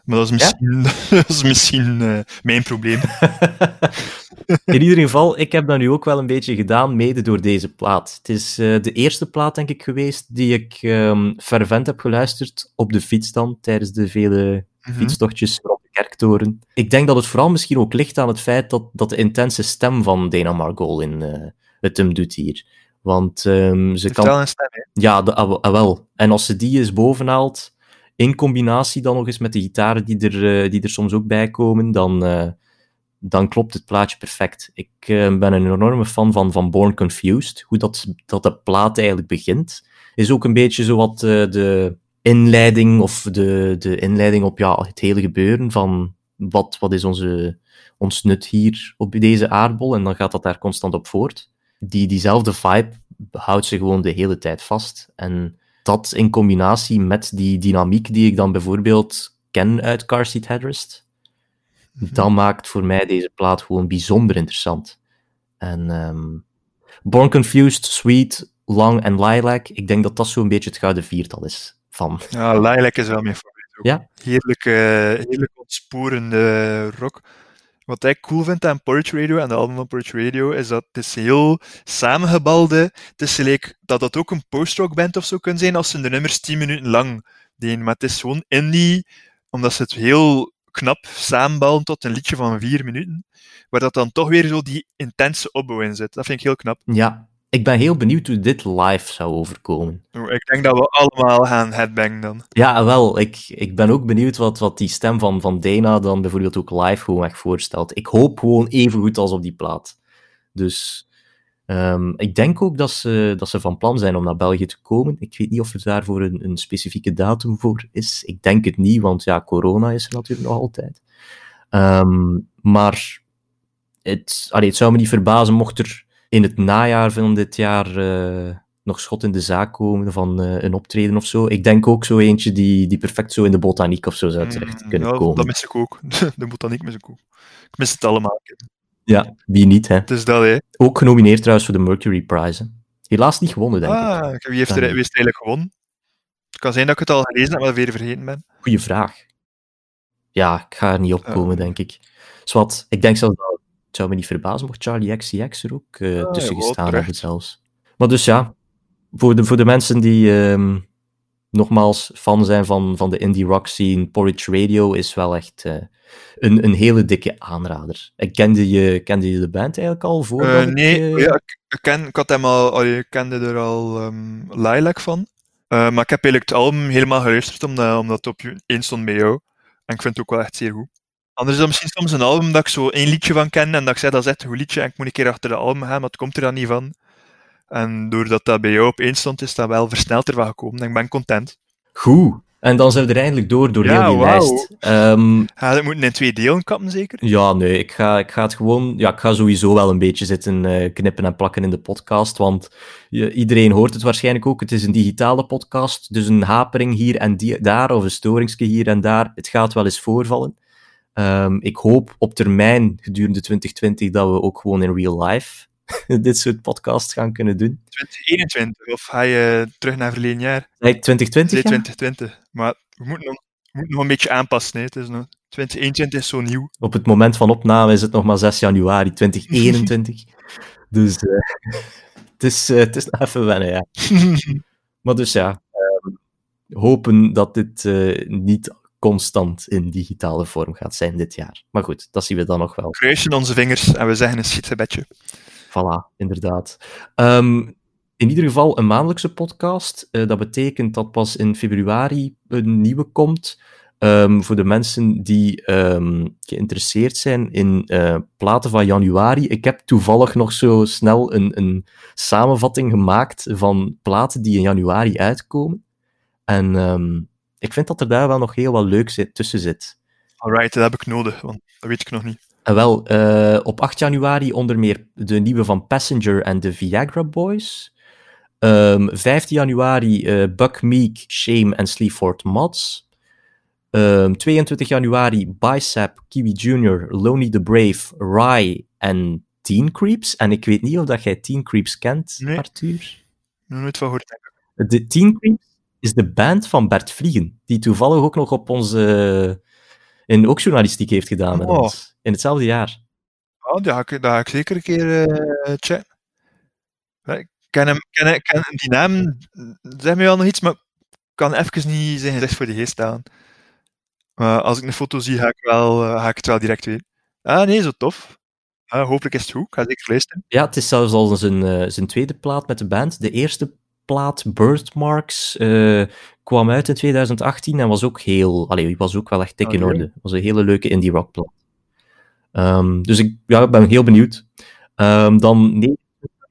Maar dat is misschien, dat is misschien uh, mijn probleem. In ieder geval, ik heb dat nu ook wel een beetje gedaan, mede door deze plaat. Het is uh, de eerste plaat, denk ik, geweest die ik um, fervent heb geluisterd op de fiets dan, tijdens de vele -hmm. fietstochtjes rond de kerktoren. Ik denk dat het vooral misschien ook ligt aan het feit dat, dat de intense stem van Dana Margolin uh, het hem doet hier. Want um, ze kan... een stem, hè? Ja, de, ah, ah, wel. En als ze die eens bovenhaalt, in combinatie dan nog eens met de gitaren die er, uh, die er soms ook bij komen, dan, uh, dan klopt het plaatje perfect. Ik uh, ben een enorme fan van, van Born Confused. Hoe dat, dat de plaat eigenlijk begint, is ook een beetje zo wat de inleiding, of de, de inleiding op ja, het hele gebeuren van wat, wat is onze, ons nut hier op deze aardbol, en dan gaat dat daar constant op voort die, diezelfde vibe houdt ze gewoon de hele tijd vast. En dat in combinatie met die dynamiek die ik dan bijvoorbeeld ken uit Car Seat Headrest, mm dat maakt voor mij deze plaat gewoon bijzonder interessant. En um, Born Confused, Sweet, Long en Lilac, ik denk dat dat zo'n beetje het gouden viertal is van. Ja, Lilac is wel mijn favoriet. Ook. Ja? Heerlijk, uh, heerlijk ontsporende rock. Wat ik cool vind aan Porridge Radio en de album van Porridge Radio is dat het is heel samengebalde. Het is gelijk dat dat ook een post-rock band of zo kan zijn als ze de nummers 10 minuten lang deden. Maar het is gewoon indie, omdat ze het heel knap samenballen tot een liedje van 4 minuten. Waar dat dan toch weer zo die intense opbouw in zit. Dat vind ik heel knap. Ja, ik ben heel benieuwd hoe dit live zou overkomen. Ik denk dat we allemaal gaan headbang dan. Ja, wel. Ik, ik ben ook benieuwd wat, wat die stem van, van Dana dan bijvoorbeeld ook live gewoon echt voorstelt. Ik hoop gewoon even goed als op die plaat. Dus um, ik denk ook dat ze, dat ze van plan zijn om naar België te komen. Ik weet niet of er daarvoor een, een specifieke datum voor is. Ik denk het niet, want ja, corona is er natuurlijk nog altijd. Um, maar het, allee, het zou me niet verbazen mocht er in het najaar van dit jaar uh, nog schot in de zaak komen van uh, een optreden of zo. Ik denk ook zo eentje die, die perfect zo in de botaniek of zo zou terecht mm, kunnen ja, komen. Dat mis ik ook. De botaniek mis ik ook. Ik mis het allemaal. Ja, wie niet, hè. Dus dat, hè. Ook genomineerd trouwens voor de Mercury Prize. Hè. Helaas niet gewonnen, denk ah, ik. Wie heeft, er, wie heeft er eigenlijk gewonnen? Het kan zijn dat ik het al gelezen heb, maar weer vergeten ben. Goeie vraag. Ja, ik ga er niet op komen, uh. denk ik. Zwat, ik denk zelfs dat het zou me niet verbazen mocht Charlie XCX er ook uh, ah, tussen gestaan hebben zelfs. Maar dus ja, voor de, voor de mensen die um, nogmaals fan zijn van, van de indie rock scene, Porridge Radio is wel echt uh, een, een hele dikke aanrader. En kende, je, kende je de band eigenlijk al voor? Uh, nee, ik, ja, ik, ken, ik, had hem al, ik kende er al um, Lilac van. maar ik heb eigenlijk het album helemaal geluisterd omdat, omdat het op één stond bij jou. En ik vind het ook wel echt zeer goed. Anders is dat misschien soms een album dat ik zo één liedje van ken en dat ik zeg dat is echt een goed liedje en ik moet een keer achter de album gaan, maar het komt er dan niet van. En doordat dat bij jou op één stond, is dat wel versneld ervan gekomen en ik ben content. Goed. En dan zijn we er eindelijk door, door ja, heel die wow. lijst. Um, Ga je het moeten in twee delen kappen, zeker? Ja, nee, ik ga, ik ga het gewoon... Ja, ik ga sowieso wel een beetje zitten uh, knippen en plakken in de podcast, want je, iedereen hoort het waarschijnlijk ook. Het is een digitale podcast, dus een hapering hier en die, daar, of een storingsje hier en daar, het gaat wel eens voorvallen. Um, ik hoop op termijn, gedurende 2020, dat we ook gewoon in real life dit soort podcasts gaan kunnen doen. 2021, of ga je terug naar verleden jaar? Nee, 2020, Nee, ja? 2020. Maar we moeten nog, we moeten nog een beetje aanpassen. Hè. Het is nog, 2021 is zo nieuw. Op het moment van opname is het nog maar 6 januari 2021. dus uh, het, is, uh, het is nog even wennen, ja. maar dus ja, um, hopen dat dit uh, niet constant in digitale vorm gaat zijn dit jaar. Maar goed, dat zien we dan nog wel. Kruisen onze vingers en we zeggen een schietgebedje. Voilà, inderdaad. Um, in ieder geval een maandelijkse podcast. Uh, dat betekent dat pas in februari een nieuwe komt. Um, voor de mensen die um, geïnteresseerd zijn in uh, platen van januari. Ik heb toevallig nog zo snel een, een samenvatting gemaakt van platen die in januari uitkomen. En ik vind dat er daar wel nog heel wat leuk zit, tussen zit. Alright, dat heb ik nodig, want dat weet ik nog niet. En wel, uh, op 8 januari onder meer de nieuwe van Passenger en de Viagra Boys. Um, 15 januari uh, Buck Meek, Shame en Sleaford Mods. Um, 22 januari Bicep, Kiwi Jr., Lonely the Brave, Rye en Teen Creeps. En ik weet niet of dat jij Teen Creeps kent, Nee. Arthur. Nog nooit van gehoord. De Teen Creeps is de band van Bert Vliegen, die toevallig ook nog op onze... in ook journalistiek heeft gedaan met Oh. ons. In hetzelfde jaar. Oh, dat ga ik, ga ik zeker een keer eh checken. Ja, Ik ken, hem, ken, ken die naam, zeg me wel nog iets, maar ik kan even niet zijn gezicht voor de geest staan. Maar als ik een foto zie, ga ik, wel, eh, ga ik het wel direct weten. Ah, nee, zo tof. Ah, hopelijk is het goed. Ik ga zeker luisteren. Ja, het is zelfs al zijn, eh, zijn tweede plaat met de band. De eerste plaat, Birthmarks, eh, kwam uit in 2018 en was ook heel... Allee, was ook wel echt dik in Oké. orde. was een hele leuke indie rock plaat. Ehm, dus ik ja, ben heel benieuwd. Ehm, dan 9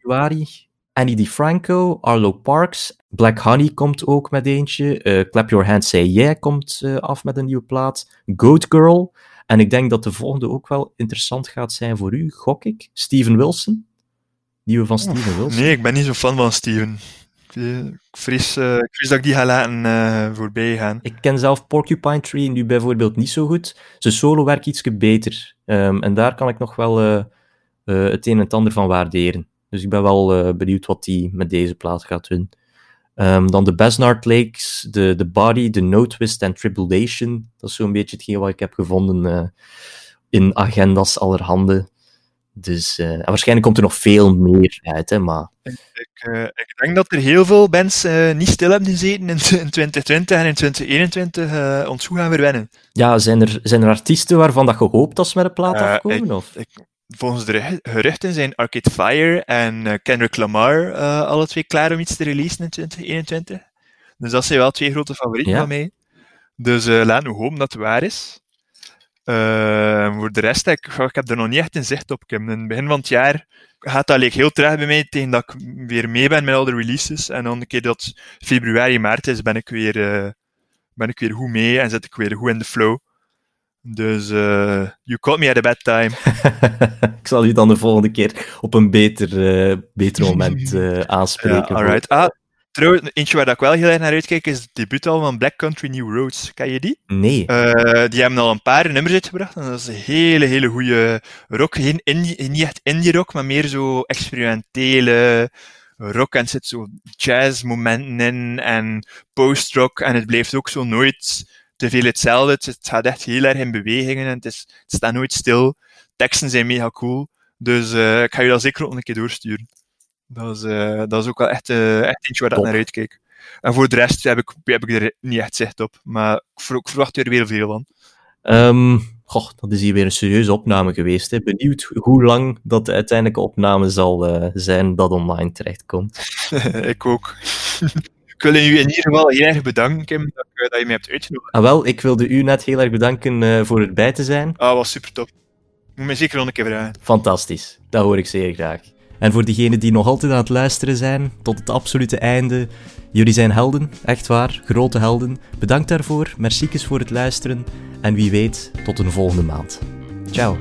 januari, Annie DiFranco, Arlo Parks, Black Honey komt ook met eentje, eh, Clap Your Hands Say Yeah komt eh, af met een nieuwe plaat, Goat Girl, en ik denk dat de volgende ook wel interessant gaat zijn voor u, gok ik, Steven Wilson. Nieuwe van Steven Wilson. Nee, ik ben niet zo fan van Steven. Ik vrees, eh, dat ik die ga laten eh, voorbij gaan. Ik ken zelf Porcupine Tree nu bijvoorbeeld niet zo goed. Zijn solo werkt iets beter. Ehm, en daar kan ik nog wel eh, het een en ander van waarderen. Dus ik ben wel benieuwd wat hij met deze plaat gaat doen. Ehm, dan de Besnard Lakes, de, de Body, de No Twist en Tribulation. Dat is zo'n beetje hetgeen wat ik heb gevonden in agendas allerhande. Dus, eh, en waarschijnlijk komt er nog veel meer uit, hè, maar Ik, eh, ik denk dat er heel veel bands eh, niet stil hebben gezeten in, in 2020 en in 2021 eh, ons goed gaan verwennen. ja, zijn er, zijn er artiesten waarvan dat je hoopt dat ze met een plaat Eh, afkomen? Of? Volgens de geru- geruchten zijn Arcade Fire en eh, Kendrick Lamar eh, alle twee klaar om iets te releasen in 2021. Dus dat zijn wel twee grote favorieten Ja. van mij. Dus eh laten we hopen dat het waar is. Eh, voor de rest, ik, ik heb er nog niet echt in zicht op. In het begin van het jaar gaat dat heel traag bij mij tegen dat ik weer mee ben met al de releases. En dan een keer dat februari, maart is, ben ik weer, eh, ben ik weer goed mee en zit ik weer goed in de flow. Dus eh you caught me at a bad time. ik zal u dan de volgende keer op een beter, eh, beter moment aanspreken. Ja, alright. Ah, trouwens, eentje waar ik wel heel erg naar uitkijk is het debuutalbum van Black Country New Roads. Ken je die? Nee. Eh, die hebben al een paar nummers uitgebracht en dat is een hele, hele goede rock. Geen indie, niet echt indie rock, maar meer zo experimentele rock. En er zit zo jazzmomenten in en post-rock. En het blijft ook zo nooit te veel hetzelfde. Het, het gaat echt heel erg in bewegingen en het, is, het staat nooit stil. Teksten zijn mega cool. Dus eh, ik ga je dat zeker ook een keer doorsturen. Dat is, eh, dat is ook wel echt, eh, echt eentje waar ik Top. naar uitkijk. En voor de rest heb ik, heb ik er niet echt zicht op. Maar ik, ik verwacht er weer veel van. Ehm, goh, dat is hier weer een serieuze opname geweest. Hè. Benieuwd hoe lang dat de uiteindelijke opname zal eh, zijn dat online terechtkomt. ik ook. ik wil u in ieder geval heel erg bedanken, Kim, dat, ik, dat je mij hebt uitgenodigd. Ah, wel, ik wilde u net heel erg bedanken eh, voor erbij te zijn. Ah, was super top. Moet mij zeker nog een keer vragen. Fantastisch, dat hoor ik zeer graag. En voor diegenen die nog altijd aan het luisteren zijn, tot het absolute einde, jullie zijn helden, echt waar, grote helden. Bedankt daarvoor, merci voor het luisteren en wie weet, tot een volgende maand. Ciao.